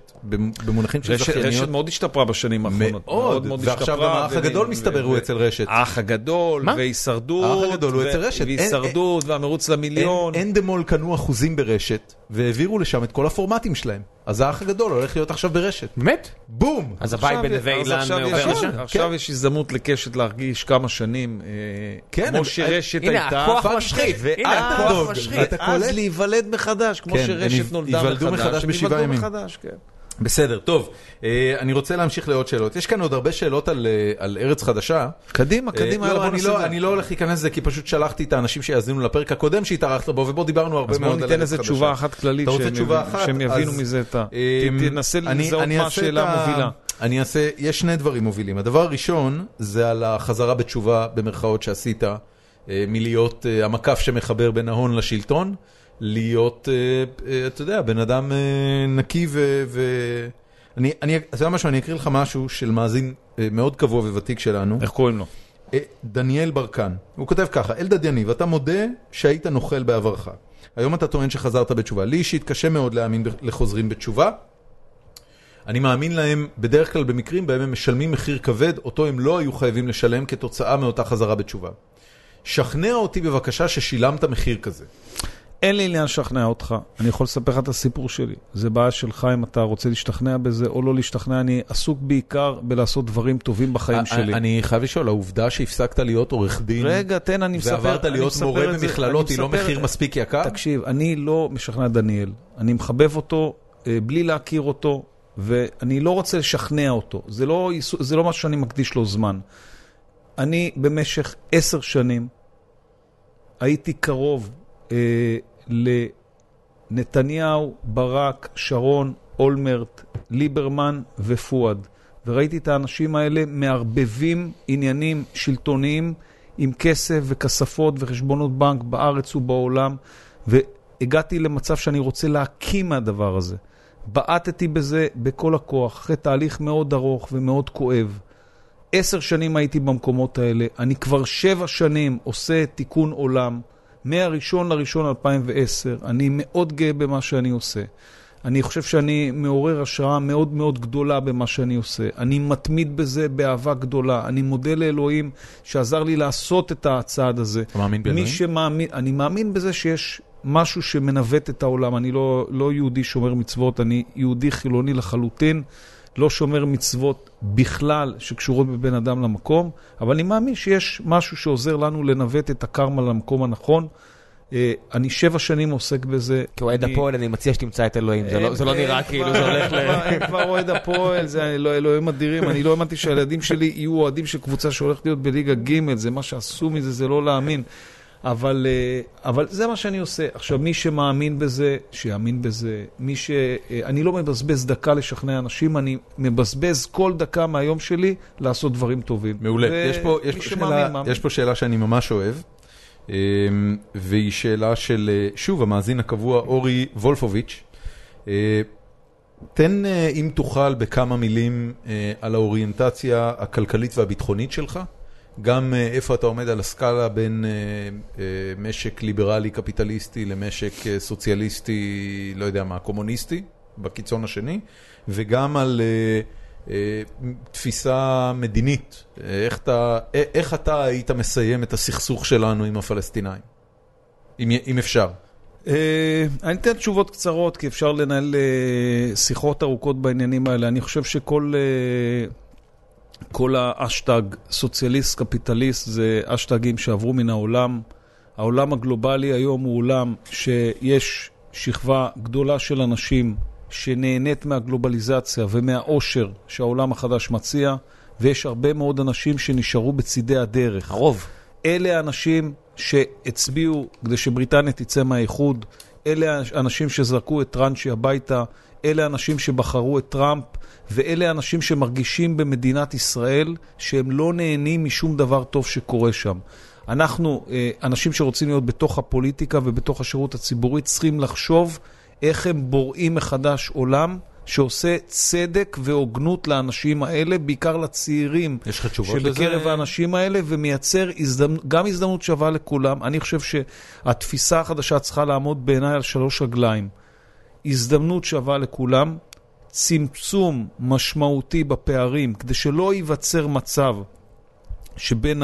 Speaker 1: במונחים של
Speaker 3: רשת
Speaker 1: זכייניות,
Speaker 3: רשת מאוד השתפרה בשנים האחרונות.
Speaker 1: מאוד, ועכשיו גם האח הגדול
Speaker 3: ו-
Speaker 1: מסתבר
Speaker 3: ו-
Speaker 1: הוא אצל רשת.
Speaker 3: האח הגדול,
Speaker 2: מה?
Speaker 3: והישרדות.
Speaker 1: האח הגדול הוא
Speaker 3: ו-
Speaker 1: אצל רשת. אין-
Speaker 3: והישרדות, והמרוץ למיליון.
Speaker 1: אין דמול קנו אחוזים ברשת, והעבירו לשם את כל הפורמטים שלהם. אז האח הגדול הולך להיות עכשיו ברשת.
Speaker 2: באמת?
Speaker 1: בום!
Speaker 2: אז הבית בנווה
Speaker 3: אז
Speaker 2: אילן עובר לשם?
Speaker 3: עכשיו יש הזדמנות לקשת להרגיש כמה שנים, אה,
Speaker 1: כן,
Speaker 3: כמו
Speaker 1: הם-
Speaker 3: שרשת
Speaker 2: הנה,
Speaker 3: הייתה.
Speaker 2: הכוח
Speaker 1: פאק
Speaker 2: משחית. הנה, הכוח. משחית.
Speaker 3: ואז
Speaker 1: קולט?
Speaker 3: להיוולד מחדש, כמו
Speaker 1: כן, הם
Speaker 3: שרשת נולדה מחדש.
Speaker 1: ייוולדו מחדש
Speaker 3: הם
Speaker 1: בשבעה ימים. בסדר, טוב. אה, אני רוצה להמשיך לעוד שאלות. יש כאן עוד הרבה שאלות על, אה, על ארץ חדשה.
Speaker 3: קדימה, קדימה,
Speaker 1: אה,
Speaker 3: יאללה,
Speaker 1: לא,
Speaker 3: בוא
Speaker 1: אני לא. אני לא הולך להיכנס לזה, כי פשוט שלחתי את האנשים שיאזינו לפרק הקודם שהתארחת בו, ובו דיברנו הרבה
Speaker 3: אז
Speaker 1: מאוד על
Speaker 3: ניתן
Speaker 1: ארץ
Speaker 3: איזה
Speaker 1: חדשה.
Speaker 3: תשובה אחת כללית,
Speaker 1: אתה רוצה
Speaker 3: שהם
Speaker 1: תשובה אחת?
Speaker 3: שהם יבינו
Speaker 1: אז,
Speaker 3: מזה את ה... תנסה לזהות מה השאלה המובילה.
Speaker 1: אני אעשה, יש שני דברים מובילים. הדבר הראשון זה על החזרה בתשובה, במרכאות, שעשית, מלהיות המקף שמחבר בין ההון לשלטון, להיות, אה, אה, אתה יודע, בן אדם אה, נקי ו... אני, אני, אתה יודע משהו, אני אקריא לך משהו של מאזין מאוד קבוע וותיק שלנו.
Speaker 3: איך קוראים לו?
Speaker 1: דניאל ברקן, הוא כותב ככה, אלדד יניב, אתה מודה שהיית נוכל בעברך. היום אתה טוען שחזרת בתשובה. לי אישית קשה מאוד להאמין לחוזרים בתשובה. אני מאמין להם בדרך כלל במקרים בהם הם משלמים מחיר כבד, אותו הם לא היו חייבים לשלם כתוצאה מאותה חזרה בתשובה. שכנע אותי בבקשה ששילמת מחיר כזה.
Speaker 3: אין לי עניין לשכנע אותך, אני יכול לספר לך את הסיפור שלי. זה בעיה שלך אם אתה רוצה להשתכנע בזה או לא להשתכנע, אני עסוק בעיקר בלעשות דברים טובים בחיים שלי.
Speaker 1: אני חייב לשאול, העובדה שהפסקת להיות עורך דין,
Speaker 3: רגע, תן, אני מספר,
Speaker 1: ועברת להיות מורה במכללות, היא לא מחיר מספיק יקר?
Speaker 3: תקשיב, אני לא משכנע דניאל. אני מחבב אותו אה, בלי להכיר אותו, ואני לא רוצה לשכנע אותו. זה לא, זה לא משהו שאני מקדיש לו זמן. אני במשך עשר שנים הייתי קרוב אה, לנתניהו, ברק, שרון, אולמרט, ליברמן ופואד. וראיתי את האנשים האלה מערבבים עניינים שלטוניים עם כסף וכספות וחשבונות בנק בארץ ובעולם, והגעתי למצב שאני רוצה להקים מהדבר הזה. בעטתי בזה בכל הכוח, אחרי תהליך מאוד ארוך ומאוד כואב. עשר שנים הייתי במקומות האלה, אני כבר שבע שנים עושה תיקון עולם, מהראשון לראשון 2010, אני מאוד גאה במה שאני עושה. אני חושב שאני מעורר השראה מאוד מאוד גדולה במה שאני עושה. אני מתמיד בזה באהבה גדולה. אני מודה לאלוהים שעזר לי לעשות את הצעד הזה.
Speaker 1: אתה מאמין באלוהים?
Speaker 3: מי שמאמין, אני מאמין בזה שיש משהו שמנווט את העולם. אני לא, לא יהודי שומר מצוות, אני יהודי חילוני לחלוטין. לא שומר מצוות בכלל שקשורות בבין אדם למקום, אבל אני מאמין שיש משהו שעוזר לנו לנווט את הקרמה למקום הנכון. אה, אני שבע שנים עוסק בזה.
Speaker 2: כאוהד הפועל אני מציע שתמצא את אלוהים, זה לא- זה לא
Speaker 3: הם-
Speaker 2: נראה כאילו זה הולך ל...
Speaker 3: כבר אוהד הפועל, זה אלוהים אדירים. אני לא האמנתי שהילדים שלי יהיו אוהדים של קבוצה שהולכת להיות בליגה ג', זה מה שעשו מזה, זה לא להאמין. אבל, אה, אבל זה מה שאני עושה. עכשיו, מי שמאמין בזה, שיאמין בזה. מי ש... אה, אני לא מבזבז דקה לשכנע אנשים, אני מבזבז כל דקה מהיום שלי לעשות דברים טובים.
Speaker 1: מעולה.
Speaker 3: ו-
Speaker 1: יש פה, יש, פה
Speaker 3: שמאמין,
Speaker 1: שאלה,
Speaker 3: מאמין.
Speaker 1: יש פה שאלה שאני ממש אוהב, אמ, והיא שאלה של, אה, שוב, המאזין הקבוע אורי וולפוביץ'. תן, אם תוכל, בכמה מילים על האוריינטציה הכלכלית והביטחונית שלך. גם אה, איפה אתה עומד על הסקאלה בין אה, אה, משק ליברלי קפיטליסטי למשק סוציאליסטי, לא יודע מה, קומוניסטי, בקיצון השני, וגם על תפיסה מדינית. איך אתה, איך אתה היית מסיים את הסכסוך שלנו עם הפלסטינאים? אם, אם אפשר.
Speaker 3: אה, אני אתן תשובות קצרות, כי אפשר לנהל אה, שיחות ארוכות בעניינים האלה. אני חושב שכל אה, כל האשטג סוציאליסט, קפיטליסט, זה אשטגים שעברו מן העולם. העולם הגלובלי היום הוא עולם שיש שכבה גדולה של אנשים שנהנית מהגלובליזציה ומהעושר שהעולם החדש מציע, ויש הרבה מאוד אנשים שנשארו בצידי הדרך.
Speaker 2: הרוב.
Speaker 3: אלה האנשים שהצביעו כדי שבריטניה תצא מהאיחוד, אלה האנשים שזרקו את טראנצ'י הביתה, אלה האנשים שבחרו את טראמפ, ואלה האנשים שמרגישים במדינת ישראל שהם לא נהנים משום דבר טוב שקורה שם. אנחנו, אה, אנשים שרוצים להיות בתוך הפוליטיקה ובתוך השירות הציבורי, צריכים לחשוב איך הם בוראים מחדש עולם שעושה צדק והוגנות לאנשים האלה, בעיקר לצעירים.
Speaker 1: יש לך תשובות לזה?
Speaker 3: שבקרב האנשים האלה ומייצר הזדמנ... גם הזדמנות שווה לכולם. אני חושב שהתפיסה החדשה צריכה לעמוד בעיניי על שלוש רגליים. הזדמנות שווה לכולם, צמצום משמעותי בפערים, כדי שלא ייווצר מצב שבין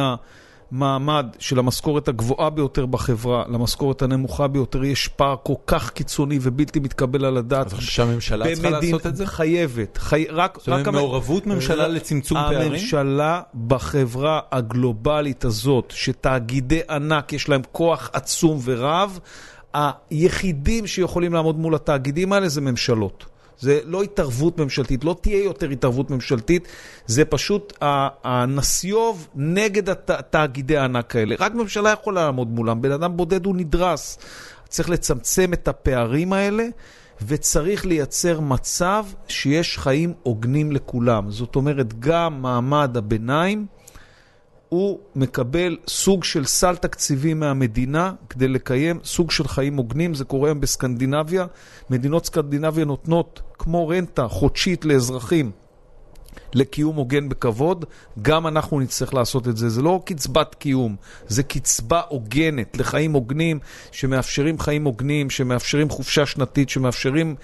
Speaker 3: המעמד של המשכורת הגבוהה ביותר בחברה למשכורת הנמוכה ביותר יש פער כל כך קיצוני ובלתי מתקבל על הדעת.
Speaker 1: אתה חושב שהממשלה צריכה לעשות את זה?
Speaker 3: חייבת. חי... רק,
Speaker 1: זאת אומרת, מעורבות ממשלה לצמצום פערים?
Speaker 3: הממשלה בחברה הגלובלית הזאת, שתאגידי ענק יש להם כוח עצום ורב, היחידים שיכולים לעמוד מול התאגידים האלה זה ממשלות. זה לא התערבות ממשלתית, לא תהיה יותר התערבות ממשלתית, זה פשוט הנסיוב נגד הת- תאגידי הענק האלה. רק ממשלה יכולה לעמוד מולם, בן אדם בודד הוא נדרס. צריך לצמצם את הפערים האלה. וצריך לייצר מצב שיש חיים הוגנים לכולם. זאת אומרת, גם מעמד הביניים, הוא מקבל סוג של סל תקציבי מהמדינה כדי לקיים סוג של חיים הוגנים. זה קורה היום בסקנדינביה. מדינות סקנדינביה נותנות כמו רנטה חודשית לאזרחים. לקיום הוגן בכבוד, גם אנחנו נצטרך לעשות את זה. זה לא קצבת קיום, זה קצבה הוגנת לחיים הוגנים, שמאפשרים חיים הוגנים, שמאפשרים חופשה שנתית, שמאפשרים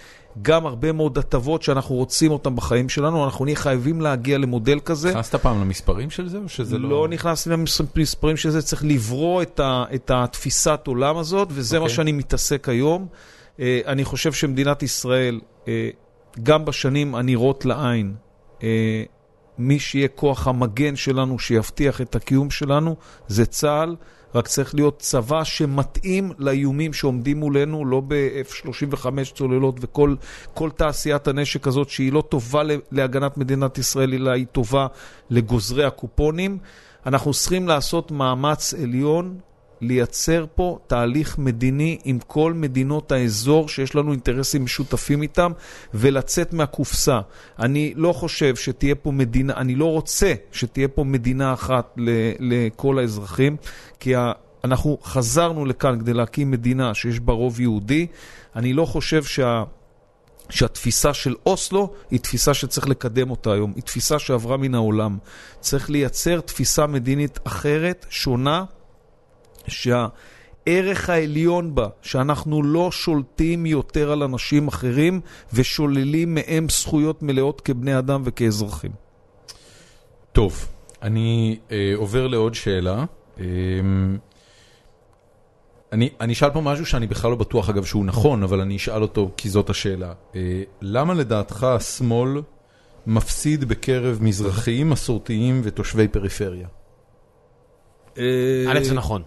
Speaker 3: גם הרבה מאוד הטבות שאנחנו רוצים אותן בחיים שלנו, אנחנו נהיה חייבים להגיע למודל כזה.
Speaker 1: נכנסת פעם למספרים של זה או שזה לא...
Speaker 3: לא נכנסתי למספרים של זה, צריך לברוא את, ה, את התפיסת עולם הזאת, וזה okay. מה
Speaker 1: אוקיי.
Speaker 3: שאני מתעסק היום. אה, אני חושב שמדינת ישראל, אה, גם בשנים הנראות לעין, אה, מי שיהיה כוח המגן שלנו, שיבטיח את הקיום שלנו, זה צה"ל. רק צריך להיות צבא שמתאים לאיומים שעומדים מולנו, לא ב-F-35 צוללות וכל תעשיית הנשק הזאת, שהיא לא טובה להגנת מדינת ישראל, אלא היא טובה לגוזרי הקופונים. אנחנו צריכים לעשות מאמץ עליון לייצר פה תהליך מדיני עם כל מדינות האזור שיש לנו אינטרסים משותפים איתם ולצאת מהקופסה. אני לא חושב שתהיה פה מדינה, אני לא רוצה שתהיה פה מדינה אחת לכל האזרחים, כי אנחנו חזרנו לכאן כדי להקים מדינה שיש בה רוב יהודי. אני לא חושב שה... שהתפיסה של אוסלו היא תפיסה שצריך לקדם אותה היום, היא תפיסה שעברה מן העולם. צריך לייצר תפיסה מדינית אחרת, שונה, שהערך העליון בה, שאנחנו לא שולטים יותר על אנשים אחרים ושוללים מהם זכויות מלאות כבני אדם וכאזרחים.
Speaker 1: טוב, אני אה, עובר לעוד שאלה. אה, אני, אני אשאל פה משהו שאני בכלל לא בטוח אגב שהוא נכון, אבל אני אשאל אותו כי זאת השאלה. אה, למה לדעתך השמאל מפסיד בקרב מזרחיים, מסורתיים ותושבי פריפריה?
Speaker 2: א', זה נכון.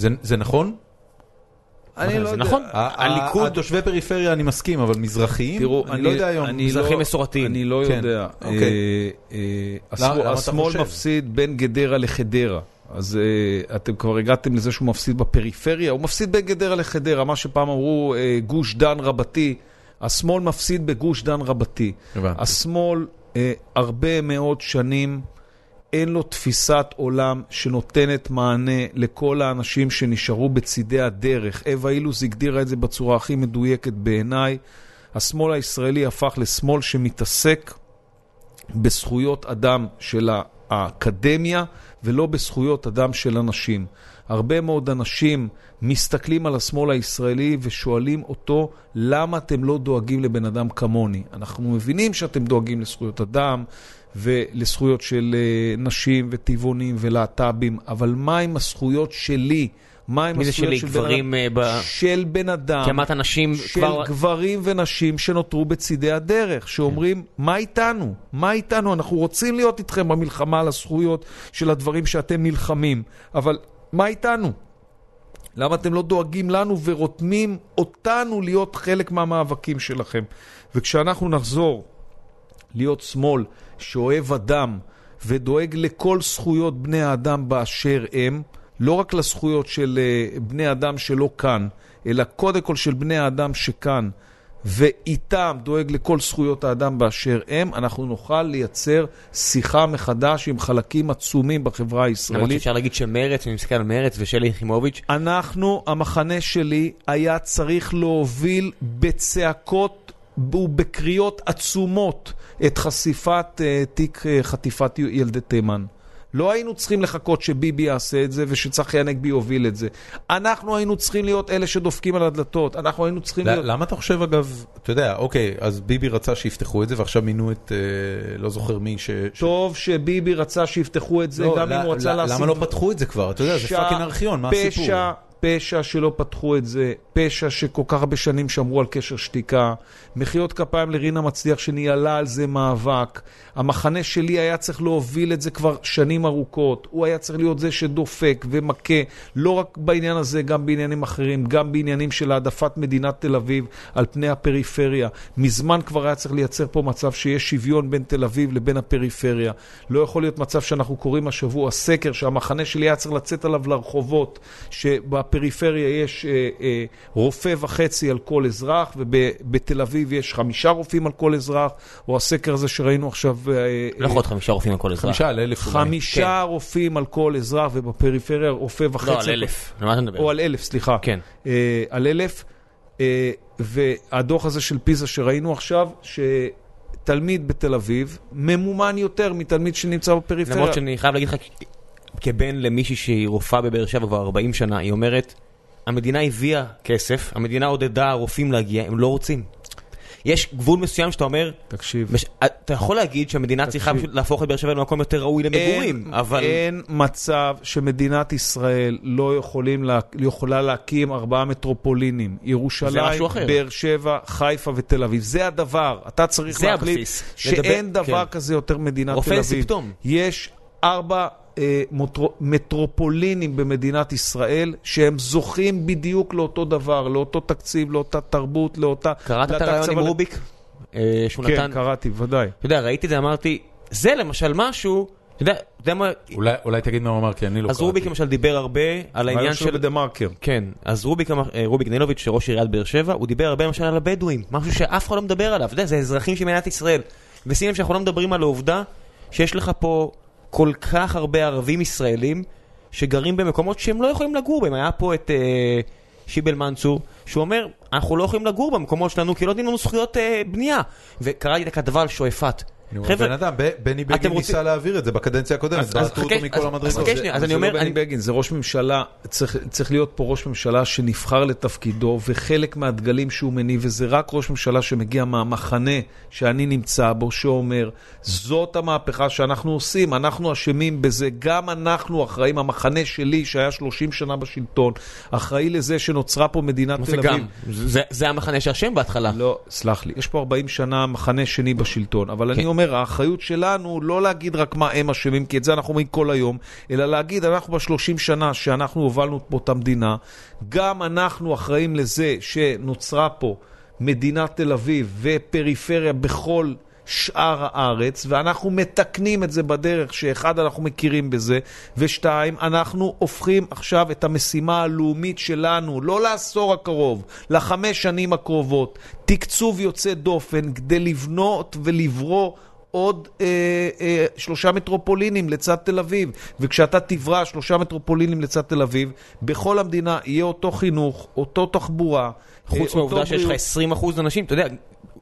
Speaker 1: זה, זה נכון?
Speaker 3: אני לא
Speaker 2: זה
Speaker 3: יודע.
Speaker 2: נכון.
Speaker 1: הליכוד... תושבי פריפריה אני מסכים, אבל מזרחיים?
Speaker 3: תראו,
Speaker 1: אני לא יודע היום.
Speaker 2: מזרחים
Speaker 3: לא-
Speaker 2: מסורתיים.
Speaker 3: אני לא
Speaker 1: כן,
Speaker 3: יודע.
Speaker 1: אוקיי.
Speaker 3: אה, אה, השמאל-? מפסיד בין גדרה לחדרה. אז אה, אתם כבר הגעתם לזה שהוא מפסיד בפריפריה, הוא מפסיד בין גדרה לחדרה, מה שפעם אמרו אה, גוש דן רבתי, השמאל מפסיד בגוש דן רבתי.
Speaker 1: הבנתי.
Speaker 3: השמאל אה, הרבה מאוד שנים אין לו תפיסת עולם שנותנת מענה לכל האנשים שנשארו בצידי הדרך. אווה אילוז הגדירה את זה בצורה הכי מדויקת בעיניי. השמאל הישראלי הפך לשמאל שמתעסק בזכויות אדם של האקדמיה ולא בזכויות אדם של אנשים. הרבה מאוד אנשים מסתכלים על השמאל הישראלי ושואלים אותו, למה אתם לא דואגים לבן אדם כמוני? אנחנו מבינים שאתם דואגים לזכויות אדם ולזכויות של אה, נשים וטבעונים ולהט"בים, אבל מה עם הזכויות שלי? מה עם הזכויות? של בן
Speaker 2: גברים
Speaker 3: אדם?
Speaker 2: אה, ב...
Speaker 3: של בן אדם.
Speaker 2: כי אמרת נשים
Speaker 3: של
Speaker 2: כבר...
Speaker 3: גברים ונשים שנותרו בצידי הדרך, שאומרים, מה איתנו? מה איתנו? אנחנו רוצים להיות איתכם במלחמה על הזכויות של הדברים שאתם נלחמים, אבל מה איתנו? למה אתם לא דואגים לנו ורותמים אותנו להיות חלק מהמאבקים שלכם? וכשאנחנו נחזור להיות שמאל שאוהב אדם ודואג לכל זכויות בני האדם באשר הם, לא רק לזכויות של uh, בני אדם שלא כאן, אלא קודם כל של בני האדם שכאן, ואיתם דואג לכל זכויות האדם באשר הם, אנחנו נוכל לייצר שיחה מחדש עם חלקים עצומים בחברה
Speaker 2: למרות
Speaker 3: הישראלית.
Speaker 2: שאפשר להגיד שמרץ, אני מסתכל על מרץ ושלי יחימוביץ',
Speaker 3: אנחנו, המחנה שלי, היה צריך להוביל בצעקות ובקריאות עצומות את חשיפת uh, תיק uh, חטיפת ילדי תימן. לא היינו צריכים לחכות שביבי יעשה את זה ושצחי הנגבי יוביל את זה. אנחנו היינו צריכים להיות אלה שדופקים על הדלתות. אנחנו היינו צריכים להיות...
Speaker 1: למה אתה חושב אגב, אתה יודע, אוקיי, אז ביבי רצה שיפתחו את זה ועכשיו מינו את, אה, לא זוכר מי, ש... ש-
Speaker 3: טוב שביבי רצה שיפתחו את זה,
Speaker 1: לא,
Speaker 3: גם אם
Speaker 1: ל-
Speaker 3: הוא רצה
Speaker 1: ל-
Speaker 3: להשיג...
Speaker 1: למה לא פתחו את זה כבר? אתה יודע, זה fucking ארכיון, מה הסיפור?
Speaker 3: פשע, פשע שלא פתחו את זה, פשע שכל כך הרבה שנים שמרו על קשר שתיקה, מחיאות כפיים לרינה מצליח שניהלה על זה מאבק. המחנה שלי היה צריך להוביל את זה כבר שנים ארוכות. הוא היה צריך להיות זה שדופק ומכה, לא רק בעניין הזה, גם בעניינים אחרים, גם בעניינים של העדפת מדינת תל אביב על פני הפריפריה. מזמן כבר היה צריך לייצר פה מצב שיש שוויון בין תל אביב לבין הפריפריה. לא יכול להיות מצב שאנחנו קוראים השבוע סקר שהמחנה שלי היה צריך לצאת עליו לרחובות, שבפריפריה יש אה, אה, רופא וחצי על כל אזרח, ובתל אביב יש חמישה רופאים על כל אזרח, או הסקר הזה שראינו עכשיו... אה,
Speaker 2: לא יכול להיות חמישה רופאים על כל אזרח.
Speaker 1: חמישה על אלף.
Speaker 3: חמישה רופאים על כל אזרח, ובפריפריה רופא וחצי.
Speaker 2: לא, על אלף. על מה אתה מדבר?
Speaker 3: או על אלף, סליחה.
Speaker 2: כן.
Speaker 3: אה, על אלף. אה, והדוח הזה של פיזה שראינו עכשיו, שתלמיד בתל אביב ממומן יותר מתלמיד שנמצא בפריפריה.
Speaker 2: למרות שאני חייב להגיד לך, כבן למישהי שהיא רופאה בבאר שבע כבר 40 שנה, היא אומרת, המדינה הביאה כסף, המדינה עודדה רופאים להגיע, הם לא רוצים. יש גבול מסוים שאתה אומר,
Speaker 3: תקשיב.
Speaker 2: מש- אתה יכול להגיד שהמדינה צריכה
Speaker 3: תקשיב.
Speaker 2: פשוט להפוך את באר שבע למקום יותר ראוי למגורים,
Speaker 3: אין,
Speaker 2: אבל...
Speaker 3: אין מצב שמדינת ישראל לא לה, יכולה להקים ארבעה מטרופולינים. ירושלים. באר שבע, חיפה ותל אביב. זה הדבר. אתה צריך להחליט. שאין
Speaker 2: לדבר-
Speaker 3: דבר
Speaker 2: כן.
Speaker 3: כזה יותר מדינת
Speaker 2: רופא
Speaker 3: תל אביב.
Speaker 2: סימפטום.
Speaker 3: יש ארבע... אה, מטרופולינים במדינת ישראל שהם זוכים בדיוק לאותו דבר, לאותו תקציב, לאותה תרבות, לאותה...
Speaker 2: קראת את הרעיון עם רוביק? אה,
Speaker 3: כן,
Speaker 2: נתן...
Speaker 3: קראתי, ודאי.
Speaker 2: אתה יודע, ראיתי את זה, אמרתי, זה למשל משהו, אתה יודע, אתה יודע מה...
Speaker 1: אולי- אולי תגיד מה הוא אמר, כי אני לא
Speaker 2: אז רוביק
Speaker 1: קראתי.
Speaker 2: למשל דיבר הרבה על העניין של...
Speaker 3: בדה מרקר.
Speaker 2: כן, אז רוביק, אה, רוביק נילוביץ', שראש עיריית באר שבע, הוא דיבר הרבה למשל על הבדואים, משהו שאף אחד לא מדבר עליו, אתה יודע, זה אזרחים של מדינת ישראל. ושים לב שאנחנו לא מדברים על העובדה שיש לך פה כל כך הרבה ערבים ישראלים שגרים במקומות שהם לא יכולים לגור בהם. היה פה את אה, שיבל מנצור, שהוא אומר, אנחנו לא יכולים לגור במקומות שלנו כי לא נותנים לנו זכויות אה, בנייה. וקראתי את הכתבה על שועפאט.
Speaker 1: נו,
Speaker 2: חבר'ה,
Speaker 1: בן אדם, בני
Speaker 2: אתם
Speaker 1: בגין
Speaker 2: רוצים-
Speaker 1: ניסה להעביר את זה בקדנציה הקודמת,
Speaker 2: אז- אז
Speaker 1: בעטו אותו מכל
Speaker 2: אז-
Speaker 1: המדרגות.
Speaker 2: אז חכה שנייה, אז אני אומר,
Speaker 3: זה לא
Speaker 2: אני-
Speaker 3: בני בגין, זה ראש ממשלה, צריך, צריך להיות פה ראש ממשלה שנבחר לתפקידו, וחלק מהדגלים שהוא מניב, וזה רק ראש ממשלה שמגיע מהמחנה שאני נמצא בו, שאומר, זאת המהפכה שאנחנו עושים, אנחנו אשמים בזה, גם אנחנו אחראים, המחנה שלי, שהיה 30 שנה בשלטון, אחראי לזה שנוצרה פה מדינת תל
Speaker 2: זה
Speaker 3: אביב.
Speaker 2: גם? זה זה המחנה שאשם בהתחלה.
Speaker 3: לא, סלח לי, יש פה 40 שנה מחנה שני בשלטון, אבל
Speaker 2: כן.
Speaker 3: אני אומר, האחריות שלנו לא להגיד רק מה הם אשמים, כי את זה אנחנו אומרים כל היום, אלא להגיד, אנחנו בשלושים שנה שאנחנו הובלנו פה את המדינה, גם אנחנו אחראים לזה שנוצרה פה מדינת תל אביב ופריפריה בכל... שאר הארץ, ואנחנו מתקנים את זה בדרך שאחד, אנחנו מכירים בזה, ושתיים, אנחנו הופכים עכשיו את המשימה הלאומית שלנו, לא לעשור הקרוב, לחמש שנים הקרובות, תקצוב יוצא דופן כדי לבנות ולברוא עוד אה, אה, שלושה מטרופולינים לצד תל אביב. וכשאתה תברא שלושה מטרופולינים לצד תל אביב, בכל המדינה יהיה אותו חינוך, אותו תחבורה.
Speaker 2: חוץ
Speaker 3: אה,
Speaker 2: מהעובדה שיש לך
Speaker 3: בריאות.
Speaker 2: 20% אנשים, אתה יודע,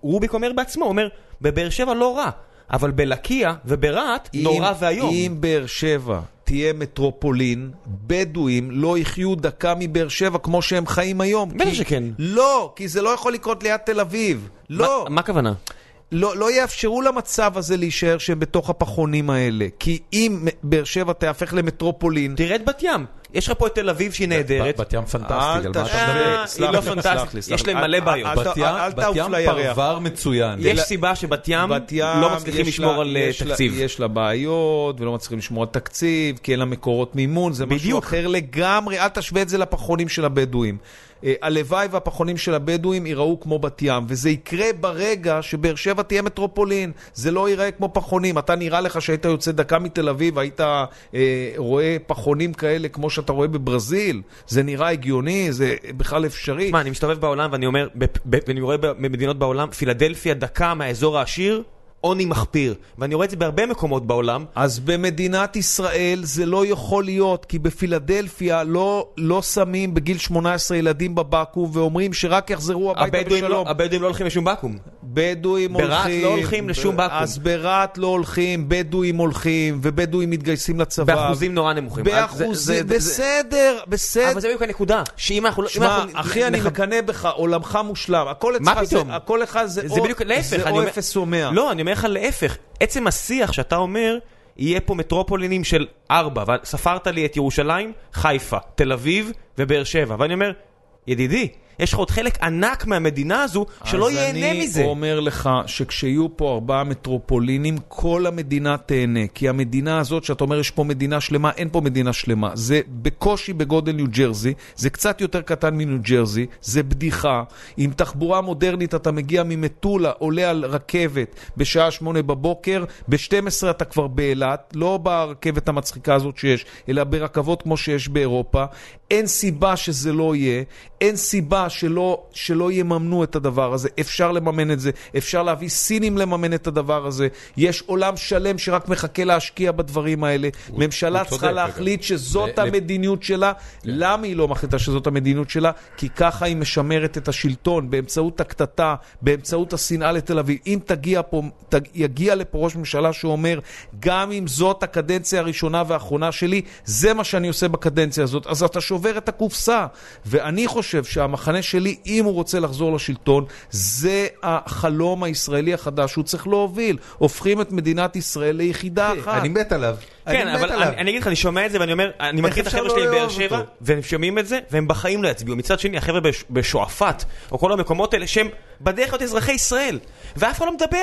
Speaker 2: רוביק אומר בעצמו, אומר, בבאר שבע לא רע, אבל בלקיה וברהט נורא ואיום.
Speaker 3: אם באר שבע תהיה מטרופולין, בדואים לא יחיו דקה מבאר שבע כמו שהם חיים היום.
Speaker 2: בטח שכן.
Speaker 3: לא, כי זה לא יכול לקרות ליד תל אביב. לא,
Speaker 2: מה הכוונה?
Speaker 3: לא, לא יאפשרו למצב הזה להישאר שהם בתוך הפחונים האלה. כי אם באר שבע תהפך למטרופולין,
Speaker 2: תראה את בת ים, יש לך פה את תל אביב שהיא נהדרת.
Speaker 1: בת ים פנטסטי,
Speaker 3: אל
Speaker 1: על מה אתה. מדבר?
Speaker 2: היא לא פנטסטית, יש. להם מלא בעיות.
Speaker 1: בת ים-. פרבר מצוין.
Speaker 2: יש סיבה שבת ים לא מצליחים לשמור על אה, תקציב.
Speaker 3: יש לה בעיות, ולא מצליחים לשמור על תקציב, כי אין לה מקורות מימון, זה משהו. אחר לגמרי, אל תשווה את זה לפחונים של הבדואים. אה, הלוואי והפחונים של הבדואים ייראו כמו בת ים, וזה יקרה ברגע שבאר שבע תהיה מטרופולין. זה לא ייראה כמו פחונים. אתה נראה לך שהיית יוצא דקה מתל אביב, היית אה, רואה פחונים כאלה כמו שאתה רואה בברזיל? זה נראה הגיוני? זה בכלל אפשרי?
Speaker 2: תשמע, אני מסתובב בעולם ואני אומר, ואני רואה במדינות בעולם, פילדלפיה דקה מהאזור העשיר, עוני מחפיר. ואני רואה את זה בהרבה מקומות בעולם.
Speaker 3: אז במדינת ישראל זה לא יכול להיות, כי בפילדלפיה לא, לא שמים בגיל 18 ילדים בבקו"ם ואומרים שרק יחזרו הביתה
Speaker 2: לא-
Speaker 3: בשלום.
Speaker 2: הבדואים לא הולכים לשום בקו"ם.
Speaker 3: בדואים
Speaker 2: ברהט
Speaker 3: הולכים...
Speaker 2: לא הולכים לשום בקו"ם.
Speaker 3: אז ברהט לא הולכים, בדואים הולכים, ובדואים מתגייסים לצבא.
Speaker 2: באחוזים נורא נמוכים.
Speaker 3: באחוזים,
Speaker 2: זה- זה-
Speaker 3: בסדר, בסדר.
Speaker 2: אבל זה בדיוק הנקודה, שאם אנחנו לא...
Speaker 3: שמע, אחי, אני מקנא בך, עולמך מושלם. הכל
Speaker 2: מה
Speaker 3: אצלך זה,
Speaker 2: פתאום?
Speaker 3: הכל לך זה, או, אפס או מאה.
Speaker 2: לא, אני אומר לך להפך. עצם השיח שאתה אומר, יהיה פה מטרופולינים של ארבע, וספרת לי את ירושלים, חיפה, תל אביב ובאר שבע. ואני אומר, ידידי, יש לך עוד חלק ענק מהמדינה הזו שלא ייהנה מזה.
Speaker 3: אז אני אומר לך שכשיהיו פה ארבעה מטרופולינים, כל המדינה תהנה. כי המדינה הזאת, שאתה אומר יש פה מדינה שלמה, אין פה מדינה שלמה. זה בקושי בגודל ניו ג'רזי, זה קצת יותר קטן מניו ג'רזי, זה בדיחה. עם תחבורה מודרנית אתה מגיע ממטולה, עולה על רכבת בשעה שמונה בבוקר, ב-12 אתה כבר באילת, לא ברכבת המצחיקה הזאת שיש, אלא ברכבות כמו שיש באירופה. אין סיבה שזה לא יהיה, אין סיבה שלא, שלא יממנו את הדבר הזה. אפשר לממן את זה, אפשר להביא סינים לממן את הדבר הזה. יש עולם שלם שרק מחכה להשקיע בדברים האלה. ממשלה
Speaker 1: הוא
Speaker 3: צריכה להחליט שזאת
Speaker 1: ל-
Speaker 3: המדיניות שלה. למה היא לא מחליטה שזאת המדיניות שלה? כי ככה היא משמרת את השלטון, באמצעות הקטטה, באמצעות השנאה לתל אביב. אם תגיע פה, תג, יגיע לפה ראש ממשלה שאומר, גם אם זאת הקדנציה הראשונה והאחרונה שלי, זה מה שאני עושה בקדנציה הזאת. אז אתה שובר את הקופסה. ואני חושב שהמחנה שלי, אם הוא רוצה לחזור לשלטון, זה החלום הישראלי החדש שהוא צריך להוביל. הופכים את מדינת ישראל ליחידה אחת.
Speaker 1: אני מת עליו.
Speaker 2: כן,
Speaker 1: אני מת
Speaker 2: אבל
Speaker 1: עליו.
Speaker 2: אני אני אגיד לך, אני שומע את זה ואני אומר, אני מכיר את החבר'ה
Speaker 1: לא
Speaker 2: שלי מבאר שבע? והם שומעים את זה, והם בחיים לא יצביעו. מצד שני, החבר'ה בש- בשועפאט, או כל המקומות האלה, שהם בדרך להיות אזרחי ישראל, ואף אחד לא מדבר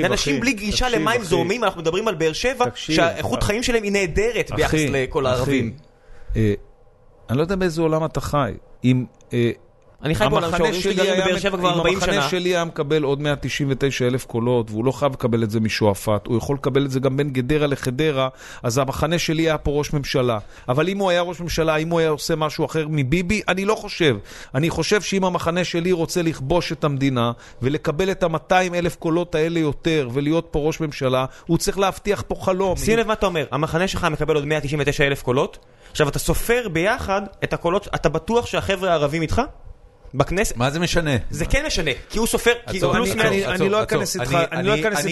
Speaker 2: זה אנשים בלי גישה למים. זורמים, אנחנו מדברים על באר שבע, שהאיכות. חיים שלהם היא נהדרת ביחס לכל הערבים.
Speaker 3: אה, אני לא יודע באיזה עולם אתה חי. אם...
Speaker 2: אני חי בעולם
Speaker 3: המחנה
Speaker 2: שההורים שלי גרים בבאר שבע כבר
Speaker 3: אם
Speaker 2: 40
Speaker 3: המחנה
Speaker 2: שנה.
Speaker 3: שלי היה מקבל עוד 199 אלף קולות, והוא לא חייב לקבל את זה משועפאט, הוא יכול לקבל את זה גם בין גדרה לחדרה, אז המחנה שלי היה פה ראש ממשלה. אבל אם הוא היה ראש ממשלה, אם הוא היה עושה משהו אחר מביבי, אני לא חושב. אני חושב שאם המחנה שלי רוצה לכבוש את המדינה, ולקבל את ה-200 אלף קולות האלה יותר, ולהיות פה ראש ממשלה, הוא צריך להבטיח פה חלום.
Speaker 2: שים לב מה אתה אומר, המחנה שלך מקבל עוד 199 אלף קולות, עכשיו אתה סופר ביחד את הקולות, אתה בטוח שהחבר'ה הערבים איתך? בכנסת?
Speaker 1: מה זה משנה?
Speaker 2: זה כן משנה, כי הוא סופר, כי פלוס
Speaker 1: אני-
Speaker 2: מאה-
Speaker 3: אני, לא. אכנס איתך,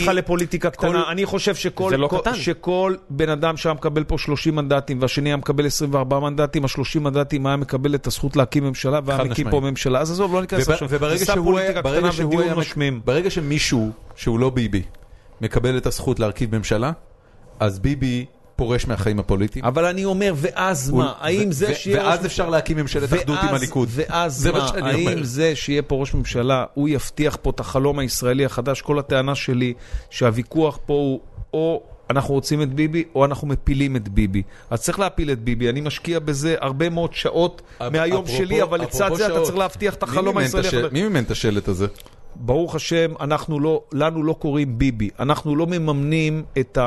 Speaker 3: לא לפוליטיקה קטנה, אני חושב שכל,
Speaker 2: לא.
Speaker 3: שכל בן אדם שהיה מקבל פה 30 מנדטים והשני היה מקבל 24 מנדטים, ה-30 מנדטים היה מקבל את הזכות להקים ממשלה והיה מקים. פה ממשלה, אז עזוב, לא ניכנס עכשיו,
Speaker 1: וברגע שהוא היה-
Speaker 3: משמים.
Speaker 1: ברגע שמישהו שהוא לא ביבי מקבל את הזכות להרכיב ממשלה, אז ביבי פורש מהחיים הפוליטיים.
Speaker 3: אבל אני אומר, ואז מה, האם זה שיהיה...
Speaker 1: ואז אפשר להקים ממשלת אחדות עם הליכוד.
Speaker 3: ואז
Speaker 1: זה מה
Speaker 3: האם. זה שיהיה פה ראש ממשלה, הוא יבטיח פה את החלום הישראלי החדש? כל הטענה שלי שהוויכוח פה הוא או אנחנו רוצים את ביבי, או אנחנו מפילים את ביבי. אז צריך להפיל את ביבי, אני משקיע בזה הרבה מאוד שעות מהיום שלי, אבל לצד זה אתה. צריך להבטיח את החלום הישראלי החדש.
Speaker 1: מי מימן את השלט הזה?
Speaker 3: ברוך השם, אנחנו לא, לנו לא קוראים ביבי. אנחנו לא מממנים את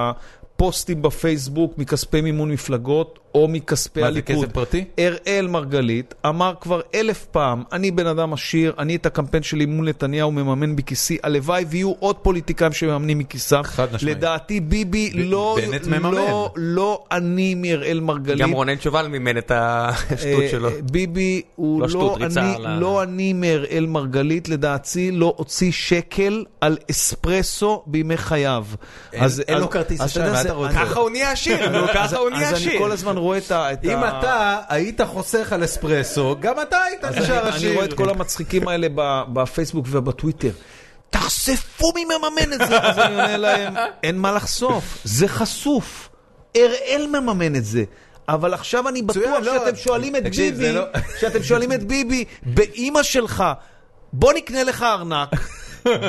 Speaker 3: הפוסטים בפייסבוק מכספי מימון מפלגות או מכספי
Speaker 1: מה זה,
Speaker 3: הליכוד.
Speaker 1: כסף פרטי?
Speaker 3: אראל מרגלית אמר כבר אלף פעם, אני בן אדם עשיר, אני את הקמפיין שלי מול נתניהו מממן מכיסי, הלוואי ויהיו עוד פוליטיקאים שמממנים מכיסם.
Speaker 1: חד משמעית.
Speaker 3: לדעתי ביבי לא,
Speaker 1: בנט מממן.
Speaker 3: לא, לא אני מאראל מרגלית.
Speaker 2: גם רונן שובל מימן את השטות
Speaker 3: אה,
Speaker 2: שלו.
Speaker 3: ביבי הוא
Speaker 2: לא
Speaker 3: לא,
Speaker 2: שטות, ריצה
Speaker 3: אני,
Speaker 2: על
Speaker 3: לא אני מאראל מרגלית, לדעתי לא הוציא שקל על אספרסו בימי חייו.
Speaker 1: אין- אין לו כרטיס
Speaker 3: אז
Speaker 1: אשראי, מה
Speaker 3: זה-
Speaker 2: ככה הוא נהיה עשיר,
Speaker 3: אז-
Speaker 2: ככה הוא נהיה
Speaker 3: אז אני
Speaker 2: עשיר.
Speaker 3: כל הזמן רואה את ה...
Speaker 1: אם אתה היית חוסך על אספרסו, גם אתה היית נשאר
Speaker 3: אני
Speaker 1: עשיר.
Speaker 3: רואה את כל המצחיקים האלה בפייסבוק ובטוויטר. תחשפו מי מממן את זה. אז אני עונה להם, אין מה לחשוף, זה חשוף. אראל מממן את זה. אבל עכשיו אני בטוח
Speaker 1: לא,
Speaker 3: שאתם שואלים את ביבי,
Speaker 1: לא-
Speaker 3: שאתם שואלים את ביבי, באימא שלך, בוא נקנה לך ארנק,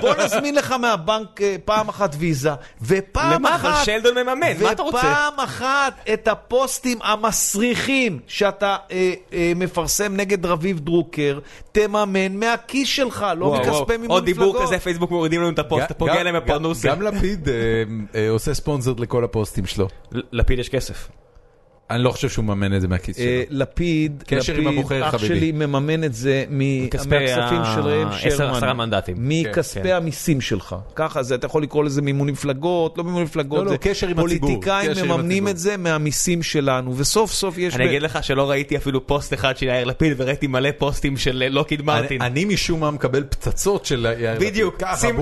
Speaker 3: בוא נזמין לך מהבנק אה, פעם אחת ויזה, ופעם
Speaker 2: למה?
Speaker 3: אחת...
Speaker 2: אבל שלדון מממן, מה אתה רוצה?
Speaker 3: ופעם אחת את הפוסטים המסריחים שאתה אה, אה, מפרסם נגד רביב דרוקר, תממן מהכיס שלך, לא
Speaker 2: וואו,
Speaker 3: מכספי
Speaker 2: וואו.
Speaker 3: מימון
Speaker 2: עוד דיבור
Speaker 3: מפלגות.
Speaker 2: כזה, פייסבוק מורידים לנו את הפוסט, אתה פוגע
Speaker 1: גם-
Speaker 2: להם בפרנוסיה.
Speaker 1: גם לפיד אה, אה, עושה ספונסר לכל הפוסטים שלו.
Speaker 2: לפיד יש כסף.
Speaker 1: אני לא חושב שהוא מממן את זה מהכיס
Speaker 3: אה,
Speaker 1: שלו.
Speaker 3: לפיד,
Speaker 1: קשר עם
Speaker 3: לפיד,
Speaker 1: הבוחר,
Speaker 3: אח
Speaker 1: חביבי.
Speaker 3: שלי מממן את זה מהכספים של ראם שרמן.
Speaker 2: עשרה מנדטים.
Speaker 3: מכספי
Speaker 2: כן.
Speaker 3: המיסים שלך. ככה זה, אתה יכול לקרוא לזה מימון מפלגות, לא מימון מפלגות.
Speaker 1: לא, לא,
Speaker 3: זה
Speaker 1: קשר עם הציבור,
Speaker 3: פוליטיקאים מממנים. את זה מהמיסים שלנו, וסוף סוף יש...
Speaker 2: אני
Speaker 3: ב-
Speaker 2: אגיד לך שלא ראיתי אפילו פוסט אחד של יאיר לפיד וראיתי מלא פוסטים של אה, לוקיד מרטין.
Speaker 1: אני אני משום מה מקבל פצצות של יאיר לפיד.
Speaker 2: בדיוק,
Speaker 1: ככה,
Speaker 2: שים-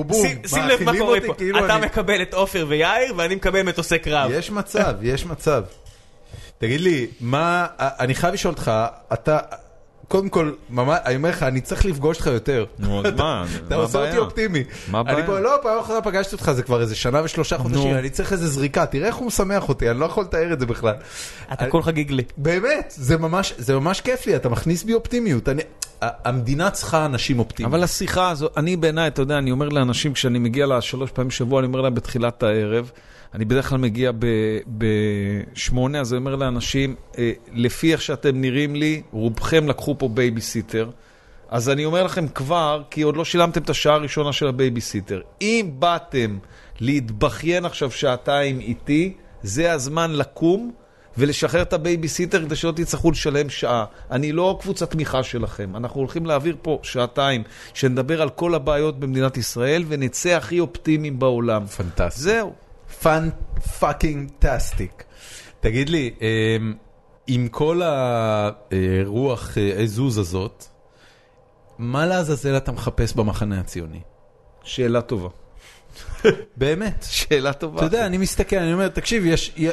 Speaker 2: לב מה קורה פה.
Speaker 1: כאילו
Speaker 2: אתה מקבל את עופר ויאיר ואני מקבל מטוסי קרב.
Speaker 1: יש מצב, יש מצב. תגיד לי, מה, אני חייב לשאול אותך, אתה, קודם כל, ממש, אני אומר לך, אני צריך לפגוש אותך יותר.
Speaker 3: נו, אז מה?
Speaker 1: אתה עושה אותי? אופטימי.
Speaker 3: מה
Speaker 1: אני
Speaker 3: הבעיה?
Speaker 1: פה, לא, פעם אחרונה פגשתי אותך, זה כבר איזה שנה ושלושה חודשים. אני צריך איזה זריקה, תראה איך הוא משמח אותי, אני לא יכול לתאר את זה בכלל.
Speaker 2: אתה כולך גיגלי.
Speaker 1: באמת, זה ממש, זה ממש כיף לי, אתה מכניס בי אופטימיות. אני, המדינה צריכה אנשים אופטימיים.
Speaker 3: אבל השיחה הזו, אני בעיניי, אתה יודע, אני אומר לאנשים, כשאני מגיע לשלוש פעמים בשבוע, אני אומר להם בתחילת הערב, אני בדרך כלל מגיע בשמונה, אז אני אומר לאנשים, אה, לפי איך שאתם נראים לי, רובכם לקחו פה בייביסיטר. אז אני אומר לכם כבר, כי עוד לא שילמתם את השעה הראשונה של הבייביסיטר. אם באתם להתבכיין עכשיו שעתיים איתי, זה הזמן לקום ולשחרר את הבייביסיטר כדי שלא תצטרכו לשלם שעה. אני לא קבוצת תמיכה שלכם. אנחנו הולכים להעביר פה שעתיים, שנדבר על כל הבעיות במדינת ישראל ונצא הכי אופטימיים בעולם.
Speaker 1: פנטסטי.
Speaker 3: זהו.
Speaker 1: fan fucking tastic. תגיד לי, אמ, עם כל הרוח אה, עזוז הזאת, מה לעזאזל אתה מחפש במחנה הציוני?
Speaker 3: שאלה טובה.
Speaker 1: באמת.
Speaker 3: שאלה טובה.
Speaker 1: אתה יודע, אני מסתכל, אני אומר, תקשיב,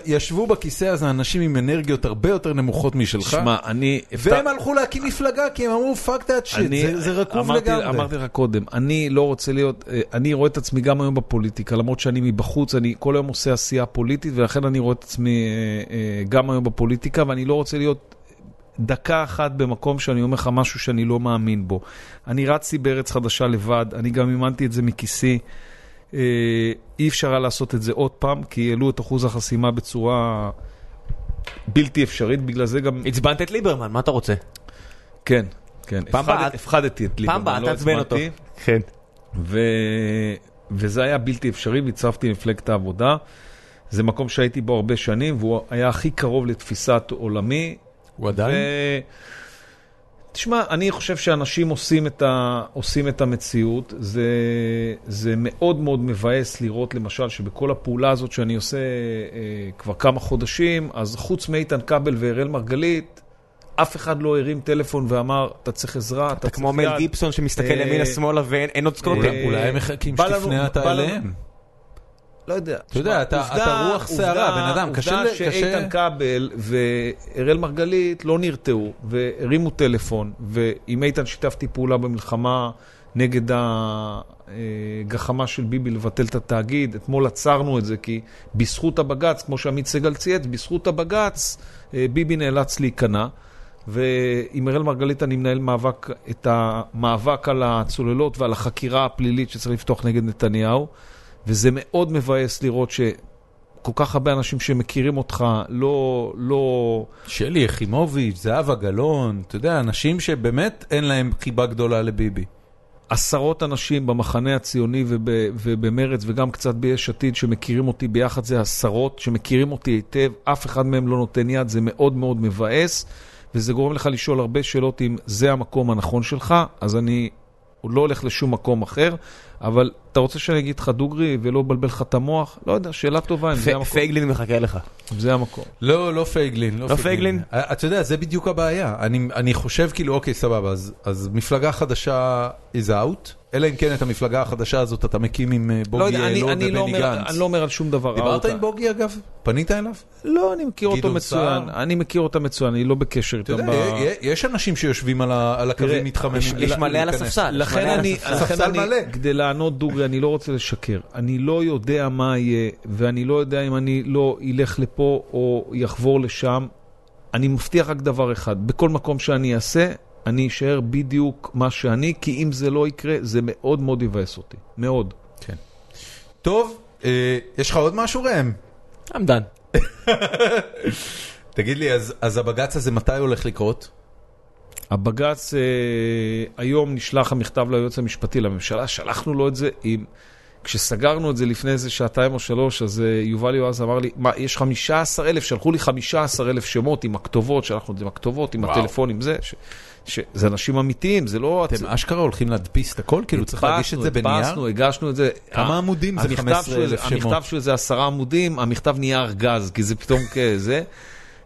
Speaker 1: ישבו בכיסא הזה אנשים עם אנרגיות הרבה יותר נמוכות משלך,
Speaker 3: שמע, אני...
Speaker 1: והם הלכו להקים מפלגה כי הם אמרו, fuck that shit, זה- רקוב לגמרי.
Speaker 3: אמרתי לך קודם, אני לא רוצה להיות, אה, אני רואה את עצמי גם היום בפוליטיקה, למרות שאני מבחוץ, אני כל היום עושה עשייה פוליטית, ולכן אני רואה את עצמי אה, אה, גם היום בפוליטיקה, ואני לא רוצה להיות דקה אחת במקום שאני אומר לך משהו שאני לא מאמין בו. אני רצתי בארץ חדשה לבד, אני גם אימנתי את זה מכיסי. אה, אי אפשר היה לעשות את זה עוד פעם, כי העלו את אחוז החסימה בצורה בלתי אפשרית, בגלל זה גם...
Speaker 2: עצבנת את ליברמן, מה אתה רוצה?
Speaker 3: כן, כן.
Speaker 2: פעם הבאה-
Speaker 3: הפחדתי את ליברמן,
Speaker 2: פעם הבאה
Speaker 3: לא
Speaker 2: תעצבן אותו. כן.
Speaker 3: ו... וזה היה בלתי אפשרי, והצטרפתי למפלגת העבודה. זה מקום שהייתי בו הרבה שנים, והוא היה הכי קרוב לתפיסת עולמי.
Speaker 1: הוא עדיין?
Speaker 3: ו... תשמע, אני חושב שאנשים עושים את, ה... עושים את המציאות. זה... זה מאוד מאוד מבאס לראות, למשל, שבכל הפעולה הזאת שאני עושה אה, כבר כמה חודשים, אז חוץ מאיתן כבל ואראל מרגלית, אף אחד לא הרים טלפון ואמר, אתה צריך עזרה, אתה
Speaker 2: אתה
Speaker 3: צריך
Speaker 2: כמו מל
Speaker 3: יד."
Speaker 2: גיבסון שמסתכל
Speaker 3: אה,
Speaker 2: ימינה שמאלה ואין אין עוד סקוטים.
Speaker 3: אה,
Speaker 1: אולי הם מחכים שתפנה אתה אליהם.
Speaker 3: לא יודע.
Speaker 1: אתה יודע, אתה- רוח סערה, בן אדם, קשה
Speaker 3: עובדה שאיתן כבל ואראל מרגלית לא נרתעו והרימו טלפון, ועם איתן שיתפתי פעולה במלחמה נגד הגחמה של ביבי לבטל את התאגיד. אתמול עצרנו את זה כי בזכות הבג"ץ, כמו שעמית סגל צייץ, בזכות הבג"ץ אה, ביבי נאלץ להיכנע. ועם אראל מרגלית אני מנהל מאבק, את המאבק על הצוללות ועל החקירה הפלילית שצריך לפתוח נגד נתניהו. וזה מאוד מבאס לראות שכל כך הרבה אנשים שמכירים אותך לא, לא...
Speaker 1: שלי יחימוביץ', זהבה גלאון, אתה יודע, אנשים שבאמת אין להם חיבה גדולה לביבי.
Speaker 3: עשרות אנשים במחנה הציוני וב, ובמרץ וגם קצת ביש עתיד שמכירים אותי ביחד, זה עשרות שמכירים אותי היטב, אף אחד מהם לא נותן יד, זה מאוד מאוד מבאס, וזה גורם לך לשאול הרבה שאלות אם זה המקום הנכון שלך, אז אני לא הולך לשום מקום אחר, אבל אתה רוצה שאני אגיד לך דוגרי ולא אבלבל לך את המוח? לא יודע, שאלה טובה, אם זה המקום.
Speaker 2: פייגלין מחכה לך.
Speaker 3: אם זה המקום.
Speaker 1: לא, לא פייגלין, לא
Speaker 2: לא פייגלין?
Speaker 1: אה, אתה יודע, זה בדיוק הבעיה. אני, אני חושב כאילו, אוקיי, סבבה, אז, אז מפלגה חדשה is out, אלא אם כן את המפלגה החדשה הזאת אתה מקים עם אה,
Speaker 3: לא
Speaker 1: בוגי יעלון
Speaker 3: לא
Speaker 1: ובני גנץ.
Speaker 3: אני לא אומר על שום דבר.
Speaker 1: דיברת. עם בוגי אגב? פנית אליו?
Speaker 3: לא, אני מכיר אותו מצוין. אני מכיר אותה מצוין, אני לא בקשר איתם.
Speaker 1: יש אנשים שיושבים על הקווים מתחממים.
Speaker 2: יש- מלא על. הספסל.
Speaker 3: לכן אני. כדי לענות דוגרי, אני לא רוצה לשקר. אני לא יודע מה יהיה, ואני לא יודע אם אני לא אלך לפה או יחבור לשם. אני מבטיח רק דבר אחד, בכל מקום שאני אעשה, אני אשאר בדיוק מה שאני, כי אם זה לא יקרה, זה מאוד מאוד יבאס אותי. מאוד.
Speaker 1: טוב, אה, יש לך עוד משהו ראם?
Speaker 2: I'm done.
Speaker 1: תגיד לי, אז אז הבג"ץ הזה מתי הולך לקרות?
Speaker 3: הבג"ץ, אה, היום נשלח המכתב ליועץ המשפטי לממשלה, שלחנו לו את זה עם... כשסגרנו את זה לפני איזה שעתיים או שלוש, אז אה, יובל יועז אמר לי, מה, יש 15 אלף, שלחו לי 15 אלף שמות עם הכתובות, שלחנו את זה עם הכתובות, עם
Speaker 1: וואו.
Speaker 3: הטלפונים, זה, ש, שזה אנשים אמיתיים, זה לא...
Speaker 1: אתם אשכרה הולכים להדפיס את הכל? כאילו צריך להגיש את זה בנייר?
Speaker 3: הדפסנו, הגשנו את זה.
Speaker 1: כמה עמודים זה
Speaker 3: המכתב
Speaker 1: 15,000
Speaker 3: של-
Speaker 1: שמות?
Speaker 3: המכתב של זה עשרה עמודים, המכתב נהיה ארגז, כי זה פתאום כזה.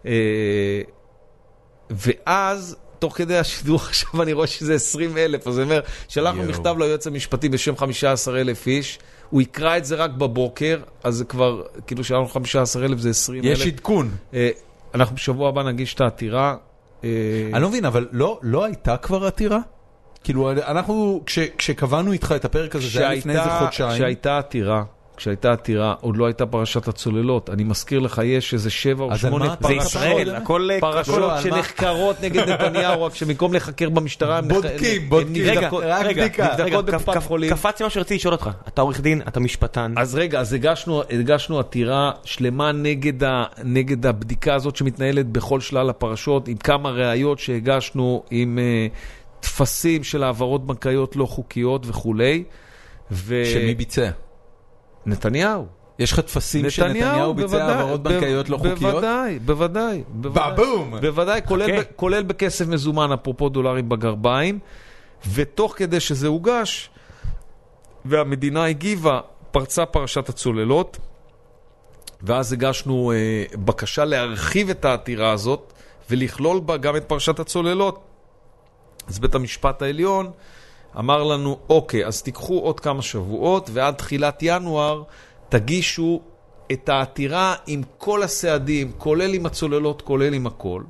Speaker 3: אה, ואז, תוך כדי השידור עכשיו אני רואה שזה 20 אלף, אז אני אומר, שלחנו. מכתב ליועץ המשפטי בשם 15 אלף איש, הוא יקרא את זה רק בבוקר, אז זה כבר, כאילו שלחנו 15 אלף זה 20 אלף.
Speaker 1: יש עדכון.
Speaker 3: אה, אנחנו בשבוע הבא נגיש את העתירה. אה,
Speaker 1: אני לא מבין, אבל לא לא הייתה כבר עתירה? כאילו, אנחנו, כש- כשקבענו איתך את הפרק הזה, זה היה לפני איזה חודשיים.
Speaker 3: כשהייתה עתירה, כשהייתה עתירה, עוד לא הייתה פרשת הצוללות. אני מזכיר לך, יש איזה שבע או שמונה
Speaker 1: מה אתה
Speaker 2: זה?
Speaker 3: פרשות.
Speaker 2: ישראל, הכל... אה,
Speaker 3: פרשות? שנחקרות נגד נתניהו, רק שבמקום להיחקר במשטרה, הם
Speaker 1: בודקים, בודקים.
Speaker 2: רגע,
Speaker 1: רק
Speaker 2: רגע,
Speaker 1: בדיקה.
Speaker 3: נבדקות בקופת חולים.
Speaker 2: קפצתי מה שרציתי לשאול אותך. אתה עורך דין, אתה משפטן.
Speaker 3: אז רגע, אז הגשנו, עתירה שלמה נגד, הבדיקה הזאת שמתנהלת בכל שלל הפרשות, עם כמה ראיות שהגשנו, עם uh, טפסים של העברות בנקאיות לא חוקיות וכולי. ו...
Speaker 1: שמי ביצע?
Speaker 3: נתניהו.
Speaker 1: יש לך טפסים שנתניהו ביצע העברות בנקאיות לא חוקיות?
Speaker 3: בוודאי, בוודאי.
Speaker 1: בבום!
Speaker 3: בוודאי, כולל בכסף מזומן, אפרופו דולרים בגרביים, ותוך כדי שזה הוגש, והמדינה הגיבה, פרצה פרשת הצוללות, ואז הגשנו אה, בקשה להרחיב את העתירה הזאת, ולכלול בה גם את פרשת הצוללות. אז בית המשפט העליון אמר לנו, אוקיי, אז תיקחו עוד כמה שבועות, ועד תחילת ינואר תגישו את העתירה עם כל הסעדים, כולל עם הצוללות, כולל עם הכל.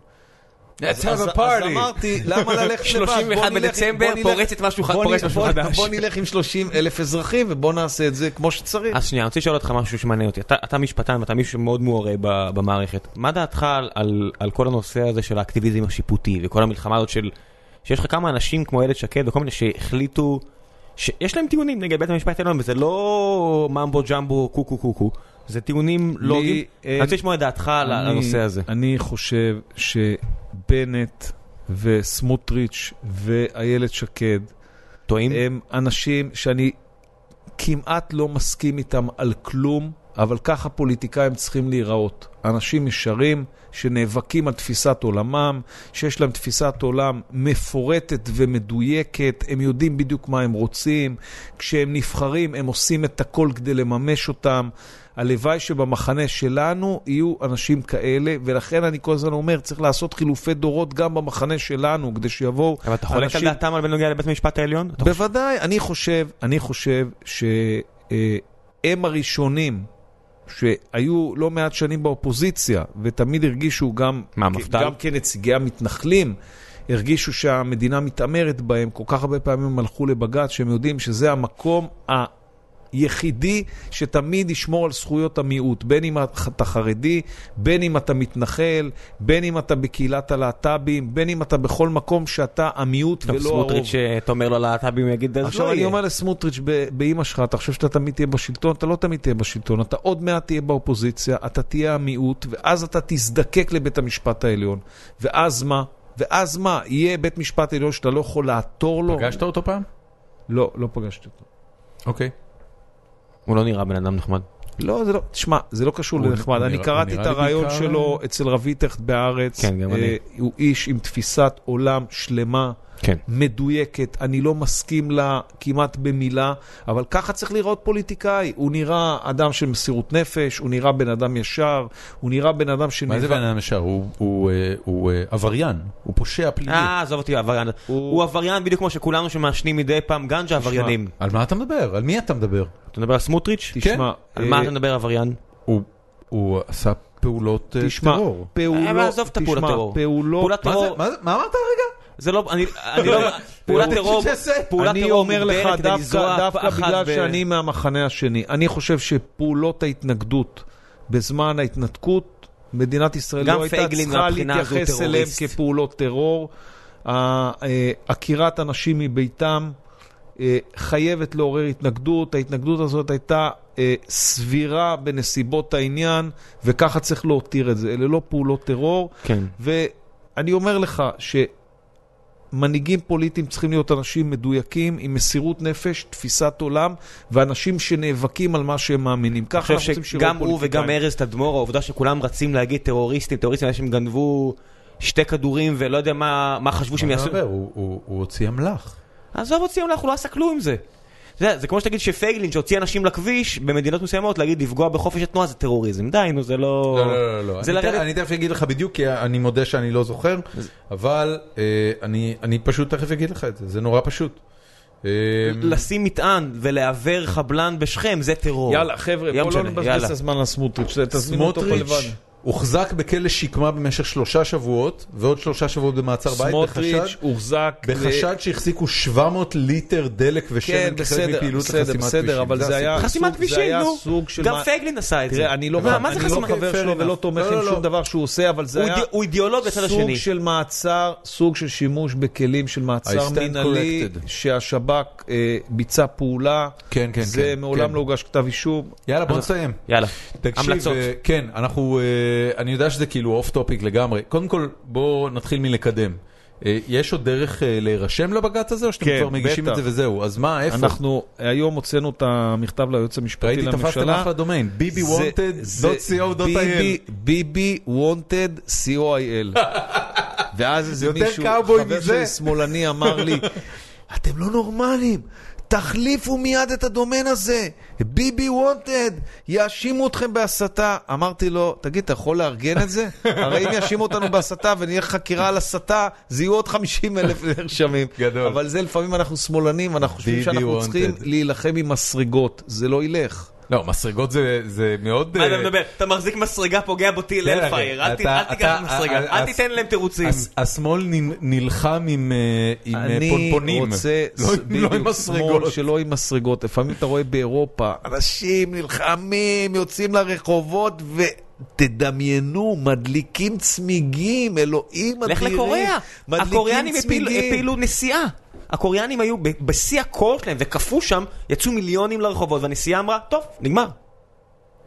Speaker 3: אז- אז- אז. אמרתי, למה ללכת לבד?
Speaker 2: 31
Speaker 3: בוא נלך-
Speaker 2: בדצמבר, פורצת משהו חדש.
Speaker 3: בוא נלך עם 30 אלף אזרחים ובוא נעשה את זה כמו שצריך.
Speaker 2: אז שנייה, אני רוצה לשאול אותך משהו שמעניין אותי. אתה, אתה משפטן ואתה מישהו שמאוד מעורה במערכת. מה דעתך על, על, על כל הנושא הזה של האקטיביזם השיפוטי וכל המלחמה הזאת של... שיש לך כמה אנשים כמו איילת שקד וכל מיני שהחליטו... שיש להם טיעונים נגד בית המשפט העליון וזה לא ממבו ג'מבו קוקו קוקו. זה טיעונים לוגיים.
Speaker 3: אין-
Speaker 2: אני רוצה לשמוע את דעתך על הנושא הזה.
Speaker 3: אני חושב שבנט וסמוטריץ' ואיילת שקד
Speaker 2: טועים?
Speaker 3: הם אנשים שאני כמעט לא מסכים איתם על כלום, אבל ככה פוליטיקאים צריכים להיראות. אנשים ישרים שנאבקים על תפיסת עולמם, שיש להם תפיסת עולם מפורטת ומדויקת, הם יודעים בדיוק מה הם רוצים, כשהם נבחרים הם עושים את הכל כדי לממש אותם. הלוואי שבמחנה שלנו יהיו אנשים כאלה, ולכן אני כל הזמן אומר, צריך לעשות חילופי דורות גם במחנה שלנו, כדי שיבואו
Speaker 2: אבל אתה חולק על
Speaker 3: אנשים-
Speaker 2: דעתם על בנוגע לבית המשפט העליון?
Speaker 3: בוודאי, אני חושב, אני חושב שהם הראשונים שהיו לא מעט שנים באופוזיציה, ותמיד הרגישו גם,
Speaker 2: מה, מפד"ל?
Speaker 3: גם כנציגי המתנחלים, הרגישו שהמדינה מתעמרת בהם, כל כך הרבה פעמים הם הלכו לבג"ץ, שהם יודעים שזה המקום היחידי שתמיד ישמור על זכויות המיעוט, בין אם אתה חרדי, בין אם אתה מתנחל, בין אם אתה בקהילת הלהט"בים, בין אם אתה בכל מקום שאתה המיעוט ולא הרוב.
Speaker 2: סמוטריץ' אתה אומר לו להט"בים יגיד אז לא
Speaker 3: עכשיו אני
Speaker 2: יהיה.
Speaker 3: אומר לסמוטריץ' באימא שלך, אתה חושב שאתה תמיד תהיה בשלטון? אתה לא תמיד תהיה בשלטון, אתה עוד מעט תהיה באופוזיציה, אתה תהיה המיעוט, ואז אתה תזדקק לבית המשפט העליון. ואז מה? ואז מה? יהיה בית משפט עליון שאתה לא יכול לעתור לו?
Speaker 1: פגשת אותו פעם?
Speaker 3: לא, לא פגשתי אותו.
Speaker 1: אוקיי.
Speaker 2: הוא לא נראה בן אדם נחמד.
Speaker 3: לא, זה לא, תשמע, זה לא קשור לנחמד. אני קראתי את הרעיון שלו אצל רביטכט בהארץ.
Speaker 2: כן, גם אני.
Speaker 3: אה, הוא איש עם תפיסת עולם שלמה.
Speaker 2: כן.
Speaker 3: מדויקת, אני לא מסכים לה כמעט במילה, אבל ככה צריך להיראות פוליטיקאי. הוא נראה אדם של מסירות נפש, הוא נראה בן אדם ישר, הוא נראה בן אדם
Speaker 1: מה זה. בן אדם ישר? הוא- הוא, אה, הוא אה, עבריין, הוא פושע פלילי.
Speaker 2: אה, עזוב אותי, עבריין.
Speaker 3: הוא-
Speaker 2: עבריין בדיוק כמו שכולנו שמעשנים מדי פעם גנג'ה עבריינים.
Speaker 1: על מה אתה מדבר? על מי אתה מדבר?
Speaker 2: אתה מדבר על סמוטריץ'?
Speaker 3: תשמע,
Speaker 2: על מה
Speaker 3: אה,
Speaker 2: אתה מדבר עבריין?
Speaker 1: הוא- עשה פעולות אה,
Speaker 3: תשמע,
Speaker 1: טרור.
Speaker 3: פעולות,
Speaker 2: עזוב את הפעולת
Speaker 3: תשמע,
Speaker 2: טרור.
Speaker 3: פעולות,
Speaker 1: מה
Speaker 2: טרור,
Speaker 1: אמרת רגע?
Speaker 2: זה לא, אני אני לא, פעולת טרור, פעולת
Speaker 3: אני
Speaker 2: טרור
Speaker 3: אומר לך,
Speaker 2: מוגדרת כדי
Speaker 3: דווקא,
Speaker 2: לזרוע
Speaker 3: דווקא בגלל
Speaker 2: ב-
Speaker 3: שאני מהמחנה השני, אני חושב שפעולות ההתנגדות בזמן ההתנתקות, מדינת ישראל
Speaker 2: גם
Speaker 3: לא הייתה צריכה להתייחס אליהם. כפעולות טרור. אה, עקירת אנשים מביתם אה, חייבת לעורר התנגדות, ההתנגדות הזאת הייתה אה, סבירה בנסיבות העניין, וככה צריך להותיר את זה. אלה לא פעולות טרור.
Speaker 2: כן.
Speaker 3: ואני אומר לך שמנהיגים פוליטיים צריכים להיות אנשים מדויקים, עם מסירות נפש, תפיסת עולם, ואנשים שנאבקים על מה שהם מאמינים.
Speaker 2: אני
Speaker 3: ככה
Speaker 2: חושב
Speaker 3: אנחנו רוצים שיראו
Speaker 2: שגם הוא
Speaker 3: פוליטיקאים.
Speaker 2: וגם ארז תדמור, העובדה שכולם רצים להגיד טרוריסטים, טרוריסטים, אנשים גנבו שתי כדורים ולא יודע מה מה חשבו שהם יעשו.
Speaker 1: הוא- הוא הוא הוציא אמל"ח.
Speaker 2: עזוב אותי, הוא לא עשה כלום עם זה. זה, זה כמו שתגיד שפייגלין שהוציא אנשים לכביש במדינות מסוימות להגיד לפגוע בחופש התנועה זה טרוריזם די נו זה לא...
Speaker 1: לא, לא, לא, לא.
Speaker 2: זה
Speaker 1: אני ת-
Speaker 2: לרדת...
Speaker 1: אני תכף אגיד לך בדיוק, כי אני מודה שאני לא זוכר, אבל אה, אני אני פשוט תכף אגיד לך את זה, זה נורא פשוט. אה,
Speaker 2: לשים מטען ולעוור חבלן בשכם זה טרור.
Speaker 3: יאללה, חבר'ה,
Speaker 2: יום
Speaker 3: בוא לא נבזבז. את הזמן על סמוטריץ'.
Speaker 1: סמוטריץ' הוחזק בכלא שקמה במשך שלושה שבועות, ועוד שלושה שבועות במעצר בית,
Speaker 3: סמוטריץ'
Speaker 1: בחשד-
Speaker 3: הוחזק...
Speaker 1: בחשד שהחזיקו 700 ליטר דלק
Speaker 3: כן,
Speaker 1: ושמן כחלק
Speaker 3: בסדר,
Speaker 1: מפעילות
Speaker 3: בסדר,
Speaker 1: לחסימת
Speaker 3: בסדר,
Speaker 1: כבישים.
Speaker 3: אבל זה היה סוג-
Speaker 2: כבישים,
Speaker 3: זה היה
Speaker 2: נו.
Speaker 3: סוג של...
Speaker 2: גם פייגלין עשה את זה.
Speaker 3: תראה, אני לא
Speaker 2: זה
Speaker 3: לא חבר שלו. ולא תומך
Speaker 1: לא, לא,
Speaker 3: עם
Speaker 1: לא.
Speaker 3: שום דבר שהוא עושה, אבל זה היה
Speaker 2: הוא אידיאולוג בצד
Speaker 3: סוג
Speaker 2: השני.
Speaker 3: של מעצר, סוג של שימוש בכלים של מעצר מינהלי. שהשב"כ אה, ביצע פעולה.
Speaker 1: כן, כן,
Speaker 3: זה
Speaker 1: כן,
Speaker 3: מעולם
Speaker 1: כן.
Speaker 3: לא הוגש כתב אישום.
Speaker 1: יאללה בוא נסיים.
Speaker 2: יאללה. המלצות.
Speaker 1: אה, כן, אנחנו, אה, אני יודע שזה כאילו off topic לגמרי. קודם כל, בואו נתחיל מלקדם. אה, יש עוד דרך אה, להירשם לבג"ץ הזה, או שאתם
Speaker 3: כן,
Speaker 1: כבר מגישים. את זה וזהו? אז מה, איפה?
Speaker 3: אנחנו היום הוצאנו את המכתב ליועץ המשפטי
Speaker 1: ראיתי,
Speaker 3: לממשלה.
Speaker 1: תפסתם אחלה
Speaker 3: domain,
Speaker 1: bbwanted.co.il.
Speaker 3: ביבי, ביבי wanted co.il. ואז איזה מישהו, חבר. שלי שמאלני אמר לי, אתם לא נורמלים, תחליפו מיד את הדומיין הזה, ביבי וונטד, יאשימו אתכם בהסתה. אמרתי לו, תגיד, אתה יכול לארגן את זה? הרי אם יאשימו אותנו בהסתה ונהיה חקירה על הסתה, זה יהיו עוד 50 אלף נרשמים.
Speaker 1: גדול.
Speaker 3: אבל זה לפעמים אנחנו שמאלנים, אנחנו חושבים שאנחנו. צריכים להילחם עם מסרגות, זה לא ילך.
Speaker 1: לא, מסרגות זה- זה מאוד...
Speaker 2: מה אתה
Speaker 1: אה,
Speaker 2: מדבר? אתה מחזיק מסרגה, פוגע בוטיל
Speaker 1: כן,
Speaker 2: אלפייר, אל אל תיקח
Speaker 1: אתה-
Speaker 2: מסרגה,
Speaker 1: אה,
Speaker 2: אל
Speaker 1: אה,
Speaker 2: תיתן להם תירוצים.
Speaker 1: השמאל נלחם עם עם,
Speaker 3: אני
Speaker 1: פונפונים.
Speaker 3: רוצה,
Speaker 1: לא עם- לא מסרגות.
Speaker 3: שלא עם מסרגות. לפעמים אתה רואה באירופה, אנשים נלחמים, יוצאים לרחובות ותדמיינו, מדליקים צמיגים, אלוהים אדירים.
Speaker 2: לך לקוריאה, הקוריאנים. הפילו נסיעה. הקוריאנים היו בשיא הקור שלהם וקפאו שם, יצאו מיליונים לרחובות והנסיעה אמרה, טוב, נגמר.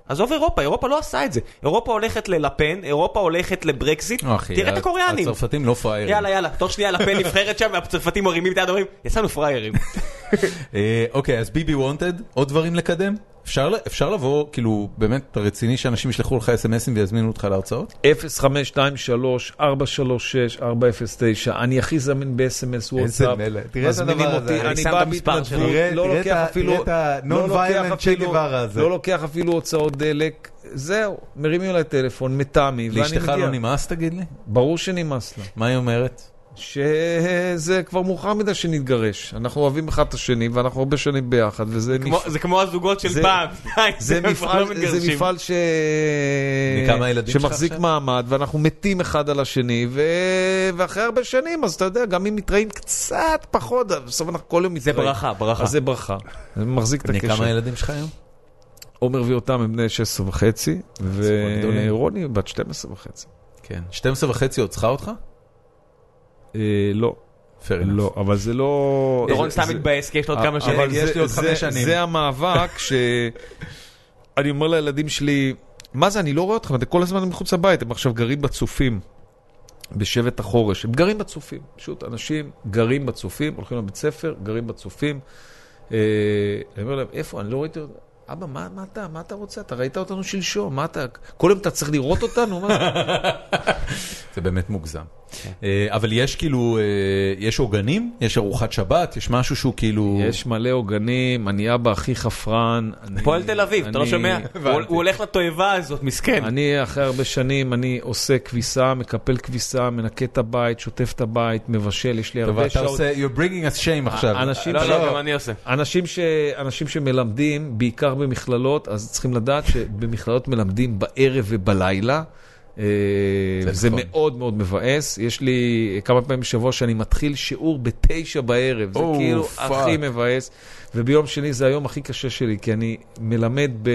Speaker 2: עזוב אירופה, אירופה לא עשה את זה. אירופה הולכת ללפן, אירופה הולכת לברקזיט, תראה את הקוריאנים.
Speaker 1: הצרפתים לא פראיירים.
Speaker 2: יאללה יאללה, תוך שנייה לפן נבחרת שם והצרפתים מרימים את היד ואומרים, יצאנו פראיירים.
Speaker 1: אה, אוקיי, אז ביבי וונטד, עוד דברים לקדם? אפשר אפשר לבוא, כאילו, באמת, אתה רציני שאנשים ישלחו לך אס.אם.אסים ויזמינו אותך להרצאות?
Speaker 3: 0523-436-409, אני הכי זמין ב-SMS וואטסאפ.
Speaker 1: מלך. תראה את הדבר
Speaker 3: אותי,
Speaker 1: הזה.
Speaker 3: אני
Speaker 2: אני שם
Speaker 3: בא
Speaker 2: את המספר שלו.
Speaker 3: בהתנדבות,
Speaker 1: תראה-
Speaker 3: לא
Speaker 1: תראה
Speaker 3: לוקח
Speaker 1: את ה-
Speaker 3: אפילו,
Speaker 1: תראה את ה-
Speaker 3: לא לוקח
Speaker 1: non-violent
Speaker 3: אפילו-
Speaker 1: צ'ה גווארה הזה.
Speaker 3: לא לוקח אפילו הוצאות דלק, זהו, מרימים אליי טלפון, מטעמי, ואני
Speaker 1: לאשתך
Speaker 3: מגיע.
Speaker 1: לא נמאס, תגיד לי?
Speaker 3: ברור שנמאס לה.
Speaker 1: מה היא אומרת?
Speaker 3: שזה כבר מאוחר מדי שנתגרש. אנחנו אוהבים אחד את השני, ואנחנו הרבה שנים ביחד, וזה
Speaker 2: כמו-
Speaker 3: מפ-
Speaker 2: זה כמו הזוגות של
Speaker 3: זה-
Speaker 2: פעם.
Speaker 3: זה מפעל,
Speaker 2: לא
Speaker 3: זה. מפעל ש...
Speaker 1: מכמה ילדים שלך
Speaker 3: שמחזיק? מעמד, ואנחנו מתים אחד על השני, ו... ואחרי הרבה שנים, אז אתה יודע, גם אם מתראים קצת פחות, בסוף אנחנו כל יום
Speaker 2: זה
Speaker 3: מתראים.
Speaker 2: ברכה, ברכה.
Speaker 3: אז זה ברכה. זה מחזיק את
Speaker 1: בני
Speaker 3: הקשר.
Speaker 1: כמה ילדים שלך היום?
Speaker 3: עומר ויותם הם בני 16 וחצי. ורוני בת 12 וחצי.
Speaker 1: כן. 12 וחצי עוד צריכה אותך?
Speaker 3: אה, לא. לא, אבל זה לא...
Speaker 2: דורון
Speaker 3: זה-
Speaker 2: סתם
Speaker 3: זה-
Speaker 2: מתבאס כי יש לו עוד כמה
Speaker 1: אבל
Speaker 2: שנים.
Speaker 1: יש
Speaker 3: זה-
Speaker 1: לי עוד
Speaker 3: זה-
Speaker 1: חמש שנים.
Speaker 3: זה המאבק ש... אני אומר לילדים שלי, מה זה, אני לא רואה אתכם, אתם כל הזמן מחוץ לבית, הם עכשיו גרים בצופים, בשבט החורש. הם גרים בצופים, פשוט אנשים גרים בצופים, הולכים לבית ספר, גרים בצופים. אה, אני אומר להם, איפה, אני לא ראיתי אותם. אבא, מה, מה אתה, מה אתה רוצה? אתה ראית אותנו שלשום, מה אתה, כל יום אתה צריך לראות אותנו? מה זה?
Speaker 1: זה באמת מוגזם. אה, אבל יש כאילו, אה, יש עוגנים? יש ארוחת שבת? יש משהו שהוא כאילו...
Speaker 3: יש מלא עוגנים, אני אבא הכי חפרן.
Speaker 2: פועל תל אביב, אתה לא שומע? הוא הולך לתועבה הזאת, מסכן.
Speaker 3: אני אחרי הרבה שנים, אני עושה כביסה, מקפל כביסה, מנקה את הבית, שוטף את הבית, מבשל, יש לי
Speaker 1: טוב,
Speaker 3: הרבה
Speaker 1: אתה
Speaker 3: שעות.
Speaker 1: עושה, you're bringing us shame עכשיו.
Speaker 2: לא, לא, גם אני עושה.
Speaker 3: אנשים שמלמדים, בעיקר במכללות, אז צריכים לדעת שבמכללות מלמדים בערב ובלילה. אה,
Speaker 1: זה נכון.
Speaker 3: מאוד מאוד מבאס. יש לי כמה פעמים בשבוע שאני מתחיל שיעור בתשע בערב. זה כאילו. הכי מבאס. וביום שני זה היום הכי קשה שלי, כי אני מלמד ב...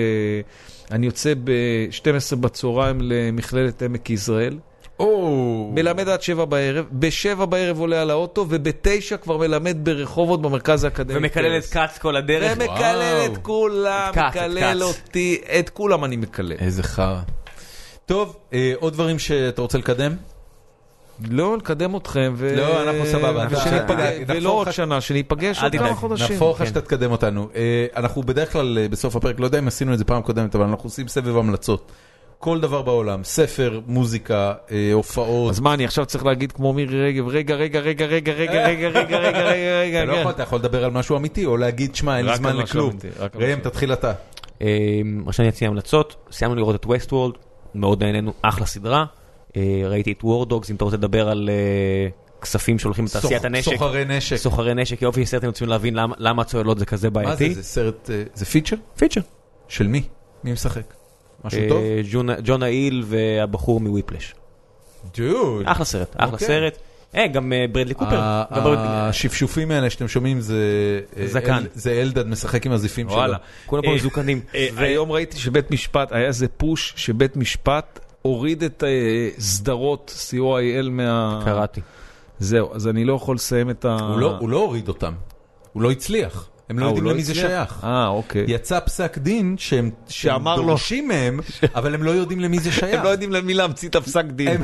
Speaker 3: אני יוצא ב-12 בצהריים למכללת עמק יזרעאל.
Speaker 1: או,
Speaker 3: מלמד עד שבע בערב, בשבע בערב עולה על האוטו, ובתשע כבר מלמד ברחובות במרכז האקדמי.
Speaker 2: ומקלל את כץ כל הדרך.
Speaker 3: ומקלל. את כולם, מקלל. אותי, את כולם אני מקלל.
Speaker 1: איזה חרא. טוב, אה, עוד דברים שאתה רוצה לקדם?
Speaker 3: לא, נקדם אתכם, ו...
Speaker 1: לא, אנחנו סבבה. אתה-
Speaker 3: ולא עוד שנה, שניפגש עוד כמה חודשים.
Speaker 1: נהפוך לך
Speaker 2: כן.
Speaker 1: שאתה תקדם אותנו. אה, אנחנו בדרך כלל אה, בסוף הפרק, לא יודע אם עשינו את זה פעם קודמת, אבל אנחנו עושים סבב המלצות. כל דבר בעולם, ספר, מוזיקה, אה, הופעות.
Speaker 3: אז מה, אני עכשיו צריך להגיד כמו מירי רגב, רגע, רגע, רגע, רגע, רגע, רגע, רגע, רגע, רגע, רגע,
Speaker 1: אתה לא יכול, אתה יכול לדבר על משהו אמיתי, או להגיד, שמע, אין לי זמן לכלום. ראם. תתחיל אתה.
Speaker 2: מה שאני אציע המלצות, סיימנו לראות את Westworld, מאוד נהנינו, אחלה סדרה. אה, ראיתי את War Dogs, אם אתה רוצה לדבר על אה, כספים שהולכים לתעשיית הנשק.
Speaker 1: סוחרי נשק.
Speaker 2: סוחרי נשק, יופי סרט, הם רוצים להבין למה- הצוללות זה כזה
Speaker 1: מה זה,
Speaker 2: בעייתי.
Speaker 1: זה סרט, אה, זה feature?
Speaker 2: feature.
Speaker 1: של מי? מי משחק? משהו טוב?
Speaker 2: ג'ונה- ג'ונה היל והבחור מ Whiplash.
Speaker 1: דוד.
Speaker 2: אחלה סרט, אחלה
Speaker 1: אוקיי.
Speaker 2: סרט. אה, גם אה, ברדלי קופר.
Speaker 1: השפשופים האלה שאתם שומעים זה... אה,
Speaker 2: זקן.
Speaker 1: זה אלדד משחק עם הזיפים שלו.
Speaker 3: וואלה.
Speaker 2: כולם פה
Speaker 3: אה,
Speaker 2: מזוקנים.
Speaker 3: אה, היום ראיתי שבית משפט, היה איזה פוש שבית משפט הוריד את סדרות co.il מה...
Speaker 2: קראתי.
Speaker 3: זהו, אז אני לא יכול לסיים את ה...
Speaker 1: הוא לא- הוא לא הוריד אותם. הוא לא הצליח. הם לא
Speaker 3: אה,
Speaker 1: יודעים למי זה? שייך.
Speaker 3: אה, אוקיי.
Speaker 1: יצא פסק דין שהם דורשים מהם, אבל הם לא יודעים למי זה שייך.
Speaker 3: הם לא יודעים למי להמציא את הפסק דין.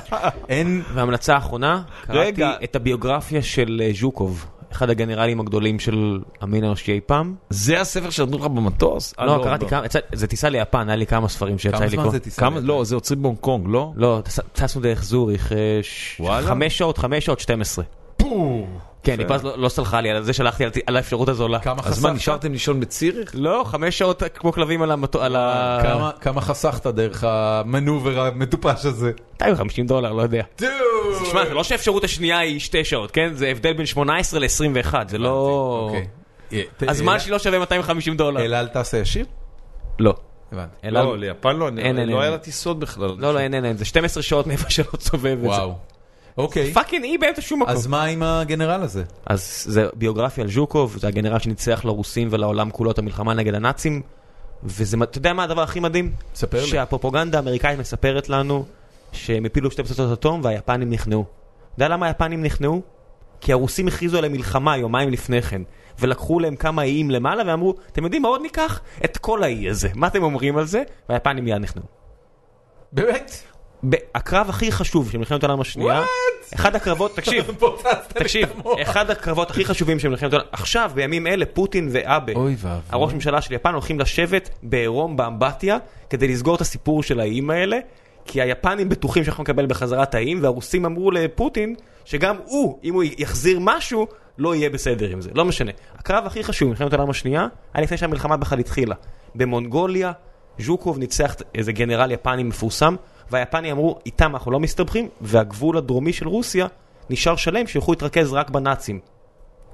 Speaker 1: אין...
Speaker 2: והמלצה האחרונה, קראתי. את הביוגרפיה של אה, ז'וקוב, אחד הגנרלים הגדולים של המין האנושי אי פעם.
Speaker 3: זה הספר שנתנו לך במטוס? אה,
Speaker 2: לא, קראתי כמה, יצא- זה טיסה ליפן, היה לי כמה ספרים שיצא
Speaker 1: כמה
Speaker 2: לי
Speaker 1: זמן
Speaker 2: לקרוא.
Speaker 1: זה טיסה?
Speaker 3: כמה? לא, זה עוצרים בהונג קונג, לא?
Speaker 2: לא, טס- טסנו דרך זוריך. חמש שעות, חמש שעות, 12. כן, ליפז לא לא סלחה לי על זה שהלכתי על- האפשרות הזולה.
Speaker 1: כמה
Speaker 3: אז מה,
Speaker 1: חסכת?
Speaker 3: נשארתם לישון בציריך?
Speaker 2: לא, חמש שעות כמו כלבים על ה...
Speaker 1: כמה- כמה חסכת דרך המנובר המטופש הזה?
Speaker 2: 250 דולר, לא יודע. תשמע, זה לא שהאפשרות השנייה היא שתי שעות, כן? זה הבדל בין 18 ל-21, זה לא...
Speaker 1: אוקיי.
Speaker 2: הזמן שלי לא שווה 250 דולר.
Speaker 1: אל על טסה ישיר?
Speaker 2: לא.
Speaker 1: הבנתי.
Speaker 3: לא, ליפן לא, לא. היה לה טיסות בכלל.
Speaker 2: לא, לא, אין, אין, אין, זה 12 שעות מאיפה שלא סובב את זה.
Speaker 1: וואו. אוקיי.
Speaker 2: פאקינג אי באמצע שום מקום.
Speaker 1: אז מה עם הגנרל הזה?
Speaker 2: אז זה ביוגרפיה על ז'וקוב, זה הגנרל שניצח לרוסים ולעולם כולו את המלחמה נגד הנאצים. וזה, אתה יודע מה הדבר הכי מדהים?
Speaker 1: ספר לי.
Speaker 2: שהפרופוגנדה האמריקאית מספרת לנו שהם הפילו שתי פצצות אטום והיפנים נכנעו. אתה יודע למה היפנים נכנעו? כי הרוסים הכריזו עליהם מלחמה יומיים לפני כן, ולקחו להם כמה איים למעלה ואמרו, אתם יודעים מה עוד ניקח? את כל האי הזה. מה אתם אומרים על זה? והיפנים מיד נכנעו.
Speaker 1: באמת?
Speaker 2: ב- הקרב הכי חשוב של מלחמת העולם השנייה, אחד הקרבות, תקשיב, תקשיב, אחד הקרבות הכי חשובים של מלחמת העולם, עכשיו בימים אלה פוטין ואבה. הראש ממשלה של יפן הולכים לשבת בעירום באמבטיה כדי לסגור את הסיפור של האיים האלה, כי היפנים בטוחים שאנחנו נקבל בחזרה את האיים, והרוסים אמרו לפוטין שגם הוא, אם הוא יחזיר משהו, לא יהיה בסדר עם זה, לא משנה. הקרב הכי חשוב במלחמת העולם השנייה, היה לפני שהמלחמה בכלל התחילה. במונגוליה, ז'וקוב ניצח איזה גנרל יפני מפורסם, והיפנים אמרו, איתם אנחנו לא מסתבכים, והגבול הדרומי של רוסיה נשאר שלם, שיוכלו להתרכז רק בנאצים.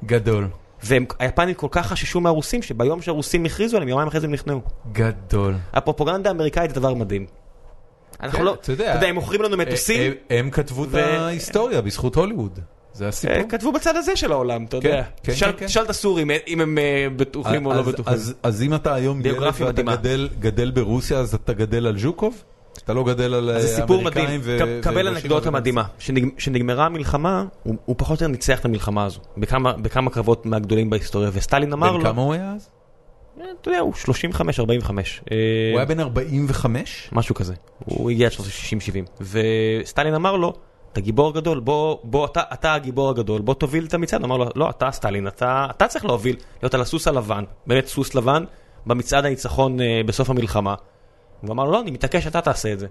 Speaker 1: גדול.
Speaker 2: והיפנים כל כך חששו מהרוסים, שביום שהרוסים הכריזו עליהם, יומיים אחרי זה הם נכנעו.
Speaker 1: גדול.
Speaker 2: הפרופוגנדה האמריקאית זה דבר מדהים. אנחנו
Speaker 1: כן,
Speaker 2: לא,
Speaker 1: אתה יודע.
Speaker 2: הם מוכרים לנו מטוסים,
Speaker 1: הם- הם כתבו את ההיסטוריה בזכות הוליווד. זה הסיפור.
Speaker 2: אה, כתבו בצד הזה של העולם, אתה יודע. תשאל-
Speaker 1: כן, כן.
Speaker 2: את הסורים אה, אם הם אה, בטוחים או לא בטוחים.
Speaker 1: אז- אם אתה היום ילד ואתה גדל ברוסיה, אז אתה גדל על ז'וקוב? אתה לא גדל על
Speaker 2: אז זה סיפור
Speaker 1: אמריקאים
Speaker 2: מדהים,
Speaker 1: ו-
Speaker 2: קבל אנקדוטה? מדהימה. שנג- שנגמרה המלחמה, הוא פחות או יותר ניצח את המלחמה הזו. בכמה קרבות מהגדולים בהיסטוריה, וסטלין אמר
Speaker 1: בן
Speaker 2: לו,
Speaker 1: כמה הוא היה אז?
Speaker 2: אה, אתה יודע, הוא 35-45. אה,
Speaker 1: הוא היה בן 45?
Speaker 2: משהו כזה. הוא הגיע עד 60-70. וסטלין אמר לו, אתה גיבור גדול, בוא, בוא, אתה, אתה הגיבור הגדול, בוא תוביל את המצעד. אמר לו, לא, אתה סטלין, אתה, אתה צריך להוביל, להיות על הסוס הלבן, באמת סוס לבן, במצעד הניצחון אה, בסוף המלחמה. הוא אמר לו, לא, אני מתעקש, אתה תעשה את זה.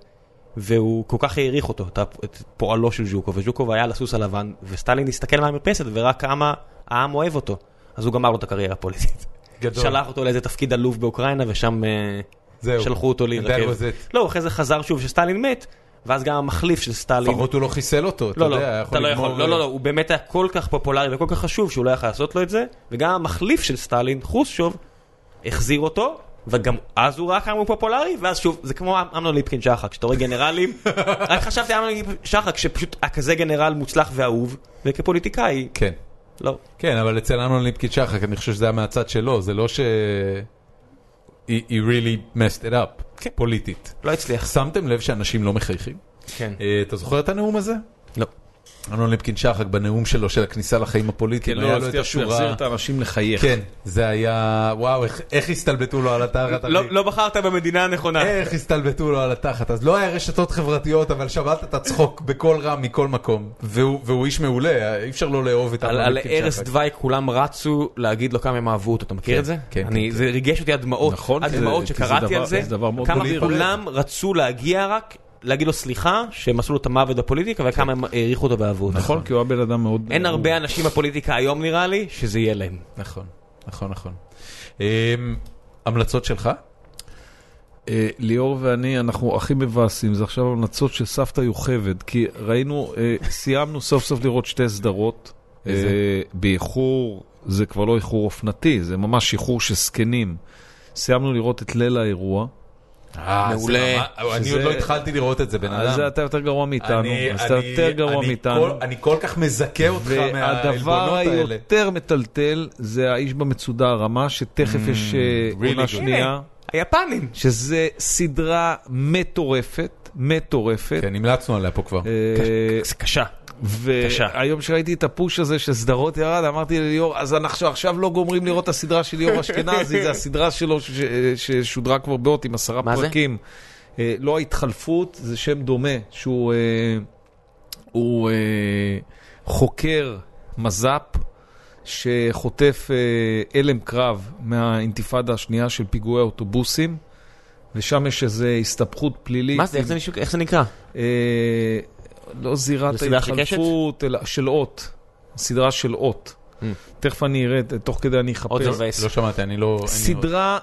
Speaker 2: והוא כל כך העריך אותו, את פועלו של ז'וקוב, וז'וקוב היה על הסוס הלבן, וסטלין הסתכל מהמרפסת וראה כמה העם אוהב אותו. אז הוא גמר לו את הקריירה הפוליטית.
Speaker 1: גדול.
Speaker 2: שלח אותו לאיזה תפקיד עלוב באוקראינה, ושם אה,
Speaker 1: זהו.
Speaker 2: שלחו אותו להירקב. לא, אחרי זה חזר שוב שסטלין מת, ואז גם המחליף של סטלין...
Speaker 1: לפחות הוא לא חיסל אותו, אתה
Speaker 2: לא, לא,
Speaker 1: יודע, היה
Speaker 2: אתה לא יכול, לא, לא, לא, הוא באמת היה כל כך פופולרי וכל כך חשוב שהוא לא יכול לעשות לו את זה, וגם המחליף של סטלין, חרושצ'וב, החזיר אותו, וגם אז הוא כמה הוא פופולרי, ואז שוב, זה כמו אמנון ליפקין שחק, כשאתה רואה גנרלים, רק חשבתי אמנון ליפקין שחק, שפשוט היה כזה גנרל מוצלח ואהוב, וכפוליטיקאי,
Speaker 1: כן.
Speaker 2: לא.
Speaker 1: כן, אבל אצל אמנון ליפקין שחק, אני חושב שזה היה מהצד שלו, זה לא ש... he really messed it up,
Speaker 2: כן.
Speaker 1: פוליטית.
Speaker 2: לא הצליח.
Speaker 1: שמתם לב שאנשים לא מחייכים?
Speaker 2: כן.
Speaker 1: אה, אתה זוכר את הנאום הזה?
Speaker 2: לא.
Speaker 1: אמנון ליפקין שחק בנאום שלו של הכניסה לחיים הפוליטיים,
Speaker 3: כן,
Speaker 1: היה
Speaker 3: לא,
Speaker 1: לו את השורה...
Speaker 3: יחזיר את האנשים לחייך.
Speaker 1: כן, זה היה... וואו, איך- איך הסתלבטו לו על התחת,
Speaker 2: לא-. לא בחרת במדינה הנכונה.
Speaker 1: איך הסתלבטו לו על התחת, אז לא היה רשתות חברתיות, אבל שמעת את הצחוק בקול רם מכל מקום, והוא איש מעולה, אי אפשר לא לאהוב את
Speaker 2: על,
Speaker 1: אמנון
Speaker 2: על
Speaker 1: ליפקין
Speaker 2: ערש
Speaker 1: שחק.
Speaker 2: דווי כולם רצו להגיד לו כמה הם אהבו אותו, אתה מכיר
Speaker 1: כן,
Speaker 2: את זה?
Speaker 1: כן,
Speaker 2: אני,
Speaker 1: כן,
Speaker 2: זה ריגש אותי עד דמעות,
Speaker 3: נכון,
Speaker 2: עד
Speaker 3: כי זה-
Speaker 2: דמעות
Speaker 3: כי זה
Speaker 2: שקראתי על זה, כמה. כולם רצו להגיע רק, להגיד לו סליחה, שהם עשו לו את המוות בפוליטיקה, וכמה הם העריכו אותו ואהבו אותו.
Speaker 3: נכון, כי הוא היה בן אדם מאוד...
Speaker 2: אין הרבה אנשים בפוליטיקה היום נראה לי, שזה יהיה להם.
Speaker 1: נכון, נכון, נכון. אמ, המלצות שלך?
Speaker 3: אה, ליאור ואני, אנחנו הכי מבאסים, זה עכשיו המלצות של סבתא יוכבד, כי ראינו, אה, סיימנו סוף סוף לראות שתי סדרות? אה, באיחור, זה כבר לא איחור אופנתי, זה ממש איחור של זקנים. סיימנו לראות את ליל האירוע,
Speaker 2: מעולה.
Speaker 1: ממש- אני עוד לא התחלתי לראות את זה, בן
Speaker 3: אז
Speaker 1: אדם.
Speaker 3: אתה יותר גרוע מאיתנו,
Speaker 1: אני-
Speaker 3: אז אתה
Speaker 1: אני-
Speaker 3: יותר גרוע מאיתנו.
Speaker 1: כל- אני כל כך מזכה אותך
Speaker 3: והדבר
Speaker 1: מהעלבונות האלה.
Speaker 3: היותר מטלטל זה האיש במצודה הרמה, שתכף יש אה,
Speaker 1: Mm,
Speaker 3: עונה. שנייה,
Speaker 2: היפנים.
Speaker 3: שזה סדרה מטורפת, מטורפת.
Speaker 1: כן, המלצנו עליה פה כבר.
Speaker 3: אה,
Speaker 2: זה קשה.
Speaker 3: והיום שראיתי את הפוש הזה של סדרות ירד, אמרתי לליאור, אז אנחנו עכשיו לא גומרים לראות את הסדרה של ליאור אשכנזי, זה הסדרה שלו ששודרה כבר באות עם עשרה? פרקים. אה, לא ההתחלפות, זה שם דומה, שהוא אה, הוא, אה, חוקר מז"פ, שחוטף הלם קרב מהאינתיפאדה השנייה של פיגועי אוטובוסים, ושם יש איזו הסתבכות פלילית.
Speaker 2: מה זה, איך זה נשמע- איך זה נקרא?
Speaker 3: אה, לא זירת? ההתחלפות, אלא של אות. סדרה של אות. תכף אני אראה, תוך כדי אני אחפש.
Speaker 2: עוד זרווייס.
Speaker 1: לא שמעתי, אני לא... אין לי-
Speaker 3: סדרה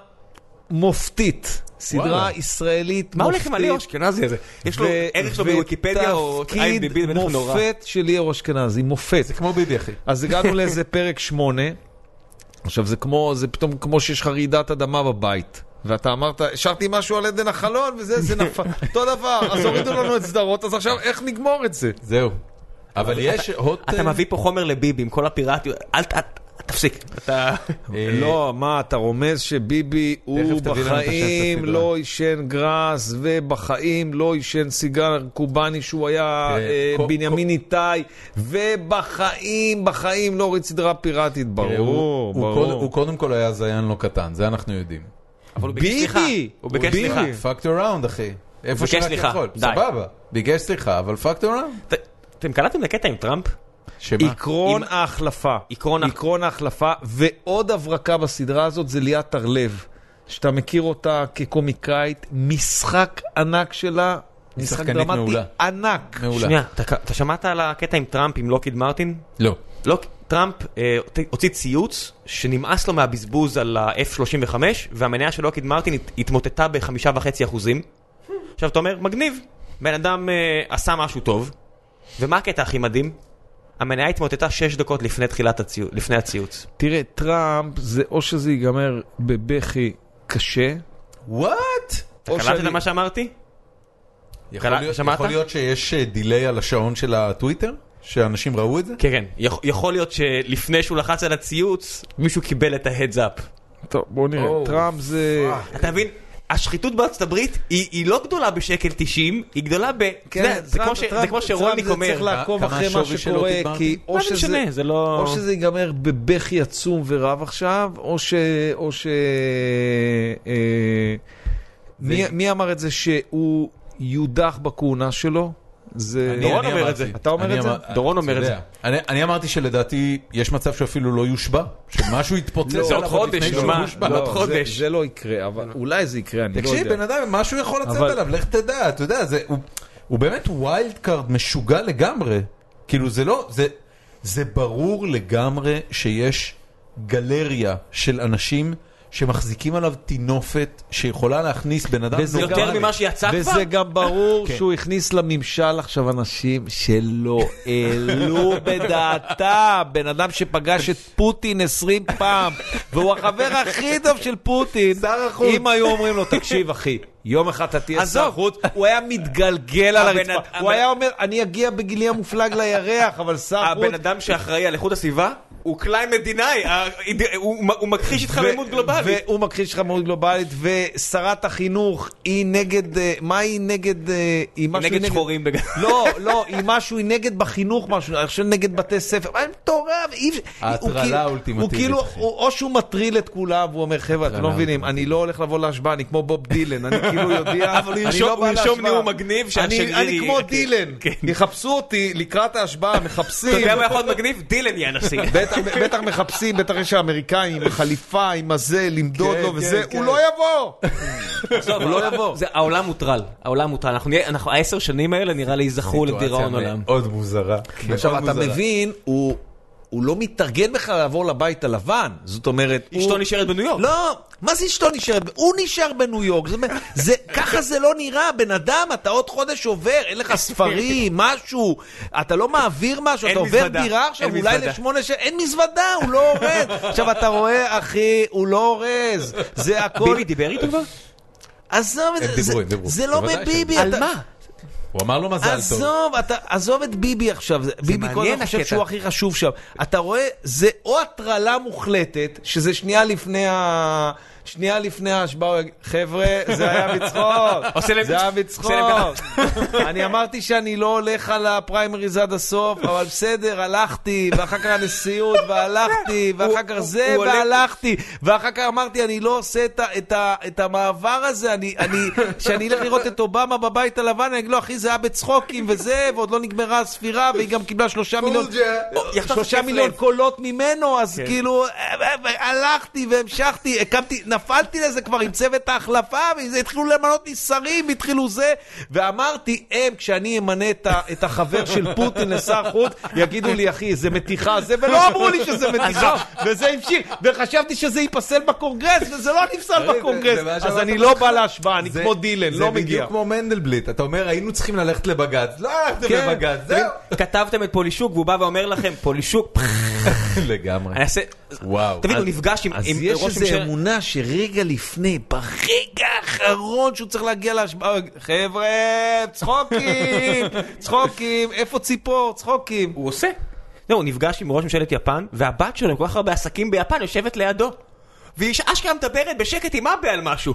Speaker 3: מופתית, סדרה. ישראלית מופתית.
Speaker 2: מה הולך עם הליאור אשכנזי הזה? יש לו ערך שלו בוויקיפדיה או
Speaker 3: ותפקיד
Speaker 2: IMDb, זה בטח נורא.
Speaker 3: מופת של ליאור אשכנזי, מופת.
Speaker 1: זה כמו ביבי, אחי.
Speaker 3: אז הגענו לאיזה פרק שמונה. עכשיו זה כמו, זה פתאום כמו שיש לך רעידת אדמה בבית. ואתה אמרת, השארתי משהו על עדן החלון וזה, זה נפל. אותו דבר, אז הורידו לנו את סדרות, אז עכשיו איך נגמור את זה?
Speaker 1: זהו. אבל יש הוט...
Speaker 2: אתה מביא פה חומר לביבי עם כל הפיראטיות, אל ת... תפסיק. אתה...
Speaker 1: אה,
Speaker 3: לא, מה, אתה רומז שביבי הוא בחיים. לא עישן גראס, ובחיים לא עישן סיגר קובאני שהוא היה
Speaker 1: אה,
Speaker 3: אה, בנימין איתי, ובחיים, בחיים לא הוריד סדרה פיראטית, ברור, ברור.
Speaker 1: הוא קודם כל היה זיין לא קטן, זה אנחנו יודעים.
Speaker 2: אבל הוא ביקש סליחה.
Speaker 3: ביבי!
Speaker 2: הוא ביקש! סליחה.
Speaker 1: fucked around, אחי. איפה שרק יכול. סבבה. ביקש סליחה, אבל fucked around.
Speaker 2: ת- אתם קלטתם לקטע עם טראמפ?
Speaker 1: שמה?
Speaker 3: עקרון
Speaker 2: עם-
Speaker 3: ההחלפה.
Speaker 2: עקרון
Speaker 3: ההחלפה, ועוד הברקה בסדרה הזאת זה ליאת הרלב, שאתה מכיר אותה כקומיקאית, משחק ענק שלה, משחק דרמטי
Speaker 1: מעולה.
Speaker 3: ענק.
Speaker 1: מעולה.
Speaker 2: שנייה, אתה- אתה שמעת על הקטע עם טראמפ עם לוקיד מרטין?
Speaker 1: לא.
Speaker 2: לא, טראמפ אה, הוציא ציוץ שנמאס לו מהבזבוז על ה-F-35 והמניה של לוקיד מרטין הת- התמוטטה בחמישה וחצי אחוזים. עכשיו אתה אומר, מגניב, בן אדם אה, עשה משהו טוב, ומה הקטע הכי מדהים? המניה התמוטטה שש דקות לפני תחילת הציוץ, לפני הציוץ.
Speaker 3: תראה, טראמפ זה או שזה ייגמר בבכי קשה,
Speaker 1: what?
Speaker 2: אתה קלטת
Speaker 3: שאני-
Speaker 2: מה שאמרתי?
Speaker 1: יכול
Speaker 2: קלט-
Speaker 1: להיות-
Speaker 2: שמעת?
Speaker 1: יכול להיות שיש דיליי על השעון של הטוויטר? שאנשים ראו את זה?
Speaker 2: כן, כן. יכול- יכול להיות שלפני שהוא לחץ על הציוץ, מישהו קיבל את ה heads up.
Speaker 3: טוב, בוא נראה,
Speaker 1: או,
Speaker 3: טראמפ זה...
Speaker 2: אתה מבין? השחיתות בארצות הברית היא, היא לא גדולה בשקל 90, היא גדולה ב... אתה יודע, זה, כמו ש, זה כמו שרולניק אומר.
Speaker 3: צריך לעקוב
Speaker 1: כמה
Speaker 3: אחרי מה שקורה, כי? או שזה...
Speaker 2: משנה? זה לא...
Speaker 3: או שזה ייגמר בבכי עצום ורב עכשיו, או ש... או ש... אה, מי, מי אמר את זה שהוא יודח בכהונה שלו? זה...
Speaker 2: דורון אומר את. זה.
Speaker 3: אתה אומר את זה?
Speaker 2: דורון אומר את
Speaker 1: יודע. אני- אמרתי שלדעתי יש מצב שאפילו לא יושבע, שמשהו יתפוצץ
Speaker 2: זה עוד
Speaker 1: עליו עוד
Speaker 2: חודש,
Speaker 1: לפני שהוא
Speaker 2: מה?
Speaker 1: מושבע.
Speaker 2: לא,
Speaker 3: לא,
Speaker 2: עוד
Speaker 3: זה,
Speaker 2: חודש.
Speaker 3: זה לא יקרה, אבל אולי זה יקרה, אני לא
Speaker 1: תקשיב,
Speaker 3: יודע.
Speaker 1: בן אדם, משהו יכול לצאת עליו, לך תדע, אתה יודע, זה, הוא, באמת wild card משוגע לגמרי. כאילו זה לא, זה, זה ברור לגמרי שיש גלריה של אנשים שמחזיקים עליו טינופת שיכולה להכניס בן אדם
Speaker 3: וזה
Speaker 2: יותר. ממה שיצא כבר?
Speaker 3: וזה גם ברור
Speaker 1: כן.
Speaker 3: שהוא הכניס לממשל עכשיו אנשים שלא העלו בדעתם. בן אדם שפגש את פוטין 20 פעם, והוא החבר הכי טוב של פוטין.
Speaker 1: שר החוץ.
Speaker 3: אם היו אומרים לו, תקשיב אחי, יום אחד אתה תהיה שר
Speaker 2: עזוב.
Speaker 3: חוץ, הוא היה מתגלגל על הרצפה. הוא היה אומר, אני אגיע בגילי המופלג לירח, אבל שר חוץ...
Speaker 2: הבן אדם שאחראי על איכות הסביבה הוא climate denier, הוא מכחיש התחממות גלובלית.
Speaker 3: והוא מכחיש התחממות גלובלית, ושרת החינוך היא נגד, אה, מה היא נגד... אה, היא
Speaker 2: נגד שחורים בגלל...
Speaker 3: לא, לא, היא משהו, היא נגד בחינוך משהו, אני חושב נגד בתי ספר, מה, מטורף, אי אפשר...
Speaker 1: ההטרלה
Speaker 3: כאילו-
Speaker 1: האולטימטיבית,
Speaker 3: הוא כאילו, או שהוא מטריל את כולם, והוא אומר, חבר'ה, אתם לא מבינים, אני לא הולך לבוא להשבעה, אני כמו בוב דילן, אני כאילו יודע,
Speaker 2: אבל הוא
Speaker 3: אני
Speaker 2: ירשום-
Speaker 3: לא
Speaker 2: הוא
Speaker 3: בא
Speaker 2: ירשום
Speaker 3: להשבעה.
Speaker 2: נאום מגניב שהשגריר
Speaker 3: אני כמו. דילן,
Speaker 2: כן.
Speaker 3: יחפשו אותי לקראת ההשבעה, מחפשים.
Speaker 2: אתה יודע מה יכול להיות מגניב? דילן יהיה הנשיא.
Speaker 3: בטח, בטח מחפשים, בטח יש האמריקאים עם החליפה, עם הזה, למדוד
Speaker 1: כן,
Speaker 3: לו
Speaker 1: כן,
Speaker 3: וזה,
Speaker 1: כן.
Speaker 3: הוא לא יבוא. הוא לא יבוא.
Speaker 2: זה- העולם מוטרל, העולם מוטרל. אנחנו העשר שנים האלה נראה לי ייזכרו לדיראון עולם.
Speaker 1: מאוד מוזרה.
Speaker 3: עכשיו, אתה. מבין, הוא... הוא לא מתארגן בכלל לעבור לבית הלבן, זאת אומרת,
Speaker 2: אשתו
Speaker 3: הוא...
Speaker 2: נשארת בניו יורק.
Speaker 3: לא, מה זה אשתו נשארת? הוא נשאר בניו יורק, זה, זה, ככה זה לא נראה, בן אדם, אתה עוד חודש עובר, אין לך ספרים, משהו, אתה לא מעביר משהו, אתה עובר
Speaker 2: מזוודה,
Speaker 3: דירה עכשיו, אולי. לשמונה שנים, אין מזוודה, הוא לא אורז. עכשיו, אתה רואה, אחי, הוא לא אורז, זה הכל...
Speaker 2: ביבי דיבר איתו כבר?
Speaker 3: עזוב את זה, זה- לא בביבי, אתה...
Speaker 2: על מה?
Speaker 1: הוא אמר לו מזל טוב.
Speaker 3: עזוב, אתה, עזוב את ביבי עכשיו, זה, ביבי כל הזמן חושב. שהוא הכי חשוב שם. אתה רואה, זה או הטרלה מוחלטת, שזה שנייה לפני ה... שנייה לפני ההשבעה, הוא יגיד, חבר'ה, זה היה בצחוק, זה היה בצחוק. אני אמרתי שאני לא הולך על הפריימריז עד הסוף, אבל בסדר, הלכתי, ואחר כך הנשיאות, והלכתי, ואחר כך זה, והלכתי, ואחר כך אמרתי, אני לא עושה את, המעבר הזה, אני, אני, שאני אלך לראות את אובמה בבית הלבן, אני אגיד לו, אחי, זה היה בצחוקים וזה, ועוד לא נגמרה הספירה, והיא גם קיבלה שלושה מיליון, שלושה מיליון. קולות ממנו, אז
Speaker 2: כן.
Speaker 3: כאילו, אה, אה, הלכתי והמשכתי, הקמתי, נפלתי לזה כבר עם צוות ההחלפה, והתחילו למנות לי שרים, התחילו זה, ואמרתי, הם, כשאני אמנה את ה- את החבר של פוטין לשר חוץ, יגידו לי, אחי, זה מתיחה זה, ולא אמרו לי שזה מתיחה, וזה המשיך, וחשבתי שזה ייפסל בקונגרס, וזה לא נפסל
Speaker 1: זה-
Speaker 3: בקונגרס,
Speaker 1: זה
Speaker 3: אז אני לא
Speaker 1: לך.
Speaker 3: בא להשוואה, אני
Speaker 1: זה-
Speaker 3: כמו דילן, לא
Speaker 1: זה
Speaker 3: מגיע.
Speaker 1: בדיוק כמו מנדלבליט, אתה אומר היינו צריכים ללכת לבג"ץ, לא הלכתם
Speaker 3: כן.
Speaker 1: לבג"ץ, זהו.
Speaker 2: כתבתם את פולישוק והוא בא ואומר לכם, פולישוק,
Speaker 1: לגמרי. וואו.
Speaker 2: תבין,
Speaker 1: אז-
Speaker 2: הוא נפגש עם
Speaker 3: אז
Speaker 2: עם
Speaker 3: יש
Speaker 2: ראש
Speaker 3: איזו
Speaker 2: ממשלה...
Speaker 3: אמונה שרגע לפני, ברגע האחרון שהוא צריך להגיע להשבעה, חבר'ה, צחוקים, צחוקים, איפה ציפור, צחוקים.
Speaker 2: הוא עושה. לא, הוא נפגש עם ראש ממשלת יפן, והבת שלו עם כל כך הרבה עסקים ביפן יושבת לידו. והיא אשכרה מדברת בשקט עם אבא על משהו.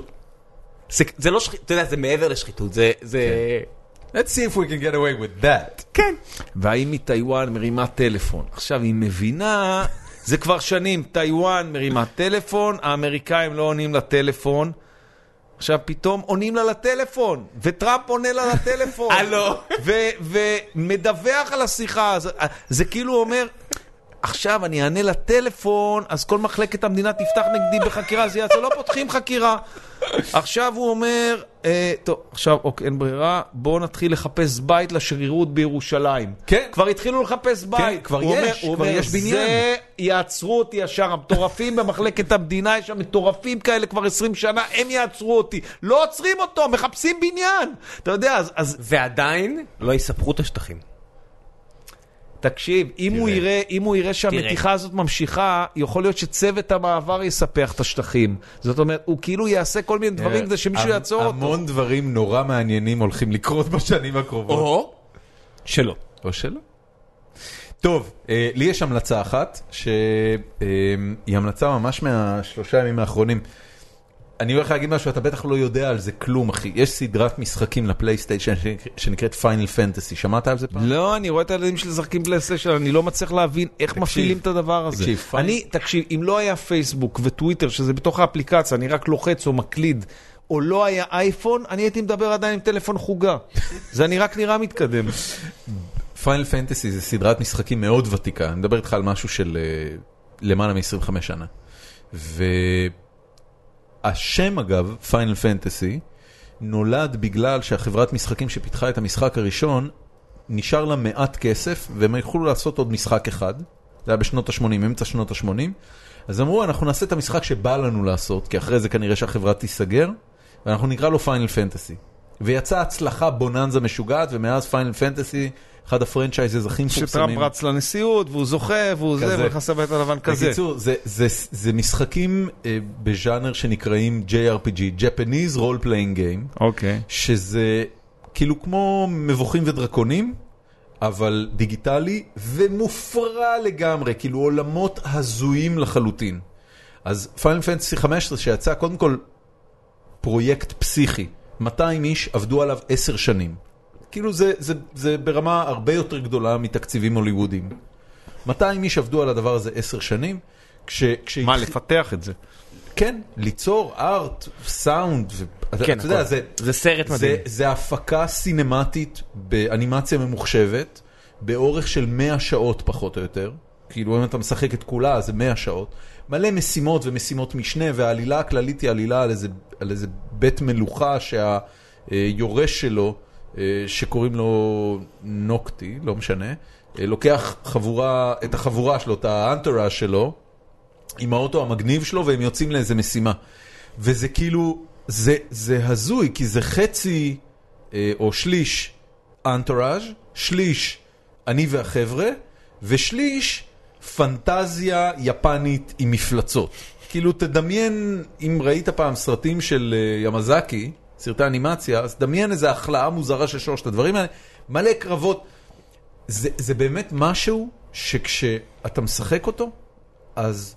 Speaker 2: זה, זה לא שחיתות, אתה יודע, זה מעבר לשחיתות, זה... זה...
Speaker 1: Let's see if we can get away with that.
Speaker 2: כן.
Speaker 3: והאם מטיוואן מרימה טלפון. עכשיו, היא מבינה, זה כבר שנים, טיוואן מרימה טלפון, האמריקאים לא עונים לטלפון. עכשיו פתאום עונים לה לטלפון, וטראמפ עונה לה לטלפון.
Speaker 2: הלו.
Speaker 3: ומדווח על השיחה. זה, זה כאילו אומר, עכשיו אני אענה לטלפון, אז כל מחלקת המדינה תפתח נגדי בחקירה, יצא, לא פותחים חקירה. עכשיו הוא אומר, טוב, עכשיו, אוקיי, אין ברירה, בואו נתחיל לחפש בית לשגרירות בירושלים.
Speaker 1: כן.
Speaker 3: כבר התחילו לחפש בית.
Speaker 1: כבר
Speaker 3: הוא
Speaker 1: יש,
Speaker 3: אומר-
Speaker 1: כבר
Speaker 3: אומר,
Speaker 1: יש בניין.
Speaker 3: זה, יעצרו אותי ישר, המטורפים במחלקת המדינה, יש שם מטורפים כאלה כבר 20 שנה, הם יעצרו אותי. לא עוצרים אותו, מחפשים בניין. אתה יודע, אז, אז
Speaker 2: ועדיין לא יספחו את השטחים.
Speaker 3: תקשיב, אם הוא, יראה, אם הוא יראה שהמתיחה הזאת ממשיכה, יכול להיות שצוות המעבר יספח את השטחים. זאת אומרת, הוא כאילו יעשה כל מיני דברים כדי שמישהו
Speaker 1: המ-
Speaker 3: יעצור אותו.
Speaker 1: המון דברים נורא מעניינים הולכים לקרות בשנים הקרובות.
Speaker 2: או שלא.
Speaker 1: או שלא. טוב, אה, לי יש המלצה אחת, שהיא המלצה ממש מהשלושה ימים האחרונים. אני הולך להגיד משהו, אתה בטח לא יודע על זה כלום, אחי. יש סדרת משחקים לפלייסטיישן שנקראת פיינל פנטסי, שמעת על זה פעם?
Speaker 3: לא, אני רואה את הילדים שלי משחקים פלייסטיישן, אני לא מצליח להבין איך מפעילים את הדבר הזה.
Speaker 1: תקשיב,
Speaker 3: אני, תקשיב, אם לא היה פייסבוק וטוויטר, שזה בתוך האפליקציה, אני רק לוחץ או מקליד, או לא היה אייפון, אני הייתי מדבר עדיין עם טלפון חוגה. זה אני רק נראה מתקדם.
Speaker 1: פיינל פנטסי זה סדרת משחקים מאוד ותיקה, אני מדבר איתך על משהו של אה, למעלה מ-25 שנה. והשם אגב, פיינל פנטסי, נולד בגלל שהחברת משחקים שפיתחה את המשחק הראשון, נשאר לה מעט כסף, והם יכלו לעשות עוד משחק אחד, זה היה בשנות ה-80, אמצע שנות ה-80, אז אמרו, אנחנו נעשה את המשחק שבא לנו לעשות, כי אחרי זה כנראה שהחברה תיסגר, ואנחנו נקרא לו פיינל פנטסי. ויצאה הצלחה בוננזה משוגעת, ומאז פיינל פנטסי, אחד ה franchises הכי מפורסמים.
Speaker 3: שטראמפ רץ לנשיאות, והוא זוכה, והוא זה,
Speaker 1: כזה.
Speaker 3: ונכנס לבית הלבן כזה.
Speaker 1: בקיצור, זה, זה, זה משחקים אה, בז'אנר שנקראים JRPG, Japanese Role Playing Game,
Speaker 3: אוקיי.
Speaker 1: שזה כאילו כמו מבוכים ודרקונים, אבל דיגיטלי ומופרע לגמרי, כאילו עולמות הזויים לחלוטין. אז פיינל פנטסי 15 שיצא קודם כל פרויקט פסיכי, 200 איש עבדו עליו 10 שנים. כאילו זה, זה, זה ברמה הרבה יותר גדולה מתקציבים הוליוודיים. 200 איש עבדו על הדבר הזה 10 שנים. כש, כשהתחיל-
Speaker 3: מה, לפתח את זה?
Speaker 1: כן, ליצור ארט, סאונד, ו...
Speaker 2: כן,
Speaker 1: אתה יודע. זה,
Speaker 2: זה סרט מדהים.
Speaker 1: זה, זה הפקה סינמטית באנימציה ממוחשבת, באורך של 100 שעות פחות או יותר. כאילו אם אתה משחק את כולה, זה 100 שעות. מלא משימות ומשימות משנה, והעלילה הכללית היא עלילה על איזה, על איזה בית מלוכה שהיורש שלו, שקוראים לו נוקטי, לא משנה, אה, לוקח חבורה, את החבורה שלו, את האנטורה שלו, עם האוטו המגניב שלו והם יוצאים לאיזה משימה. וזה כאילו, זה, זה הזוי, כי זה חצי אה, או שליש אנטוראז', שליש אני והחבר'ה, ושליש פנטזיה יפנית עם מפלצות. כאילו תדמיין, אם ראית פעם סרטים של אה, ימזקי, סרטי אנימציה, אז דמיין איזו החלאה מוזרה של שלושת הדברים האלה, מלא קרבות. זה, זה באמת משהו שכשאתה משחק אותו, אז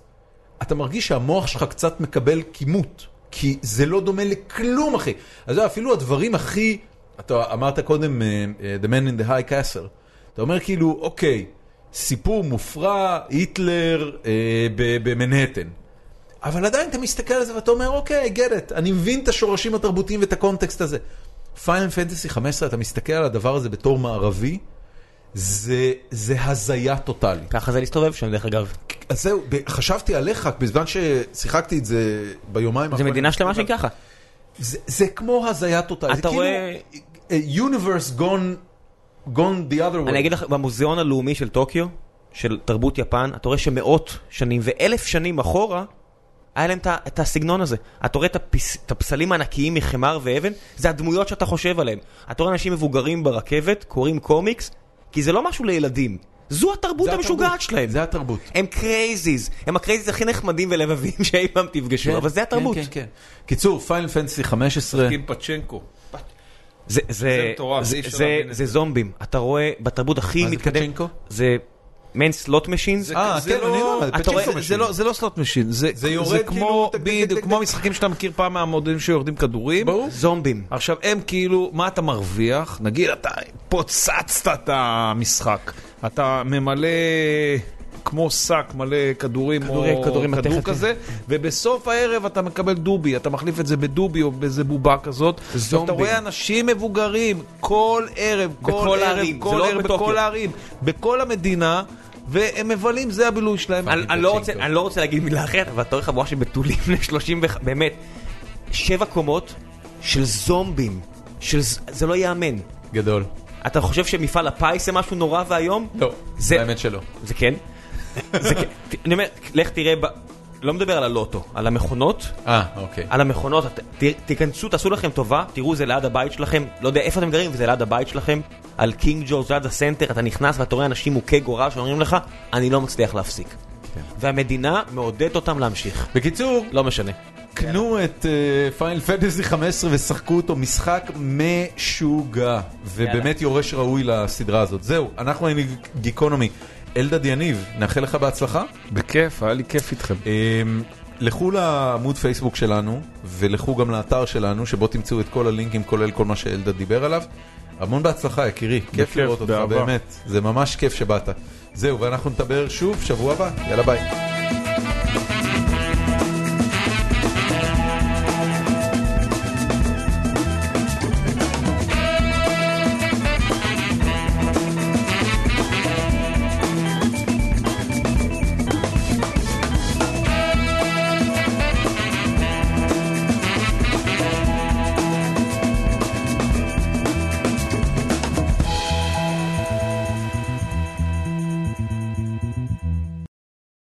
Speaker 1: אתה מרגיש שהמוח שלך קצת מקבל כימות, כי זה לא דומה לכלום, אחי. אז אפילו הדברים הכי, אתה אמרת קודם, אה, אה, The Man in the High Castle, אתה אומר כאילו, אוקיי, סיפור מופרע, היטלר אה, במנהטן. אבל עדיין אתה מסתכל על זה ואתה אומר, אוקיי, I get it, אני מבין את השורשים התרבותיים ואת הקונטקסט הזה. פיינל פנטסי 15, אתה מסתכל על הדבר הזה בתור מערבי, זה, זה הזיה טוטאלית.
Speaker 2: ככה זה להסתובב שם דרך אגב.
Speaker 1: אז זהו, חשבתי עליך בזמן ששיחקתי את זה ביומיים
Speaker 2: זה מדינה שלמה שהיא ככה.
Speaker 1: זה, זה כמו הזיה טוטאלית,
Speaker 2: אתה
Speaker 1: כאילו
Speaker 2: רואה-
Speaker 1: uh, universe gone, gone the other way.
Speaker 2: אני אגיד לך, במוזיאון הלאומי של טוקיו, של תרבות יפן, אתה רואה שמאות שנים ואלף שנים אחורה, היה להם את הסגנון הזה. אתה רואה את הפס- את הפסלים הענקיים מחמר ואבן, זה הדמויות שאתה חושב עליהם. אתה רואה אנשים מבוגרים ברכבת, קוראים קומיקס, כי זה לא משהו לילדים. זו התרבות המשוגעת. שלהם.
Speaker 1: זה התרבות.
Speaker 2: הם crazies, הם ה crazies הכי נחמדים ולבבים שאי פעם תפגשו, אבל זה התרבות.
Speaker 1: כן, כן, כן. קיצור, פיינל פנטסי 15,
Speaker 3: עם פצ'נקו.
Speaker 2: זה, זה,
Speaker 3: מטורף,
Speaker 2: זה,
Speaker 3: אי אפשר
Speaker 2: זה,
Speaker 3: להבין את
Speaker 2: זה זומבים, אתה רואה בתרבות הכי
Speaker 1: מה זה
Speaker 2: מתקדם, מעין סלוט משינס,
Speaker 1: אה,
Speaker 3: זה
Speaker 1: כן,
Speaker 3: לא-
Speaker 1: אני משין.
Speaker 3: זה לא- זה לא סלוט משין, זה
Speaker 1: זה יורד כאילו,
Speaker 3: כמו, בדיוק, כמו. המשחקים שאתה מכיר פעם מהמודלים שיורדים כדורים.
Speaker 1: ברור.
Speaker 2: זומבים.
Speaker 3: עכשיו הם כאילו, מה אתה מרוויח? נגיד אתה פוצצת את המשחק, אתה ממלא כמו שק מלא כדורים
Speaker 2: כדורי-
Speaker 3: או
Speaker 2: כדורים
Speaker 3: כדור
Speaker 2: מתכת,
Speaker 3: כזה, ובסוף הערב אתה מקבל דובי, אתה מחליף את זה בדובי או באיזה בובה כזאת. עכשיו אתה. רואה אנשים מבוגרים כל ערב, כל
Speaker 2: בכל
Speaker 3: ערב,
Speaker 2: הערים,
Speaker 3: כל
Speaker 2: לא
Speaker 3: ערב,
Speaker 2: בטוקיו.
Speaker 3: בכל הערים, בכל המדינה. והם מבלים, זה הבילוי שלהם.
Speaker 2: אני, אני, לא רוצה, אני לא רוצה להגיד מילה אחרת, אבל אתה רואה חבורה של בתולים בני 30 וח... באמת, שבע קומות של זומבים, של... זה לא ייאמן.
Speaker 1: גדול.
Speaker 2: אתה חושב שמפעל הפיס זה משהו נורא ואיום?
Speaker 1: לא,
Speaker 2: זה-
Speaker 1: האמת שלא.
Speaker 2: זה כן. כן. אני אומר, לך תראה. לא מדבר על הלוטו, על המכונות.
Speaker 1: אה, אוקיי.
Speaker 2: על המכונות, תיכנסו, תעשו לכם טובה, תראו זה ליד הבית שלכם, לא יודע איפה אתם גרים, וזה ליד הבית שלכם, על קינג ג'ורג' ליד הסנטר, אתה נכנס ואתה רואה אנשים מוכי גורל שאומרים לך, אני לא מצליח להפסיק. והמדינה מעודדת אותם להמשיך.
Speaker 1: בקיצור,
Speaker 2: לא משנה.
Speaker 1: קנו את פיינל פנטסי 15 ושחקו אותו משחק משוגע, ובאמת יורש ראוי לסדרה הזאת. זהו, אנחנו היינו גיקונומי. אלדד יניב, נאחל לך בהצלחה.
Speaker 3: בכיף, היה לי כיף איתכם.
Speaker 1: אמ, לכו לעמוד פייסבוק שלנו, ולכו גם לאתר שלנו, שבו תמצאו את כל הלינקים, כולל כל מה שאלדד דיבר עליו. המון בהצלחה, יקירי. כיף לראות אותך. באמת. זה ממש כיף שבאת. זהו, ואנחנו נדבר שוב שבוע הבא. יאללה ביי.